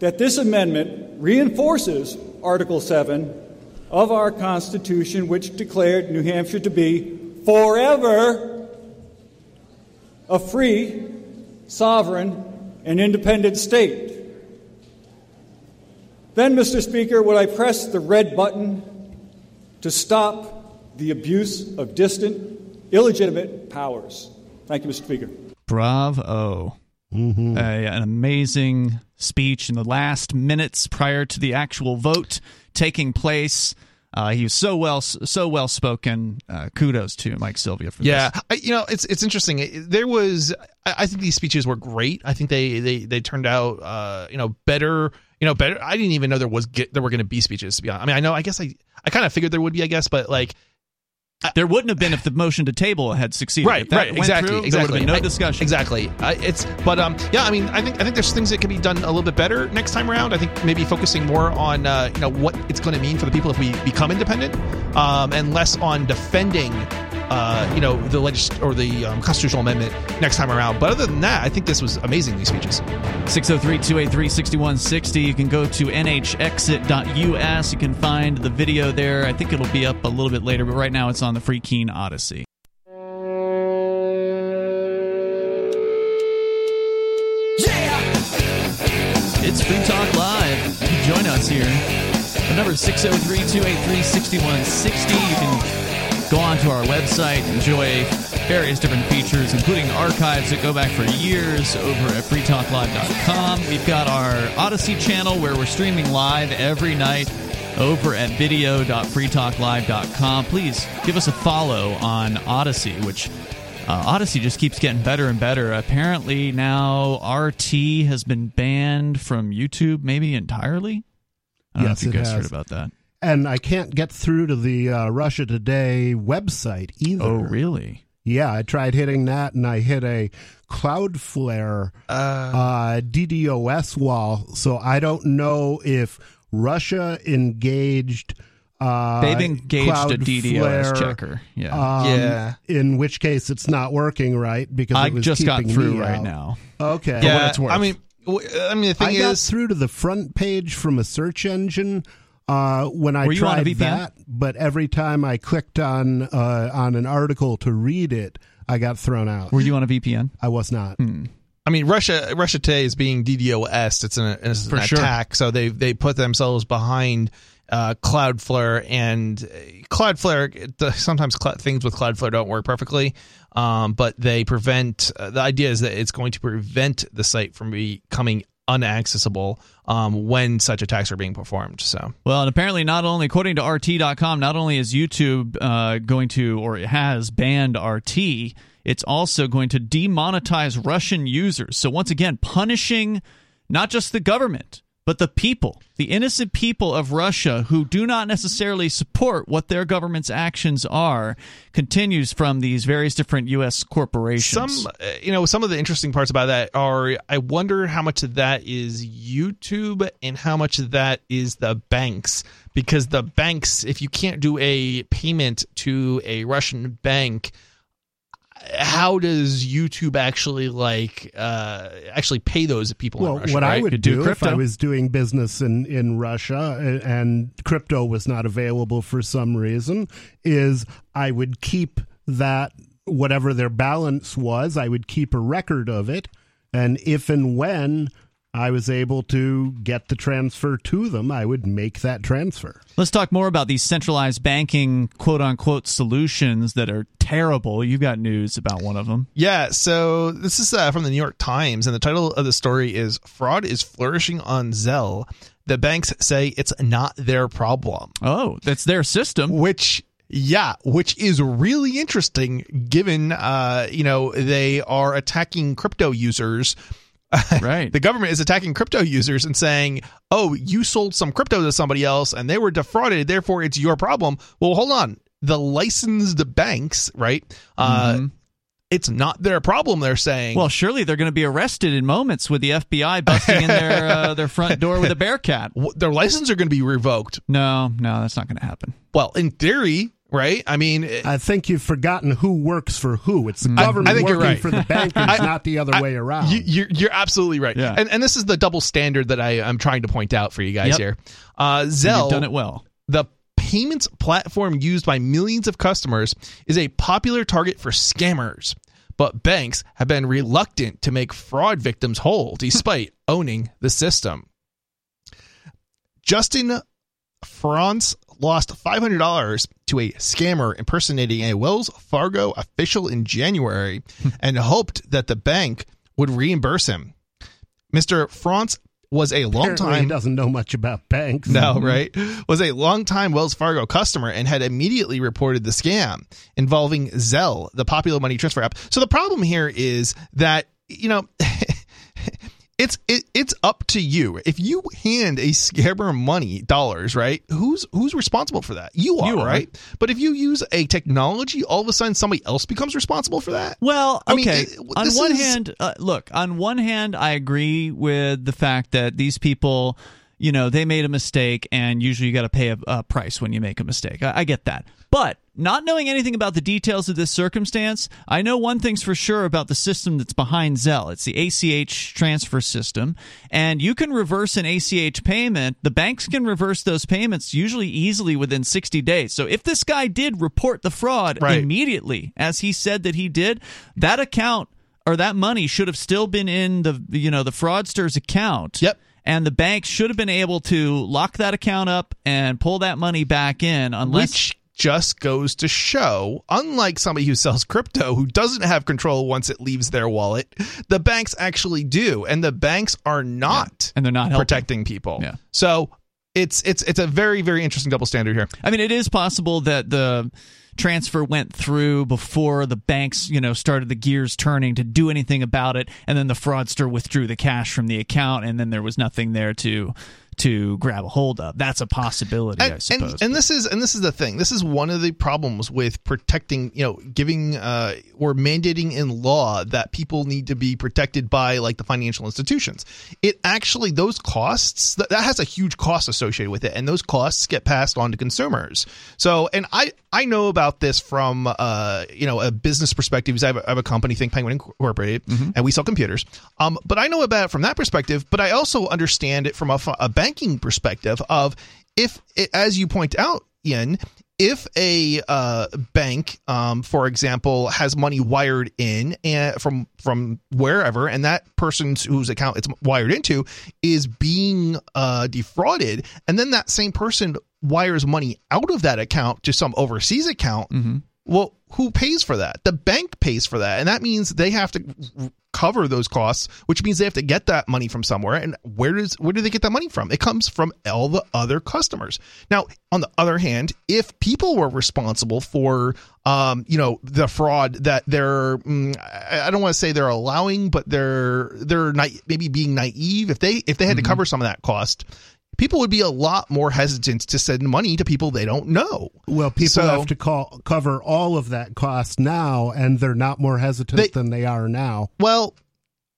that this amendment reinforces Article 7 of our Constitution, which declared New Hampshire to be forever a free, sovereign, and independent state, then, Mr. Speaker, would I press the red button to stop the abuse of distant, illegitimate powers? Thank you, Mr. Speaker. Bravo. Mhm. Uh, an amazing speech in the last minutes prior to the actual vote taking place. Uh, he was so well so well spoken. Uh, kudos to Mike Sylvia for Yeah, this. I, you know, it's it's interesting. There was, I I think these speeches were great. I think they they they turned out, uh, you know, better. You know, better. I didn't even know there was get, there were going to be speeches. To be honest, I mean, I know. I guess I I kind of figured there would be. I guess, but like, There wouldn't have been if the motion to table had succeeded. right, right, went exactly, through, exactly. There would have been no I- discussion. Exactly. I, it's but um yeah. I mean, I think I think there's things that can be done a little bit better next time around. I think maybe focusing more on uh, you know what it's going to mean for the people if we become independent, um, and less on defending. Uh, you know the legis- or the um, constitutional amendment next time around. But other than that, I think this was amazing. These speeches. 603 283 6160. You can go to nhexit.us. You can find the video there. I think it'll be up a little bit later, but right now it's on the Free Keene Odysee. It's Free Talk Live. Join us here. The number is 603 283 6160. You can go on to our website, enjoy various different features, including archives that go back for years over at freetalklive.com. We've got our Odysee channel where we're streaming live every night over at video.freetalklive.com. Please give us a follow on Odysee, which uh, Odysee just keeps getting better and better. Apparently now RT has been banned from YouTube, maybe entirely. I don't Yes, know if you guys has. heard about that. And I can't get through to the uh, Russia Today website either. Oh, really? Yeah, I tried hitting that, and I hit a Cloudflare uh, DDoS wall. So I don't know if Russia engaged. Uh, They've engaged a DDoS checker. Yeah. um, Yeah. In which case, it's not working right because I it was just got keeping through right out. now. Okay. For what it's worth. I mean, I mean the thing I got is, through to the front page from a search engine uh, when I Were you on a tried that, but every time I clicked on uh, on an article to read it, I got thrown out. Were you on a VPN? I was not. I mean, Russia Russia today is being DDoS. It's an, it's an For sure. attack. So they they put themselves behind uh, Cloudflare and uh, Cloudflare. it- the- Sometimes cl- things with Cloudflare don't work perfectly, um, but they prevent. Uh, the idea is that it's going to prevent the site from becoming unaccessible um, when such attacks are being performed. So Well, and apparently, not only according to RT.com, not only is YouTube uh, going to or it has banned RT, it's also going to demonetize Russian users. So once again, punishing not just the government but the people, the innocent people of Russia who do not necessarily support what their government's actions are, continues from these various different U.S. corporations. Some, uh, you know, some of the interesting parts about that are I wonder how much of that is YouTube and how much of that is the banks. Because the banks, if you can't do a payment to a Russian bank, how does YouTube actually like uh actually pay those people Well, in Russia? what I would do do, if I was doing business in, in Russia and, and crypto was not available for some reason is I would keep that whatever their balance was, I would keep a record of it, and if and when I was able to get the transfer to them, I would make that transfer. Let's talk more about these centralized banking quote unquote solutions that are terrible. You've got news about one of them. Yeah, so this is uh, from the New York Times, and the title of the story is Fraud is Flourishing on Zelle. The banks say it's not their problem. Oh, that's their system. Which, yeah, which is really interesting given, uh, you know, they are attacking crypto users. [LAUGHS] Right. the government is attacking crypto users and saying, oh, you sold some crypto to somebody else and they were defrauded, therefore it's your problem. Well, hold on. The licensed banks, right? Uh, Mhm. It's not their problem, they're saying. Well, surely they're going to be arrested in moments with the FBI busting in their uh, [LAUGHS] their front door with a bear cat. Their license are going to be revoked. No, no, that's not going to happen. Well, in theory, right? I mean, it- I think you've forgotten who works for who. It's the Mm. I- government I think you're working right. for the bankers, [LAUGHS] I- not the other I- way around. You, you're, you're absolutely right. Yeah. And, and this is the double standard that I, I'm trying to point out for you guys Yep. here. Uh, Zelle, You've done it well. the payments platform used by millions of customers, is a popular target for scammers. But banks have been reluctant to make fraud victims whole [LAUGHS] despite owning the system. Justin France lost $500 to a scammer impersonating a Wells Fargo official in January hmm. and hoped that the bank would reimburse him. Mr. Franz was a long time doesn't know much about banks. no, right? Was a longtime Wells Fargo customer and had immediately reported the scam involving Zelle, the popular money transfer app. So the problem here is that, you know, [LAUGHS] it's it, it's up to you. If you hand a scammer money, dollars, right? Who's who's responsible for that? You are, You are. right? But if you use a technology, all of a sudden somebody else becomes responsible for that. Well, I mean, okay. it- on one is- hand, uh, look, on one hand, I agree with the fact that these people, you know, they made a mistake, and usually you got to pay a, a price when you make a mistake. I, I get that. But not knowing anything about the details of this circumstance, I know one thing's for sure about the system that's behind Zelle. It's the ACH transfer system, and you can reverse an ACH payment. The banks can reverse those payments usually easily within 60 days. So if this guy did report the fraud Right. immediately, as he said that he did, that account or that money should have still been in the you know the fraudster's account. Yep. And the bank should have been able to lock that account up and pull that money back in unless which just goes to show unlike somebody who sells crypto who doesn't have control once it leaves their wallet the banks actually do and the banks are not and they're not helping. protecting people Yeah. so it's it's it's a very very interesting double standard here I mean, it is possible that the transfer went through before the banks, you know, started the gears turning to do anything about it, and then the fraudster withdrew the cash from the account, and then there was nothing there to to grab a hold of. That's a possibility, I and, suppose. and, and this is and this is the thing. This is one of the problems with protecting, you know, giving uh, or mandating in law that people need to be protected by like the financial institutions. It actually those costs that, that has a huge cost associated with it, and those costs get passed on to consumers. So, and I I know about this from uh you know a business perspective. because I have a, I have a company, ThinkPenguin Incorporated, and we sell computers. Um, but I know about it from that perspective. But I also understand it from a, a banking perspective of if, as you point out, Ian, if a uh, bank, um, for example, has money wired in and from from wherever, and that person whose account it's wired into is being uh, defrauded, and then that same person wires money out of that account to some overseas account. Well, who pays for that? The bank pays for that, and that means they have to cover those costs, which means they have to get that money from somewhere. And where does where do they get that money from? It comes from all the other customers. Now, on the other hand, if people were responsible for, um, you know, the fraud that they're, mm, I don't want to say they're allowing, but they're they're na- maybe being naive. If they if they had to cover some of that cost. People would be a lot more hesitant to send money to people they don't know. Well, people So- have to call, cover all of that cost now, and they're not more hesitant They- than they are now. Well,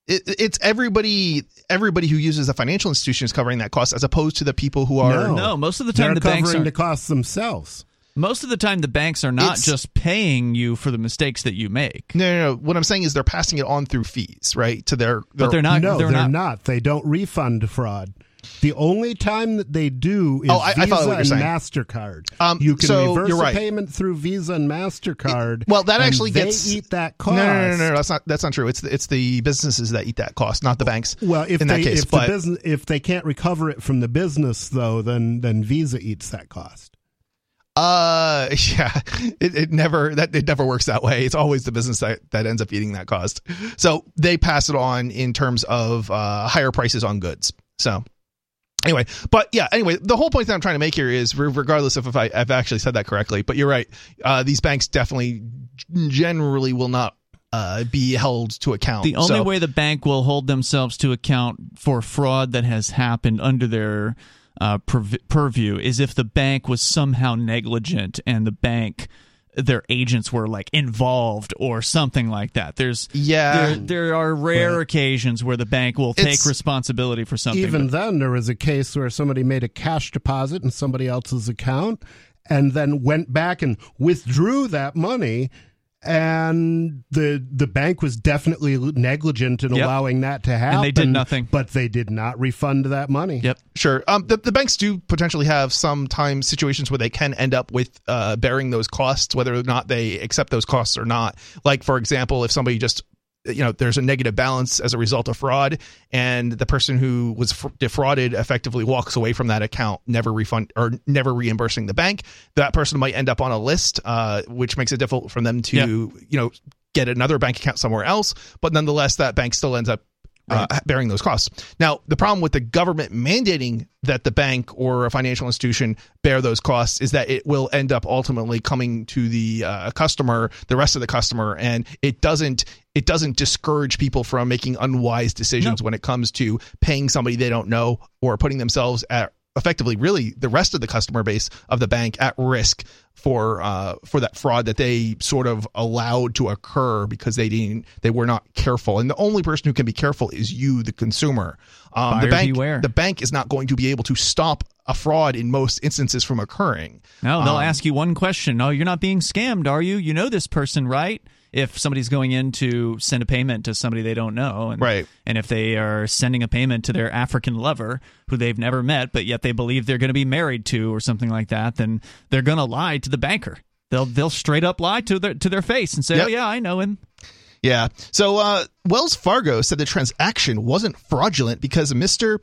it, it's everybody. Everybody who uses a financial institution is covering that cost, as opposed to the people who are. No. no, most of the time They're the banks covering are the costs themselves. most of the time the banks are not It's- just paying you for the mistakes that you make. No, no, no. What I'm saying is they're passing it on through fees, right? To their, their But they're not. no, they're, they're, not. not. They don't refund fraud. The only time that they do is Oh, I- I Visa you're and. Mastercard. Um, you can so reverse you're right. a payment through Visa and Mastercard. Well, that actually they gets eat that cost. No, no, no, no, no, That's not. That's not true. It's the, it's the businesses that eat that cost, not the banks. Well, if in they that case, if but the business if they can't recover it from the business though, then then Visa eats that cost. uh, [LAUGHS] yeah, it, it never that it never works that way. It's always the business that that ends up eating that cost. So they pass it on in terms of uh, higher prices on goods. So anyway but yeah anyway the whole point that i'm trying to make here is regardless of if I, i've actually said that correctly but you're right. Uh, these banks definitely generally will not uh, be held to account. The only So- way the bank will hold themselves to account for fraud that has happened under their uh, purview is if the bank was somehow negligent and the bank their agents were like involved or something like that. There's Yeah. there, there are rare occasions where the bank will take responsibility for something. Even but- then, there was a case where somebody made a cash deposit in somebody else's account and then went back and withdrew that money. And the the bank was definitely negligent in Yep. allowing that to happen. And they did nothing. But they did not refund that money. Yep. Sure. Um, the, the banks do potentially have sometimes situations where they can end up with uh, bearing those costs, whether or not they accept those costs or not. Like, for example, if somebody just you know there's a negative balance as a result of fraud and the person who was fr- defrauded effectively walks away from that account never refund or never reimbursing the bank that person might end up on a list uh, which makes it difficult for them to Yeah. you know get another bank account somewhere else, but nonetheless, that bank still ends up uh, bearing those costs. Now, the problem with the government mandating that the bank or a financial institution bear those costs is that it will end up ultimately coming to the uh, customer, the rest of the customer, and it doesn't it doesn't discourage people from making unwise decisions when it comes to paying somebody they don't know or putting themselves at effectively really the rest of the customer base of the bank at risk for uh, for that fraud that they sort of allowed to occur because they didn't they were not careful and the only person who can be careful is you the consumer um, the bank beware. the bank is not going to be able to stop a fraud in most instances from occurring No, they'll Um, ask you one question. No, you're not being scammed, are you? You know this person, right? If somebody's going in to send a payment to somebody they don't know, and, Right. and if they are sending a payment to their African lover who they've never met, but yet they believe they're going to be married to or something like that, then they're going to lie to the banker. They'll they'll straight up lie to their to their face and say, Yep. "Oh yeah, I know him." Yeah. So uh, Wells Fargo said the transaction wasn't fraudulent because Mr.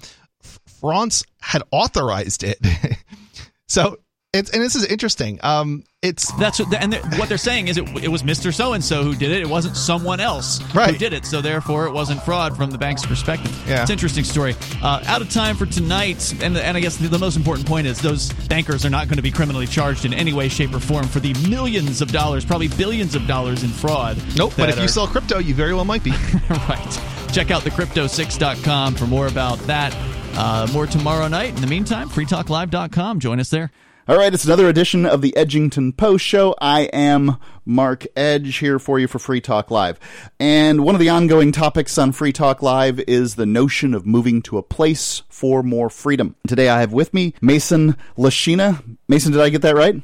France had authorized it. [LAUGHS] so it's and this is interesting. Um, it's That's what, and they're- what they're saying is it, it was Mister So and So who did it. It wasn't someone else who did it. So therefore, it wasn't fraud from the bank's perspective. Yeah. it's an interesting story. Uh, out of time for tonight, and and I guess the, the most important point is those bankers are not going to be criminally charged in any way, shape, or form for the millions of dollars, probably billions of dollars in fraud. nope. But if you sell crypto, you very well might be. [LAUGHS] right, check out thecrypto6.com for more about that. Uh, more tomorrow night. In the meantime, freetalklive.com. Join us there. All right, it's another edition of the Edgington Post Show. I am Mark Edge here for you for Free Talk Live. And one of the ongoing topics on Free Talk Live is the notion of moving to a place for more freedom. Today I have with me Mason Leschnya. Mason, did I get that right?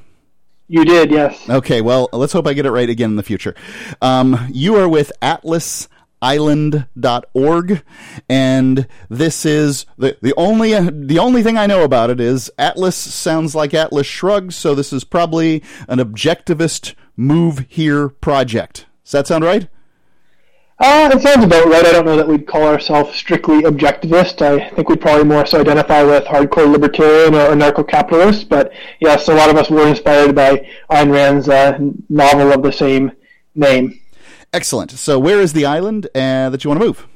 You did, yes. Okay, well, let's hope I get it right again in the future. Um, you are with Atlas island.org and this is the the only the only thing I know about it is Atlas sounds like Atlas shrugs so this is probably an objectivist move here project. Does that sound right? Uh, it sounds about right. I don't know that we'd call ourselves strictly objectivist. I think we'd probably more so identify with hardcore libertarian or, anarcho-capitalist. But yes, a lot of us were inspired by Ayn Rand's uh, novel of the same name. Excellent. So where is the island uh, that you want to move?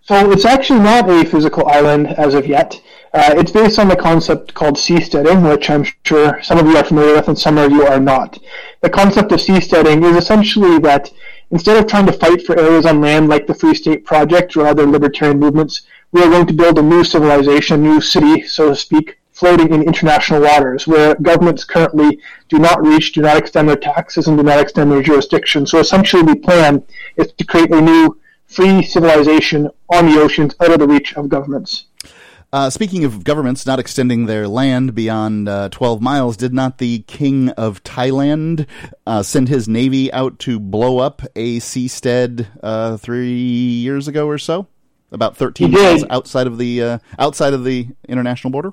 So it's actually not a physical island as of yet. Uh, it's based on the concept called seasteading, which I'm sure some of you are familiar with and some of you are not. The concept of seasteading is essentially that instead of trying to fight for areas on land like the Free State Project or other libertarian movements, we are going to build a new civilization, a new city, so to speak, floating in international waters where governments currently do not reach, do not extend their taxes, and do not extend their jurisdiction. So essentially, the plan is to create a new free civilization on the oceans out of the reach of governments. Uh, speaking of governments not extending their land beyond uh, 12 miles, did not the king of Thailand uh, send his navy out to blow up a seastead uh, three years ago or so? About 13 He miles outside of the uh, outside of the international border.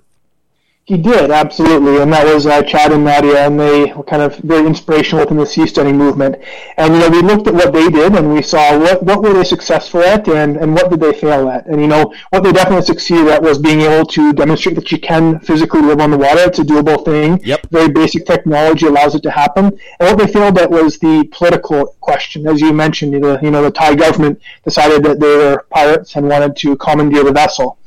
He did, absolutely, and that was uh, Chad and Nadia, and they were kind of very inspirational within the seasteading movement. And you know, we looked at what they did, and we saw what what were they successful at, and and what did they fail at. And you know, what they definitely succeeded at was being able to demonstrate that you can physically live on the water. It's a doable thing. Yep. Very basic technology allows it to happen. And what they failed at was the political question, as you mentioned. The you know the Thai government decided that they were pirates and wanted to commandeer the vessel.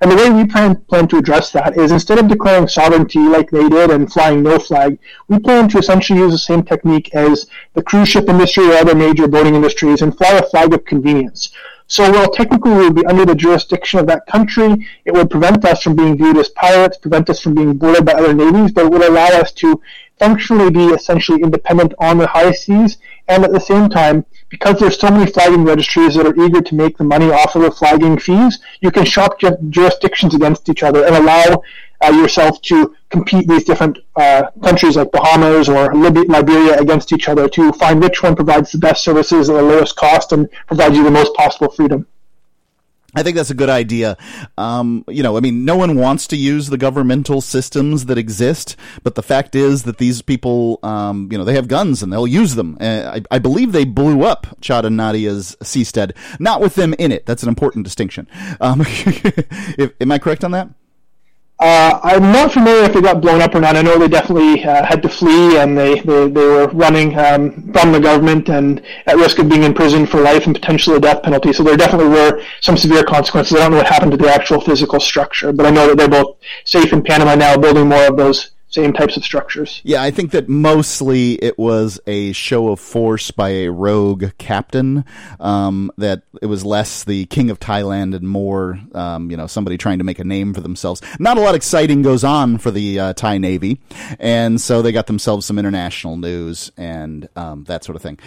And the way we plan, plan to address that is instead of declaring sovereignty like they did and flying no flag, we plan to essentially use the same technique as the cruise ship industry or other major boating industries and fly a flag of convenience. So while technically we would be under the jurisdiction of that country, it would prevent us from being viewed as pirates, prevent us from being boarded by other navies, but it would allow us to functionally be essentially independent on the high seas, and at the same time, because there's so many flagging registries that are eager to make the money off of the flagging fees, you can shop ju- jurisdictions against each other and allow uh, yourself to compete these different uh, countries like Bahamas or Lib- Liberia against each other to find which one provides the best services at the lowest cost and provides you the most possible freedom. I think that's a good idea. Um, you know, I mean, no one wants to use the governmental systems that exist, but the fact is that these people, um, you know, they have guns and they'll use them. Uh, I, I believe they blew up Chad and Nadia's seastead, not with them in it. That's an important distinction. Um, [LAUGHS] if, am I correct on that? Uh, I'm not familiar if they got blown up or not. I know they definitely uh, had to flee and they, they, they were running um, from the government and at risk of being in prison for life and potentially a death penalty. So there definitely were some severe consequences. I don't know what happened to the actual physical structure, but I know that they're both safe in Panama now, building more of those same types of structures. Yeah, I think that mostly it was a show of force by a rogue captain. Um, that it was less the king of Thailand and more, um, you know, somebody trying to make a name for themselves. Not a lot exciting goes on for the uh, Thai Navy, and so they got themselves some international news and um, that sort of thing.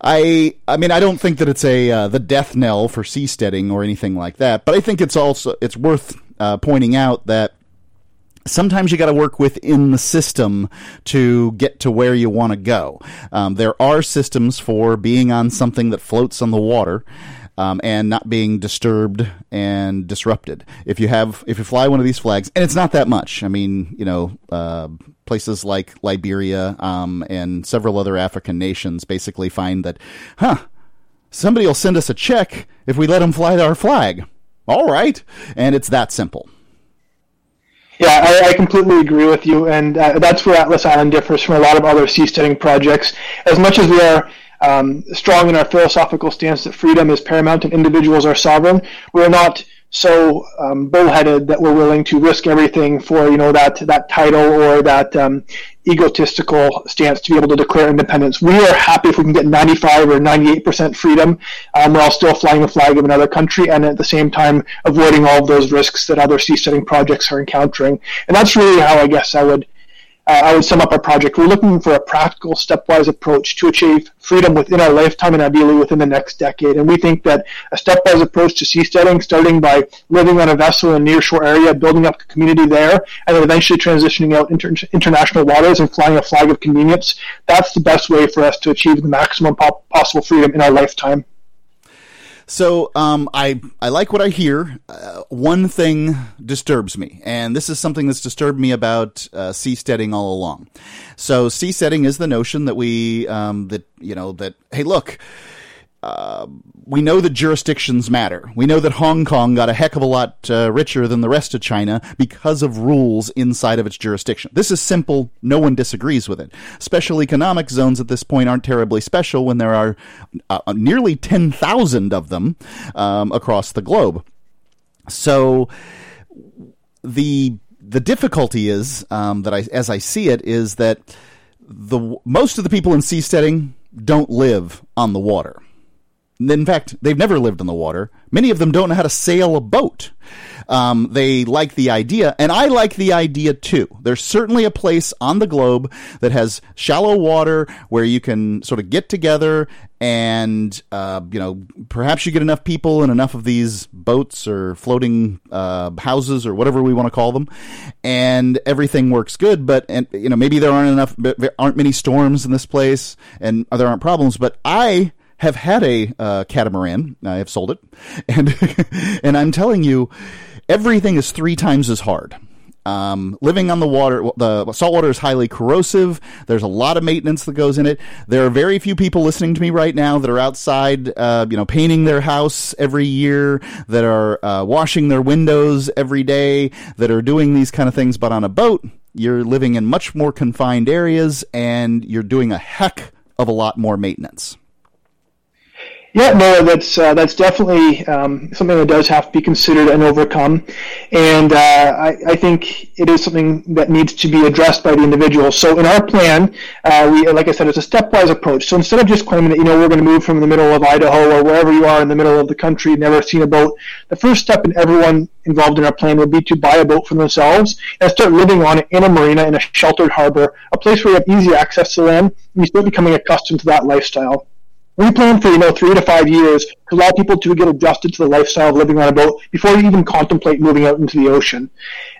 I I mean I don't think that it's a uh, the death knell for seasteading or anything like that, but I think it's also it's worth uh, pointing out that sometimes you got to work within the system to get to where you want to go. Um, there are systems for being on something that floats on the water. Um, and not being disturbed and disrupted. If you have, if you fly one of these flags, and it's not that much. I mean, you know, uh, places like Liberia um, and several other African nations basically find that, huh, somebody will send us a check if we let them fly our flag. All right, and it's that simple. Yeah, I, I, completely agree with you, and uh, that's where Atlas Island differs from a lot of other seasteading projects. As much as we are um, strong in our philosophical stance that freedom is paramount and individuals are sovereign, we're not so um, bullheaded that we're willing to risk everything for you know that that title or that um, egotistical stance to be able to declare independence. We are happy if we can get 95 or 98 percent freedom um, while still flying the flag of another country and at the same time avoiding all of those risks that other seasteading projects are encountering. And that's really how I guess I would uh, I would sum up our project. We're looking for a practical, stepwise approach to achieve freedom within our lifetime and ideally within the next decade. And we think that a stepwise approach to seasteading, starting by living on a vessel in a nearshore area, building up a community there, and then eventually transitioning out into international waters and flying a flag of convenience, that's the best way for us to achieve the maximum possible freedom in our lifetime. So um, I I like what I hear. Uh, one thing disturbs me, and this is something that's disturbed me about uh, seasteading all along. So seasteading is the notion that we um, that you know that hey look uh, we know that jurisdictions matter. We know that Hong Kong got a heck of a lot uh, richer than the rest of China because of rules inside of its jurisdiction. This is simple. No one disagrees with it. Special economic zones at this point aren't terribly special when there are uh, nearly 10,000 of them um, across the globe. So the the difficulty is um, that I, as I see it, is that the most of the people in seasteading don't live on the water. In fact, they've never lived on the water. Many of them don't know how to sail a boat. Um, they like the idea, and I like the idea too. There's certainly a place on the globe that has shallow water where you can sort of get together and, uh, you know, perhaps you get enough people and enough of these boats or floating uh, houses or whatever we want to call them, and everything works good. But, and, you know, maybe there aren't enough, there aren't many storms in this place and there aren't problems, but I have had a uh, catamaran. I have sold it, [LAUGHS] and [LAUGHS] and I'm telling you, everything is three times as hard. Um, living on the water, the saltwater is highly corrosive. There's a lot of maintenance that goes in it. There are very few people listening to me right now that are outside, uh, you know, painting their house every year, that are uh, washing their windows every day, that are doing these kind of things. But on a boat, you're living in much more confined areas, and you're doing a heck of a lot more maintenance. Yeah, no, that's uh, that's definitely um, something that does have to be considered and overcome, and uh, I, I, think it is something that needs to be addressed by the individual. So in our plan, uh, we, like I said, it's a stepwise approach. So instead of just claiming that you know we're going to move from the middle of Idaho or wherever you are in the middle of the country, never seen a boat, the first step in everyone involved in our plan would be to buy a boat for themselves and start living on it in a marina in a sheltered harbor, a place where you have easy access to land, and you start becoming accustomed to that lifestyle we plan for you know three to five years to allow people to get adjusted to the lifestyle of living on a boat before you even contemplate moving out into the ocean.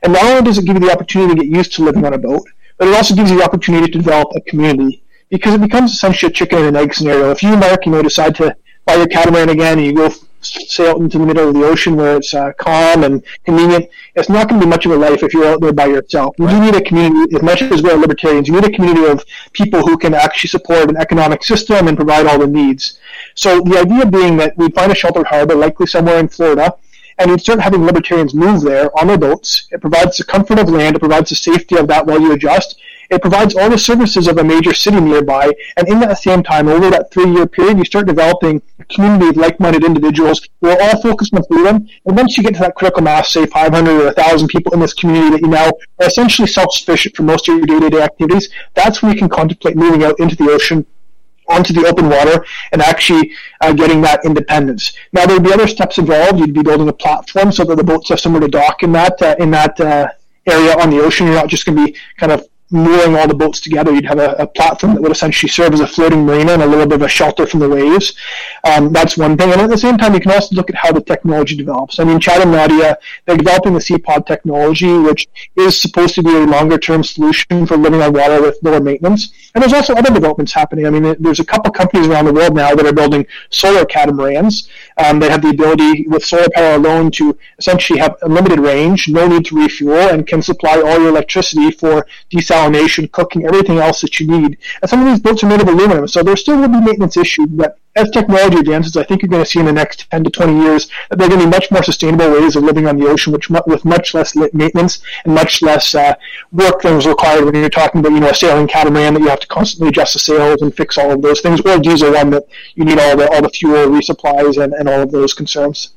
And not only does it give you the opportunity to get used to living on a boat, but it also gives you the opportunity to develop a community because it becomes essentially a chicken and an egg scenario. If you, Mark, you know, decide to buy your catamaran again and you go sail into the middle of the ocean where it's uh, calm and convenient, it's not going to be much of a life if you're out there by yourself. You do need a community, as much as we're libertarians, you need a community of people who can actually support an economic system and provide all the needs. So the idea being that we'd find a sheltered harbor, likely somewhere in Florida, and you'd start having libertarians move there on their boats. It provides the comfort of land, it provides the safety of that while you adjust. It provides all the services of a major city nearby, and in that same time, over that three-year period, you start developing a community of like-minded individuals who are all focused on freedom. And once you get to that critical mass, say 500 or 1,000 people in this community that you now are essentially self-sufficient for most of your day-to-day activities, that's when you can contemplate moving out into the ocean onto the open water and actually uh, getting that independence. Now there would be other steps involved. You'd be building a platform so that the boats have somewhere to dock in that uh, in that uh, area on the ocean. You're not just going to be kind of mooring all the boats together. You'd have a, a, platform that would essentially serve as a floating marina and a little bit of a shelter from the waves. Um, that's one thing. And at the same time, you can also look at how the technology develops. I mean, and Nadia, they're developing the Seapod technology, which is supposed to be a longer term solution for living on water with lower maintenance. And there's also other developments happening. I mean, there's a couple companies around the world now that are building solar catamarans. Um, they have the ability with solar power alone to essentially have unlimited range, no need to refuel, and can supply all your electricity for desalination, cooking, everything else that you need. And some of these boats are made of aluminum, so there still will be maintenance issues, but as technology advances, I think you're going to see in the next 10 to 20 years that there are going to be much more sustainable ways of living on the ocean, which with much less maintenance and much less uh, work than was required when you're talking about, you know, a sailing catamaran that you have to constantly adjust the sails and fix all of those things, or a diesel one that you need all the all the fuel resupplies and, and all of those concerns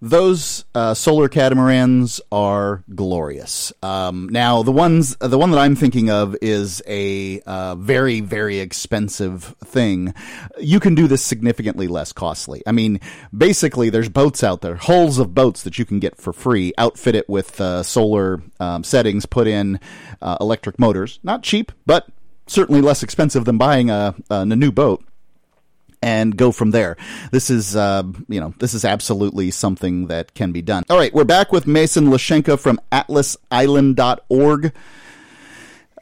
those uh, solar catamarans are glorious. Um, now, the ones, the one that I'm thinking of is a uh, very, very expensive thing. You can do this significantly less costly. I mean, basically, there's boats out there, hulls of boats that you can get for free. Outfit it with uh, solar um, settings, put in uh, electric motors. Not cheap, but certainly less expensive than buying a, a new boat and go from there. This is, uh, you know, this is absolutely something that can be done. All right, we're back with Mason Leschnya from atlasisland.org.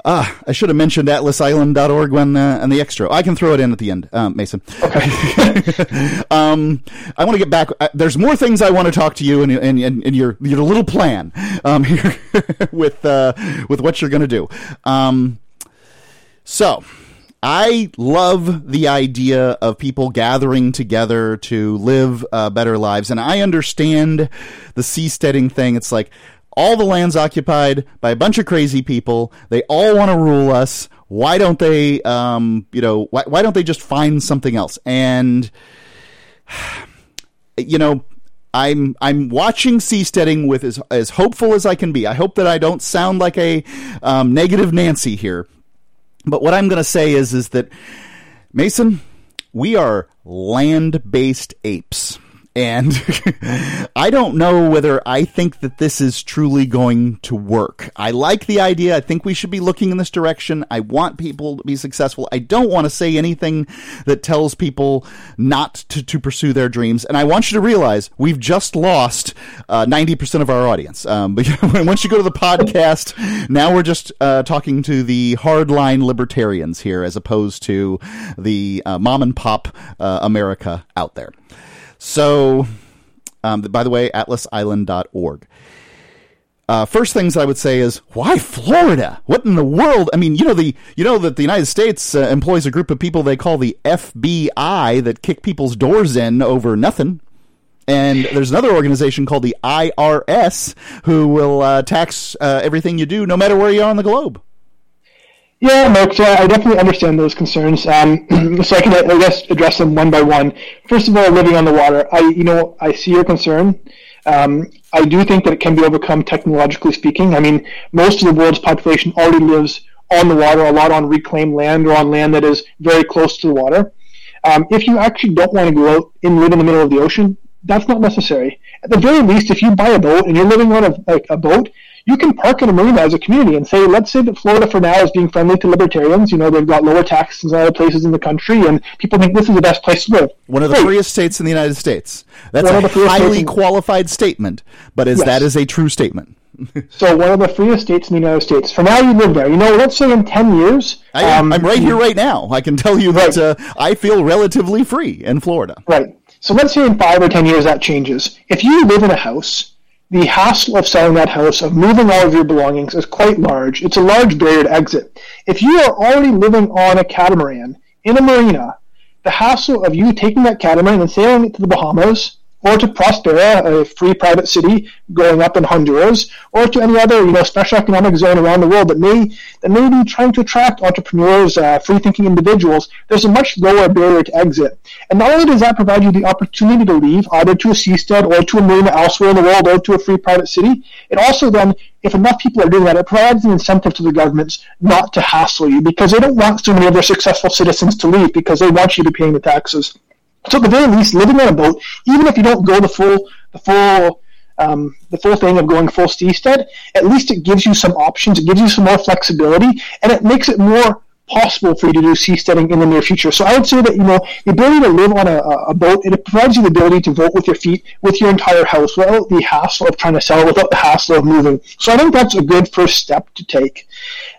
Ah, I should have mentioned atlasisland.org when uh, and the extra. I can throw it in at the end, um, Mason. Okay. [LAUGHS] um, I want to get back. Uh, there's more things I want to talk to you and, and, and, your your little plan um, [LAUGHS] here with uh, with what you're going to do. Um, so I love the idea of people gathering together to live uh, better lives, and I understand the seasteading thing. It's like all the land's occupied by a bunch of crazy people. They all want to rule us. Why don't they, um, you know, why, why don't they just find something else? And, [SIGHS] you know, I'm I'm watching seasteading with as as hopeful as I can be. I hope that I don't sound like a um, negative Nancy here, but what I'm going to say is, is that Mason, we are land-based apes. And [LAUGHS] I don't know whether I think that this is truly going to work. I like the idea. I think we should be looking in this direction. I want people to be successful. I don't want to say anything that tells people not to, to pursue their dreams. And I want you to realize we've just lost uh, 90% of our audience. Um, [LAUGHS] but once you go to the podcast, now we're just uh, talking to the hardline libertarians here as opposed to the uh, mom and pop uh, America out there. So, um, by the way, atlasisland.org. Uh, first things I would say is why Florida? What in the world? I mean, you know the you know that the United States uh, employs a group of people they call the FBI that kick people's doors in over nothing. And there's another organization called the IRS who will uh, tax uh, everything you do, no matter where you are on the globe. Yeah, Mark, so I definitely understand those concerns. Um, [CLEARS THROAT] so I can, I guess, address them one by one. First of all, living on the water. I, you know, I see your concern. Um, I do think that it can be overcome technologically speaking. I mean, most of the world's population already lives on the water, a lot on reclaimed land or on land that is very close to the water. Um, if you actually don't want to go out and live in the middle of the ocean, that's not necessary. At the very least, if you buy a boat and you're living on a, a, a boat, you can park in a marina as a community and say, let's say that Florida for now is being friendly to libertarians. You know, they've got lower taxes than other places in the country, and people think this is the best place to live. One of the Great. freest states in the United States. That's one a highly qualified statement, but is yes. that is a true statement. [LAUGHS] so one of the freest states in the United States. For now, you live there. You know, let's say in ten years. I am, um, I'm right here, right now. I can tell you that uh, I feel relatively free in Florida. Right. So let's say in five or ten years that changes. If you live in a house the hassle of selling that house, of moving all of your belongings, is quite large. It's a large barrier to exit. If you are already living on a catamaran in a marina, the hassle of you taking that catamaran and sailing it to the Bahamas or to Prospera, a free private city growing up in Honduras, or to any other you know special economic zone around the world that may that may be trying to attract entrepreneurs, uh, free-thinking individuals. There's a much lower barrier to exit, and not only does that provide you the opportunity to leave either to a seastead or to a marina elsewhere in the world or to a free private city, it also then if enough people are doing that, it provides an incentive to the governments not to hassle you because they don't want so many of their successful citizens to leave because they want you to be paying the taxes. So at the very least, living on a boat, even if you don't go the full the full um, the full thing of going full seastead, at least it gives you some options, it gives you some more flexibility, and it makes it more possible for you to do seasteading in the near future. So I would say that you know the ability to live on a, a boat it provides you the ability to vote with your feet with your entire house without the hassle of trying to sell, without the hassle of moving. So I think that's a good first step to take.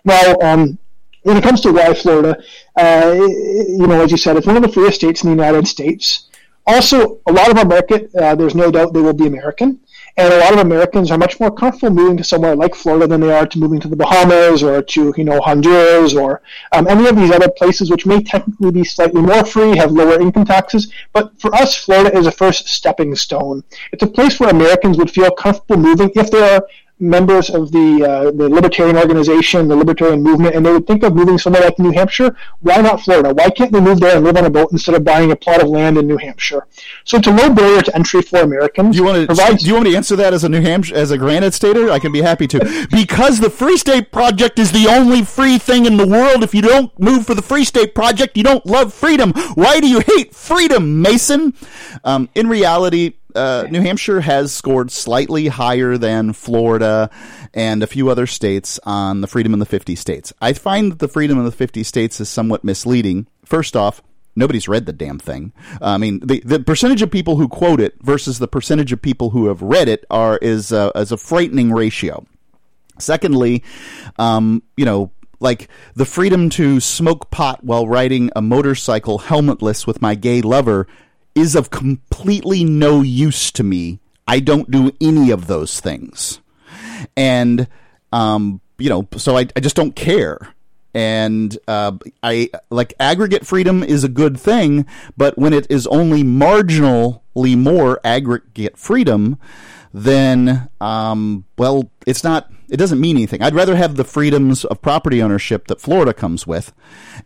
Now, um, when it comes to why Florida, uh, you know, as you said, it's one of the freest states in the United States. Also, a lot of our market, uh, there's no doubt they will be American. And a lot of Americans are much more comfortable moving to somewhere like Florida than they are to moving to the Bahamas or to, you know, Honduras or um, any of these other places which may technically be slightly more free, have lower income taxes. But for us, Florida is a first stepping stone. It's a place where Americans would feel comfortable moving if they are members of the uh, the libertarian organization, the libertarian movement, and they would think of moving somewhere like New Hampshire. Why not Florida? Why can't they move there and live on a boat instead of buying a plot of land in New Hampshire? So it's a low barrier to entry for Americans. Do You want to? Provides- do you want me to answer that as a New Hampshire as a Granite Stater? I can be happy to. because the Free State Project is the only free thing in the world. If you don't move for the Free State Project, you don't love freedom. Why do you hate freedom, Mason? Um, in reality uh, New Hampshire has scored slightly higher than Florida and a few other states on the Freedom in the 50 States. I find that the Freedom in the 50 States is somewhat misleading. First off, nobody's read the damn thing. Uh, I mean, the, the percentage of people who quote it versus the percentage of people who have read it are is uh, is a frightening ratio. Secondly, um, you know, like the freedom to smoke pot while riding a motorcycle helmetless with my gay lover is of completely no use to me. I don't do any of those things. And, um, you know, so I, I just don't care. And uh, I like aggregate freedom is a good thing, but when it is only marginally more aggregate freedom, then um, well, it's not. It doesn't mean anything. I'd rather have the freedoms of property ownership that Florida comes with.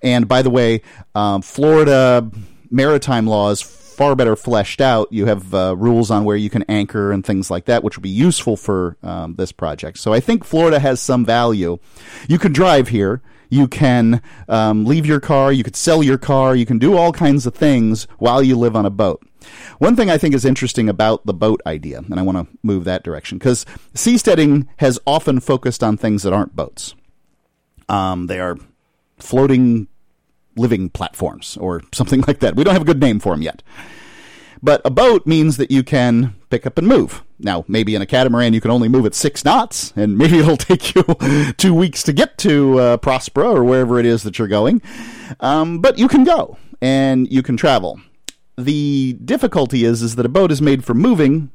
And by the way, um, Florida maritime laws far better fleshed out. You have uh, rules on where you can anchor and things like that, which will be useful for um, this project. So I think Florida has some value. You can drive here. You can um, leave your car. You could sell your car. You can do all kinds of things while you live on a boat. One thing I think is interesting about the boat idea, and I want to move that direction, because seasteading has often focused on things that aren't boats. Um, they are floating living platforms or [LAUGHS] something like that. We don't have a good name for them yet. But a boat means that you can pick up and move. Now, maybe in a catamaran you can only move at six knots, and [LAUGHS] maybe it'll take you [LAUGHS] two weeks to get to uh, Prospera or wherever it is that you're going. Um, but you can go and you can travel. The difficulty is is that a boat is made for moving,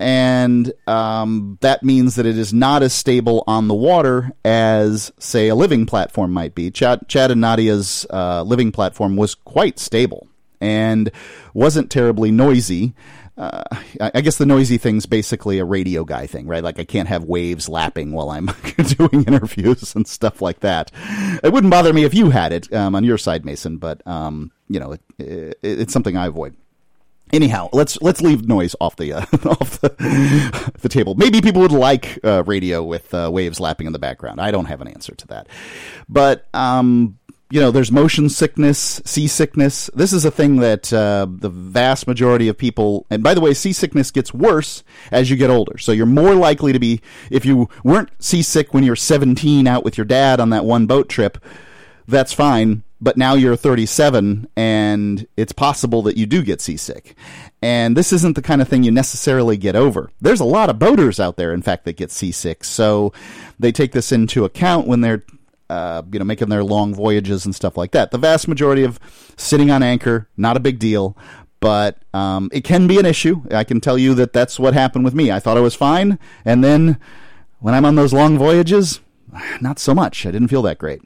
and um, that means that it is not as stable on the water as, say, a living platform might be. Chad, Chad and Nadia's uh, living platform was quite stable and wasn't terribly noisy. Uh, I guess the noisy thing's basically a radio guy thing, right? Like I can't have waves lapping while I'm [LAUGHS] doing interviews and stuff like that. It wouldn't bother me if you had it um, on your side, Mason, but um, you know, it, it, it's something I avoid. Anyhow, let's let's leave noise off the uh, [LAUGHS] off the, the table. Maybe people would like uh, radio with uh, waves lapping in the background. I don't have an answer to that, but um, you know, there's motion sickness, seasickness. This is a thing that uh, the vast majority of people, and by the way, seasickness gets worse as you get older. So you're more likely to be, if you weren't seasick when you were 17 out with your dad on that one boat trip, that's fine. But now you're 37 and it's possible that you do get seasick. And this isn't the kind of thing you necessarily get over. There's a lot of boaters out there, in fact, that get seasick. So they take this into account when they're uh, you know, making their long voyages and stuff like that. The vast majority of sitting on anchor, not a big deal, but um, it can be an issue. I can tell you that that's what happened with me. I thought I was fine, and then when I'm on those long voyages, [SIGHS] not so much. I didn't feel that great.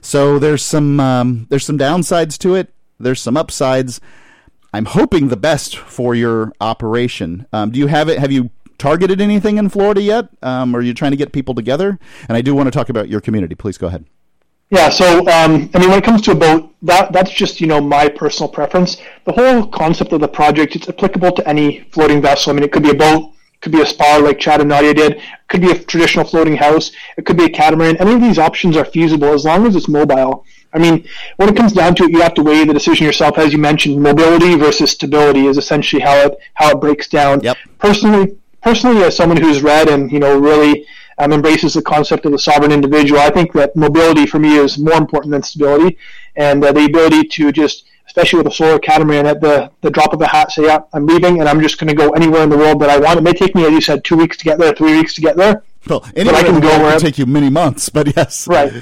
So there's some um, there's some downsides to it. There's some upsides. I'm hoping the best for your operation. Um, do you have it? Have you targeted anything in Florida yet? Um, are you trying to get people together? And I do want to talk about your community. Please go ahead. Yeah, so um, I mean, when it comes to a boat, that that's just you know my personal preference. The whole concept of the project it's applicable to any floating vessel. I mean, it could be a boat, could be a spar like Chad and Nadia did, it could be a traditional floating house, it could be a catamaran. Any of these options are feasible as long as it's mobile. I mean, when it comes down to it, you have to weigh the decision yourself. As you mentioned, mobility versus stability is essentially how it how it breaks down. Yep. Personally, personally, as someone who's read and you know really um, embraces the concept of the sovereign individual, I think that mobility for me is more important than stability, and uh, the ability to just, especially with a solar catamaran, at the the drop of a hat, say, "Yeah, I'm leaving, and I'm just going to go anywhere in the world that I want." It may take me, as you said, two weeks to get there, three weeks to get there. Well, but anywhere I can go where could take you many months, but yes. Right.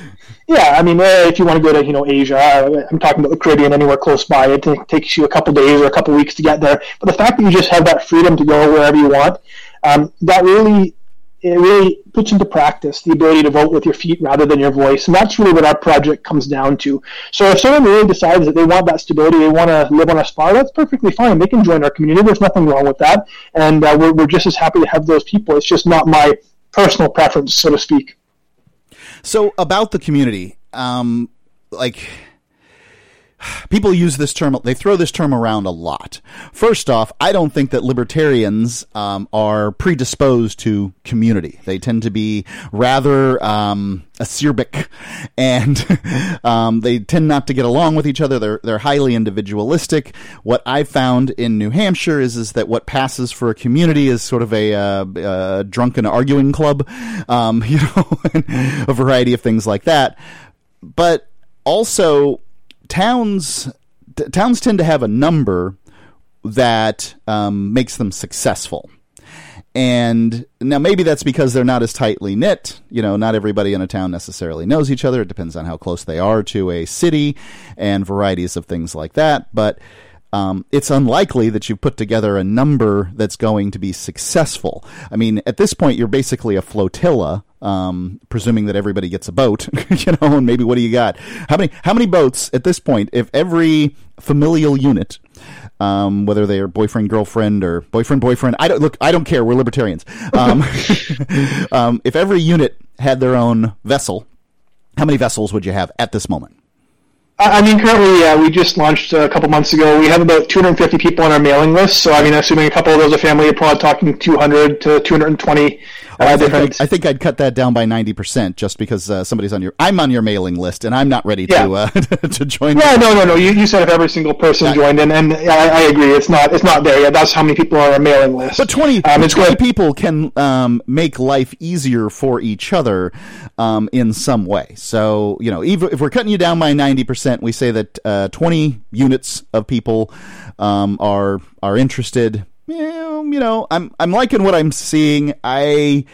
Yeah, I mean, eh, if you want to go to you know Asia, uh, I'm talking about the Caribbean, anywhere close by, it t- takes you a couple days or a couple weeks to get there. But the fact that you just have that freedom to go wherever you want, um, that really it really puts into practice the ability to vote with your feet rather than your voice, and that's really what our project comes down to. So if someone really decides that they want that stability, they want to live on a spar, that's perfectly fine. They can join our community. There's nothing wrong with that, and uh, we're, we're just as happy to have those people. It's just not my personal preference, so to speak. So about the community, um, like people use this term, they throw this term around a lot. First off, I don't think that libertarians um, are predisposed to community. They tend to be rather um, acerbic, [LAUGHS] and [LAUGHS] um, they tend not to get along with each other. They're they're highly individualistic. What I found in New Hampshire is is that what passes for a community is sort of a, uh, uh drunken arguing club, um, [LAUGHS] you know, a variety of things like that. But also towns t- towns tend to have a number that um, makes them successful. And now maybe that's because they're not as tightly knit. You know, not everybody in a town necessarily knows each other. It depends on how close they are to a city and varieties of things like that. But um, it's unlikely that you've put together a number that's going to be successful. I mean, at this point, you're basically a flotilla, um, presuming that everybody gets a boat, [LAUGHS] you know, and maybe what do you got? How many, how many boats at this point, if every familial unit, um, whether they are boyfriend, girlfriend, or boyfriend, boyfriend, I don't look, I don't care. We're libertarians. Um, [LAUGHS] [LAUGHS] um, if every unit had their own vessel, how many vessels would you have at this moment? I mean, currently, uh, we just launched a couple months ago. We have about 250 people on our mailing list. So, I mean, assuming a couple of those are family, you're probably talking 200 to 220 uh, I, think. I'd, I think I'd cut that down by ninety percent, just because uh, somebody's on your. I'm on your mailing list, and I'm not ready Yeah. to uh, [LAUGHS] to join. Yeah, no, no, no. You, you said if every single person joined in, and I, I agree. It's not, it's not there yet. That's how many people are on our mailing list. But 20, um, it's 20 people can um, make life easier for each other um, in some way. So, you know, even if we're cutting you down by 90%, we say that uh, 20 units of people um, are are interested. You know, I'm I'm liking what I'm seeing. I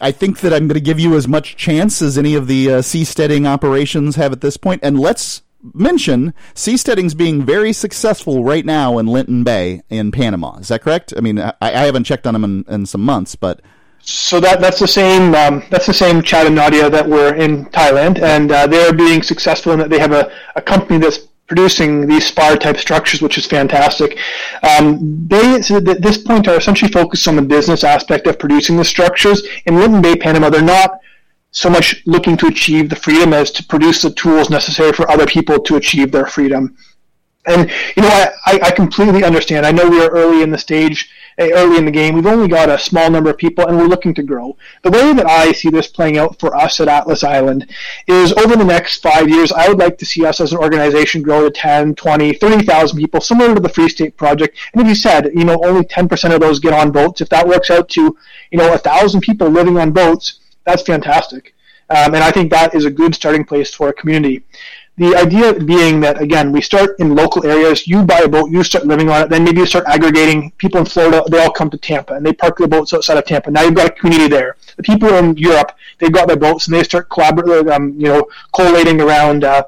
I think that I'm going to give you as much chance as any of the uh, seasteading operations have at this point. And let's mention seasteading's being very successful right now in Linton Bay in Panama. Is that correct? I mean, I, I haven't checked on them in, in some months, but So that that's the same um, that's the same Chad and Nadia that were in Thailand, and uh, they're being successful in that they have a, a company that's producing these spar type structures, which is fantastic. Um, they at this point are essentially focused on the business aspect of producing the structures. In Linton Bay, Panama, they're not so much looking to achieve the freedom as to produce the tools necessary for other people to achieve their freedom. And you know, I, I, completely understand. I know we are early in the stage, early in the game. We've only got a small number of people, and we're looking to grow. The way that I see this playing out for us at Atlas Island is over the next five years, I would like to see us as an organization grow to 10, 20, 30,000 people, similar to the Free State Project. And if you said, you know, only 10% of those get on boats, if that works out to, you know, a thousand people living on boats, that's fantastic. Um, and I think that is a good starting place for a community. The idea being that again, we start in local areas. You buy a boat, you start living on it. Then maybe you start aggregating. People in Florida, they all come to Tampa and they park their boats outside of Tampa. Now you've got a community there. The people in Europe, they've got their boats and they start collaborating, um, you know, collating around. Uh,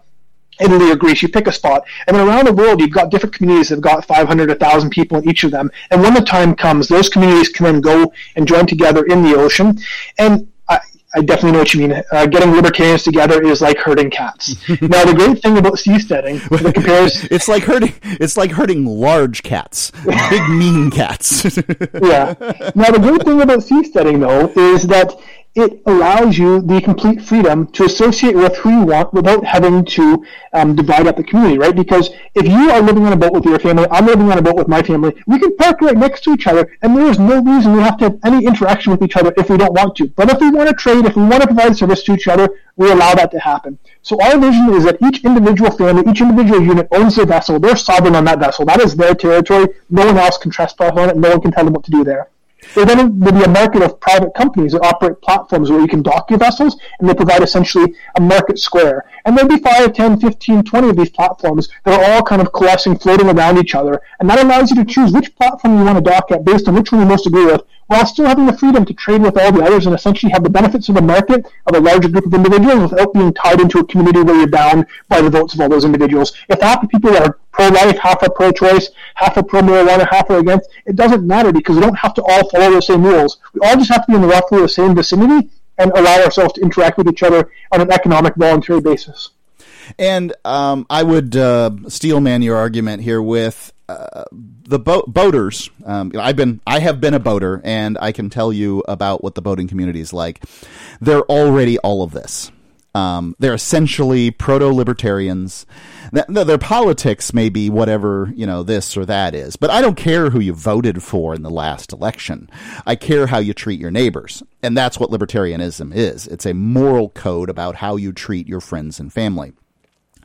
Italy or Greece, you pick a spot. And then around the world, you've got different communities that have got 500, 1,000 people in each of them. And when the time comes, those communities can then go and join together in the ocean. And I, definitely know what you mean. Uh, getting libertarians together is like herding cats. [LAUGHS] now, the great thing about seasteading that compares [LAUGHS] it's like herding it's like herding large cats, big mean cats. [LAUGHS] yeah. Now, the great thing about seasteading, though, is that it allows you the complete freedom to associate with who you want without having to um, divide up the community, right? Because if you are living on a boat with your family, I'm living on a boat with my family, we can park right next to each other, and there is no reason we have to have any interaction with each other if we don't want to. But if we want to trade, if we want to provide service to each other, we allow that to happen. So our vision is that each individual family, each individual unit owns their vessel. They're sovereign on that vessel. That is their territory. No one else can trespass on it. No one can tell them what to do there. There then will be a market of private companies that operate platforms where you can dock your vessels, and they provide essentially a market square. And there'll be 5, 10, 15, 20 of these platforms that are all kind of coalescing, floating around each other. And that allows you to choose which platform you want to dock at based on which one you most agree with, while still having the freedom to trade with all the others and essentially have the benefits of the market of a larger group of individuals without being tied into a community where you're bound by the votes of all those individuals. If half the people are pro-life, half are pro-choice, half are pro-marijuana, half are against, it doesn't matter because we don't have to all follow the same rules. We all just have to be in roughly the same vicinity and allow ourselves to interact with each other on an economic, voluntary basis. And um, I would uh, steelman your argument here with the boat boaters. Um, I've been, I have been a boater, and I can tell you about what the boating community is like. They're already all of this. Um, they're essentially proto-libertarians. Their politics may be whatever you know this or that is, but I don't care who you voted for in the last election. I care how you treat your neighbors, and that's what libertarianism is. It's a moral code about how you treat your friends and family.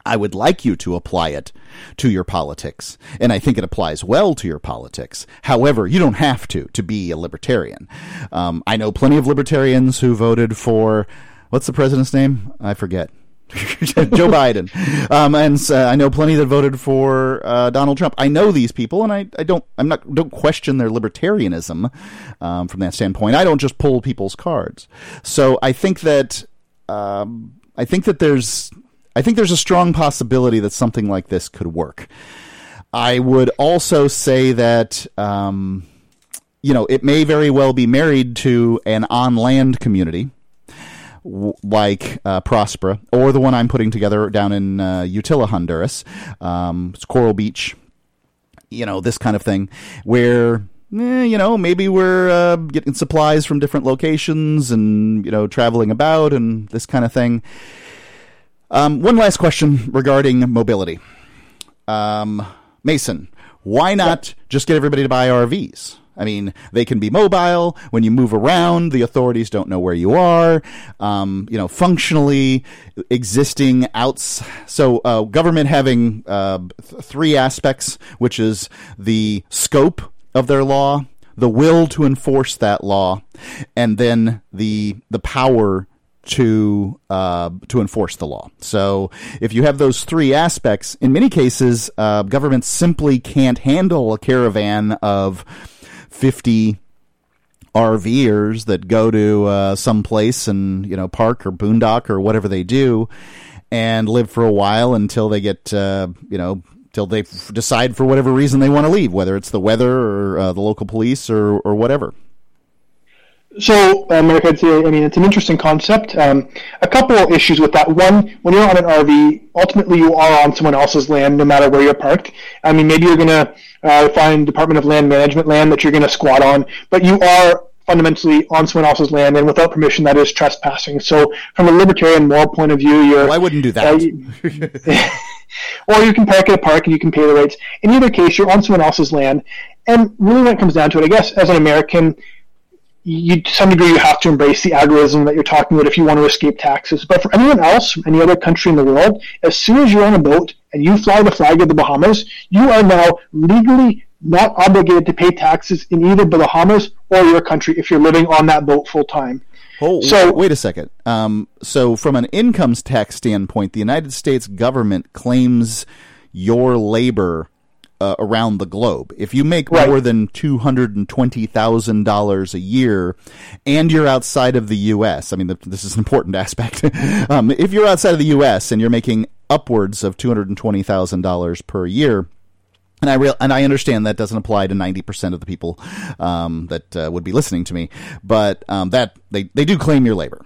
I would like you to apply it to your politics, and I think it applies well to your politics. However, you don't have to to be a libertarian. Um, I know plenty of libertarians who voted for what's the president's name? I forget. [LAUGHS] Joe Biden, um, and uh, I know plenty that voted for uh, Donald Trump. I know these people, and I, I don't I'm not don't question their libertarianism um, from that standpoint. I don't just pull people's cards. So I think that um, I think that there's I think there's a strong possibility that something like this could work. I would also say that, um, you know, it may very well be married to an on land community w- like uh, Prospera or the one I'm putting together down in uh, Utila, Honduras. Um, it's Coral Beach, you know, this kind of thing where eh, you know, maybe we're uh, getting supplies from different locations and, you know, traveling about and this kind of thing. Um, one last question regarding mobility. Um, Mason, why not just get everybody to buy RVs? I mean, they can be mobile. When you move around, the authorities don't know where you are. Um, you know, functionally existing outs. So, uh, government having uh, th- three aspects, which is the scope of their law, the will to enforce that law, and then the the power to uh, to enforce the law. So if you have those three aspects, in many cases, uh, governments simply can't handle a caravan of fifty RVers that go to uh, some place and you know park or boondock or whatever they do, and live for a while until they get uh, you know till they f- decide for whatever reason they want to leave, whether it's the weather or uh, the local police or or whatever. So, uh, say, I mean, it's an interesting concept. Um, a couple of issues with that. One, when you're on an RV, ultimately you are on someone else's land, no matter where you're parked. I mean, maybe you're going to uh, find Department of Land Management land that you're going to squat on, but you are fundamentally on someone else's land, and without permission, that is trespassing. So, from a libertarian moral point of view, you're. Well, I wouldn't do that. Uh, [LAUGHS] or you can park at a park and you can pay the rates. In either case, you're on someone else's land, and really, when it comes down to it, I guess as an American you to some degree you have to embrace the agorism that you're talking about if you want to escape taxes. But for anyone else from any other country in the world, as soon as you're on a boat and you fly the flag of the Bahamas, you are now legally not obligated to pay taxes in either the Bahamas or your country if you're living on that boat full time. Oh, so wait a second. Um, so from an income tax standpoint, the United States government claims your labor uh, around the globe. If you make right. more than two hundred and twenty thousand dollars a year, and you're outside of the U.S., I mean, the, this is an important [LAUGHS] aspect. um, if you're outside of the U.S. and you're making upwards of two hundred and twenty thousand dollars per year. And I real and I understand that doesn't apply to ninety percent of the people um, that uh, would be listening to me, but um, that they, they do claim your labor.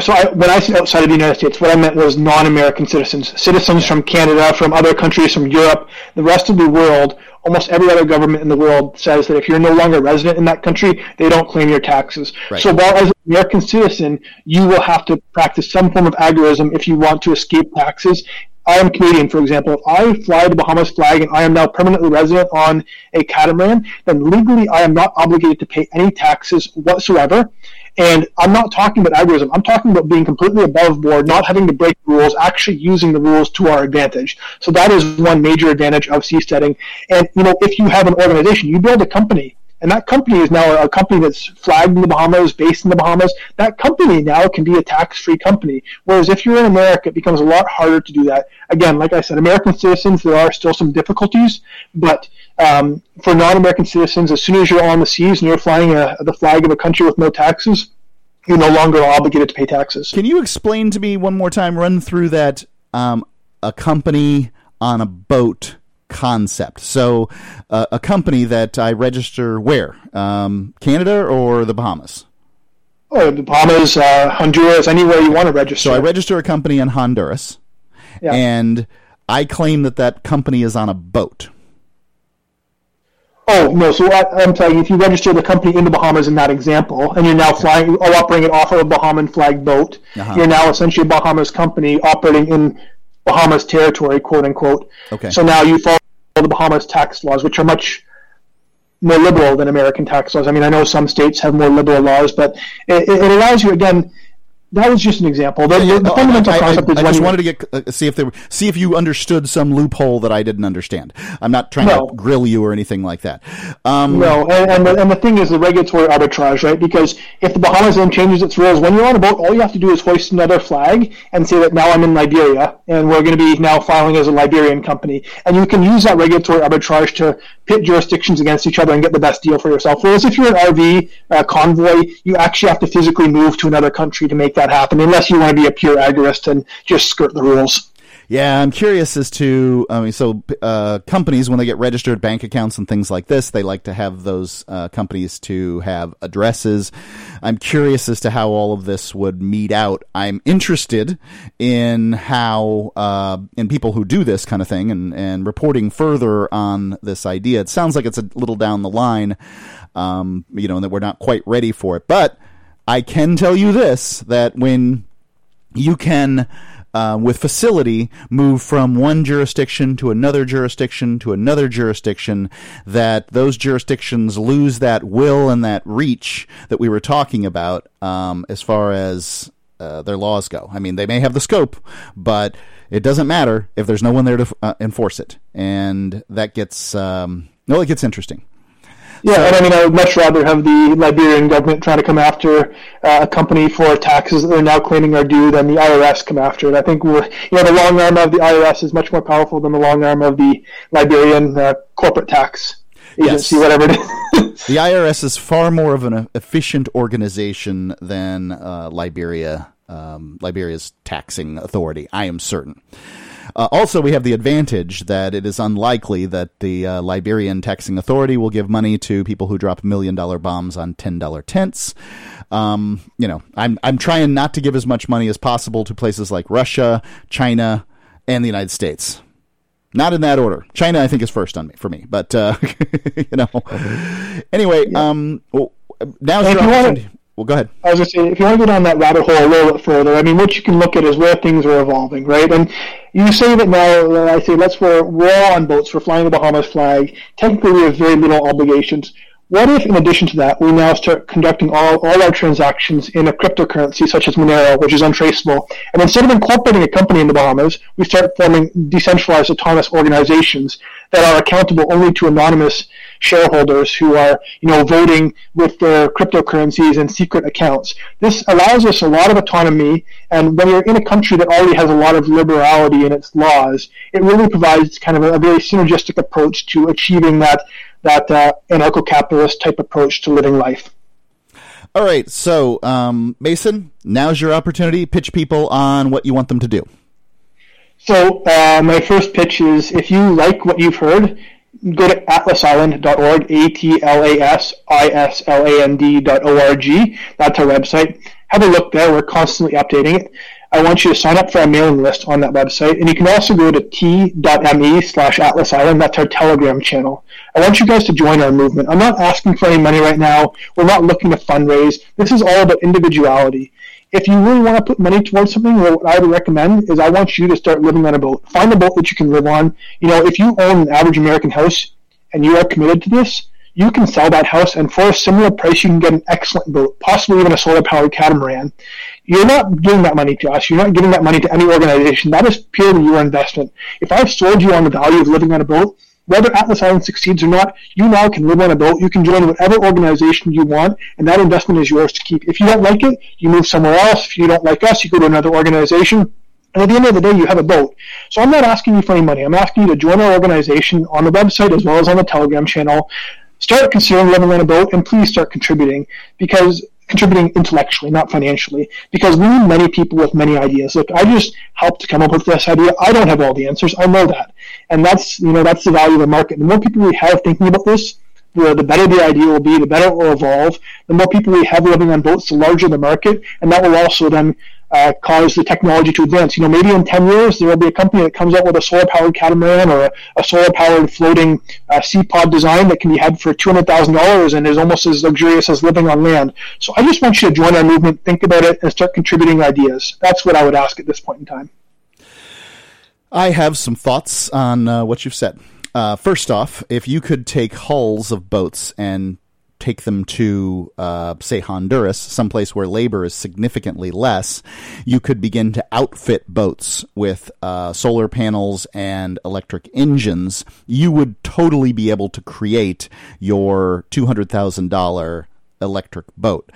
So I, when I said outside of the United States, what I meant was non-American citizens, citizens from Canada, from other countries, from Europe, the rest of the world. Almost every other government in the world says that if you're no longer resident in that country, they don't claim your taxes. Right. So while as an American citizen, you will have to practice some form of agorism if you want to escape taxes. I am Canadian, for example. If I fly the Bahamas flag and I am now permanently resident on a catamaran, then legally I am not obligated to pay any taxes whatsoever. And I'm not talking about agorism. I'm talking about being completely above board, not having to break rules, actually using the rules to our advantage. So that is one major advantage of seasteading. And you know, if you have an organization, you build a company, and that company is now a company that's flagged in the Bahamas, based in the Bahamas. That company now can be a tax-free company. Whereas if you're in America, it becomes a lot harder to do that. Again, like I said, American citizens, there are still some difficulties, but um, for non-American citizens, as soon as you're on the seas and you're flying a, the flag of a country with no taxes, you're no longer obligated to pay taxes. Can you explain to me one more time? Run through that um, a company on a boat concept. So, uh, a company that I register where? Um, Canada or the Bahamas? Oh, the Bahamas, uh, Honduras, anywhere you want to register. So I register a company in Honduras, Yeah. and I claim that that company is on a boat. Oh no! So I, I'm telling you, if you register the company in the Bahamas in that example, and you're now flying or operating it off of a Bahamian flag boat, Uh-huh. you're now essentially a Bahamas company operating in Bahamas territory, quote unquote. Okay. So now you follow the Bahamas tax laws, which are much more liberal than American tax laws. I mean, I know some states have more liberal laws, but it, it allows you again. That was just an example. The, the, the fundamental I, I- concept is I when just wanted to get uh, see if there were, see if you understood some loophole that I didn't understand. I'm not trying No. to grill you or anything like that. Um, No, and, and, the, and the thing is the regulatory arbitrage, right? Because if the Bahamas then changes its rules, when you're on a boat, all you have to do is hoist another flag and say that now I'm in Liberia and we're going to be now filing as a Liberian company. And you can use that regulatory arbitrage to pit jurisdictions against each other and get the best deal for yourself. Whereas if you're an RV uh, convoy, you actually have to physically move to another country to make that happen, unless you want to be a pure agorist and just skirt the rules. Yeah, I'm curious as to. I mean, so uh, companies when they get registered bank accounts and things like this, they like to have those uh, companies to have addresses. I'm curious as to how all of this would meet out. I'm interested in how uh, in people who do this kind of thing and and reporting further on this idea. It sounds like it's a little down the line, um, you know, and that we're not quite ready for it. But I can tell you this: that when you can uh, with facility move from one jurisdiction to another jurisdiction to another jurisdiction that those jurisdictions lose that will and that reach that we were talking about um, as far as uh, their laws go. I mean they may have the scope but it doesn't matter if there's no one there to uh, enforce it. And that gets um, well it gets interesting Yeah, and I mean, I would much rather have the Liberian government trying to come after uh, a company for taxes that they're now claiming are due than the IRS come after it. I think we're, you know, the long arm of the IRS is much more powerful than the long arm of the Liberian uh, corporate tax agency, whatever it is. [LAUGHS] the IRS is far more of an efficient organization than uh, Liberia, um, Liberia's taxing authority. I am certain. Uh, also, we have the advantage that it is unlikely that the uh, Liberian taxing authority will give money to people who drop million dollar bombs on ten dollar tents. Um, you know, I'm I'm trying not to give as much money as possible to places like Russia, China, and the United States. Not in that order. China, I think, is first on me for me. But uh, [LAUGHS] you know, anyway, um, well, now's your opportunity. Well, go ahead. I was going to say, if you want to go down that rabbit hole a little bit further, I mean, what you can look at is where things are evolving, right? And you say that now, I say, let's we're, we're on boats, we're flying the Bahamas flag. Technically, we have very little obligations. What if, in addition to that, we now start conducting all, all our transactions in a cryptocurrency such as Monero, which is untraceable, and instead of incorporating a company in the Bahamas, we start forming decentralized autonomous organizations that are accountable only to anonymous shareholders who are, you know, voting with their cryptocurrencies and secret accounts. This allows us a lot of autonomy, and when you're in a country that already has a lot of liberality in its laws, it really provides kind of a, a very synergistic approach to achieving that that uh, anarcho-capitalist type approach to living life. All right, so um, Mason, now's your opportunity. Pitch people on what you want them to do. So uh, my first pitch is if you like what you've heard, go to atlasisland.org, A-T-L-A-S-I-S-L-A-N-D dot O-R-G. That's our website. have a look there. We're constantly updating it. I want you to sign up for our mailing list on that website, and you can also go to t.me slash Atlas Island. That's our Telegram channel. I want you guys to join our movement. I'm not asking for any money right now. We're not looking to fundraise. This is all about individuality. If you really want to put money towards something, what I would recommend is I want you to start living on a boat. Find a boat that you can live on. You know, if you own an average American house and you are committed to this, you can sell that house, and for a similar price, you can get an excellent boat, possibly even a solar powered catamaran. You're not giving that money to us. You're not giving that money to any organization. That is purely your investment. If I've sold you on the value of living on a boat, whether Atlas Island succeeds or not, you now can live on a boat. You can join whatever organization you want, and that investment is yours to keep. If you don't like it, you move somewhere else. If you don't like us, you go to another organization. And at the end of the day, you have a boat. So I'm not asking you for any money. I'm asking you to join our organization on the website as well as on the Telegram channel. Start considering living on a boat, and please start contributing because contributing intellectually, not financially, because we need many people with many ideas. Look, I just helped to come up with this idea. I don't have all the answers. I know that, and that's you know that's the value of the market. The more people we have thinking about this, the, the better the idea will be, the better it will evolve. The more people we have living on boats, the larger the market, and that will also then uh, cause the technology to advance. You know, maybe in 10 years there will be a company that comes out with a solar-powered catamaran or a, a solar-powered floating uh, sea pod design that can be had for $200,000 and is almost as luxurious as living on land. So I just want you to join our movement, think about it, and start contributing ideas. That's what I would ask at this point in time. I have some thoughts on uh, what you've said. Uh, first off, if you could take hulls of boats and take them to, uh, say, Honduras, someplace where labor is significantly less, you could begin to outfit boats with uh, solar panels and electric engines. You would totally be able to create your $200,000 electric boat.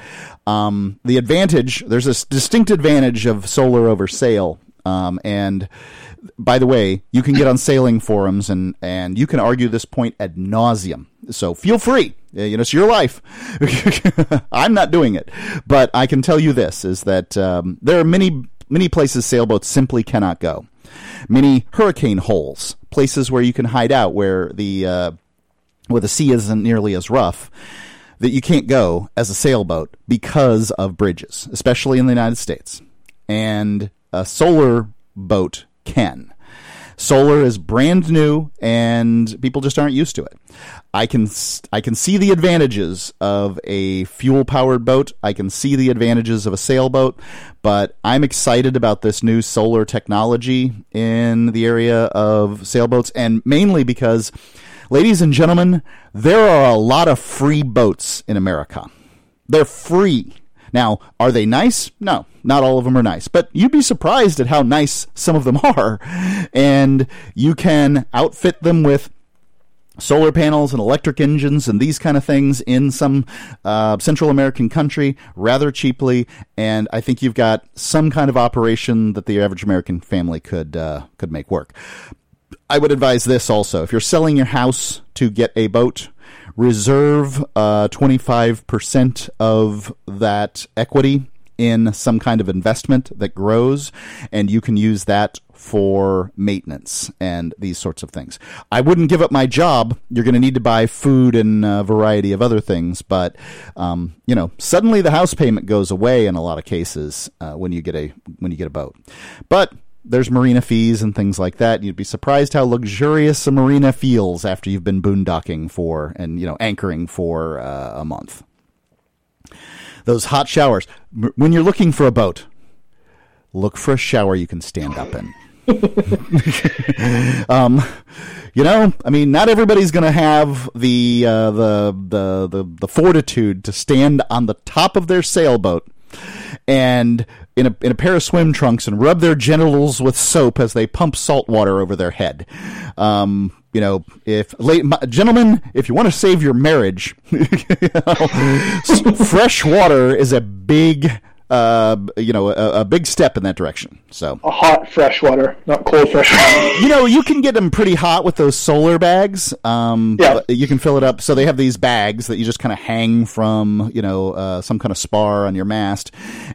Um, the advantage, there's a distinct advantage of solar over sail. Um, and by the way, you can get on sailing forums and, and you can argue this point ad nauseum. So feel free. You know, it's your life. [LAUGHS] I'm not doing it, but I can tell you this: is that um, there are many many places sailboats simply cannot go. Many hurricane holes, places where you can hide out, where the uh, where the sea isn't nearly as rough that you can't go as a sailboat because of bridges, especially in the United States. And a solar boat can. Solar is brand new and people just aren't used to it. I can I can see the advantages of a fuel powered boat. I can see the advantages of a sailboat, but I'm excited about this new solar technology in the area of sailboats and mainly because ladies and gentlemen, there are a lot of free boats in America. They're free. Now, are they nice? No, not all of them are nice, but you'd be surprised at how nice some of them [LAUGHS] are. And you can outfit them with solar panels and electric engines and these kind of things in some uh, Central American country rather cheaply, and I think you've got some kind of operation that the average American family could uh, could make work. I would advise this also: if you're selling your house to get a boat, reserve uh, 25% of that equity in some kind of investment that grows, and you can use that for maintenance and these sorts of things. I wouldn't give up my job. You're going to need to buy food and a variety of other things, but um, you know, suddenly the house payment goes away in a lot of cases uh, when you get a when you get a boat. But there's marina fees and things like that. You'd be surprised how luxurious a marina feels after you've been boondocking for and you know anchoring for uh, a month. Those hot showers. When you're looking for a boat, look for a shower you can stand up in. [LAUGHS] um, you know, I mean, not everybody's going to have the, uh, the the the the fortitude to stand on the top of their sailboat and in a in a pair of swim trunks and rub their genitals with soap as they pump salt water over their head. Um, you know, if late, gentlemen, if you want to save your marriage, [LAUGHS] know, [LAUGHS] fresh water is a big uh, you know, a, a, big step in that direction. So a hot freshwater, not cold freshwater. [LAUGHS] you know, you can get them pretty hot with those solar bags. Um, yeah, you can fill it up. So they have these bags that you just kind of hang from, you know, uh, some kind of spar on your mast,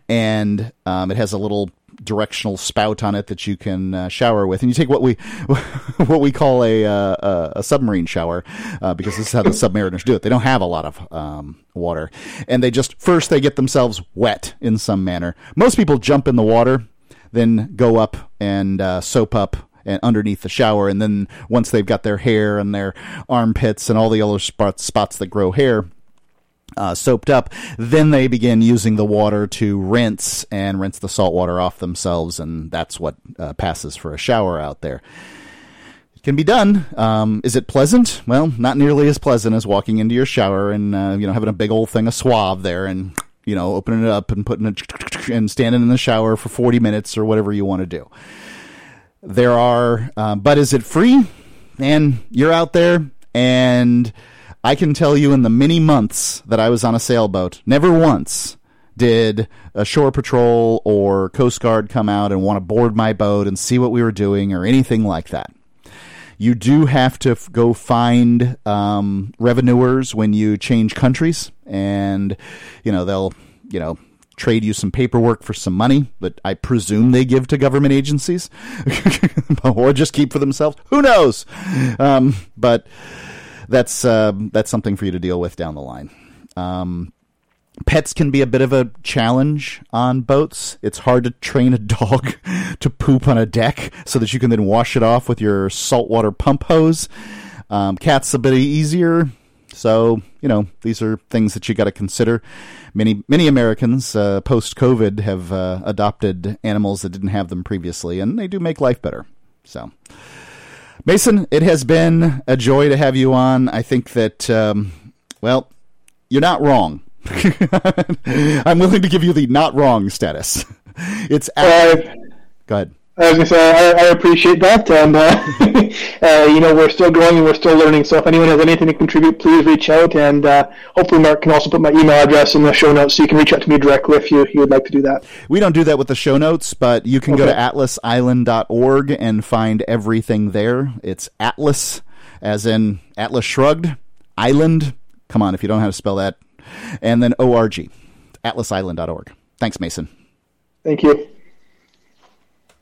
and um, it has a little directional spout on it that you can uh, shower with, and you take what we [LAUGHS] what we call a uh, a submarine shower uh, because this is how the submariners do it. They don't have a lot of um, water, and they just first they get themselves wet in some manner. Most people jump in the water, then go up and uh, soap up and underneath the shower, and then once they've got their hair and their armpits and all the other spots spots that grow hair uh, soaped up, then they begin using the water to rinse and rinse the salt water off themselves, and that's what uh, passes for a shower out there. It can be done. Um, is it pleasant? Well, not nearly as pleasant as walking into your shower and uh, you know having a big old thing of Suave there and you know opening it up and putting it and standing in the shower for forty minutes or whatever you want to do. There are, uh, but is it free? And you're out there and I can tell you in the many months that I was on a sailboat, never once did a shore patrol or Coast Guard come out and want to board my boat and see what we were doing or anything like that. You do have to f- go find um, revenuers when you change countries, and you know they'll you know trade you some paperwork for some money that I presume they give to government agencies, [LAUGHS] or just keep for themselves. Who knows? Um, but that's uh, that's something for you to deal with down the line. Um, pets can be a bit of a challenge on boats. It's hard to train a [LAUGHS] dog to poop on a deck so that you can then wash it off with your saltwater pump hose. Um, cats a bit easier. So you know these are things that you got to consider. Many many Americans uh, post COVID have uh, adopted animals that didn't have them previously, and they do make life better. So. Mason, it has been a joy to have you on. I think that, um, well, you're not wrong. [LAUGHS] I'm willing to give you the not wrong status. It's uh, go ahead. I was gonna say I, I appreciate that, and uh, [LAUGHS] uh, you know we're still growing and we're still learning. So if anyone has anything to contribute, please reach out, and uh, hopefully Mark can also put my email address in the show notes, so you can reach out to me directly if you you would like to do that. We don't do that with the show notes, but you can Okay. go to atlasisland.org and find everything there. It's Atlas, as in Atlas Shrugged, Island. Come on, if you don't know how to spell that, and then org, atlasisland.org. Thanks, Mason. Thank you.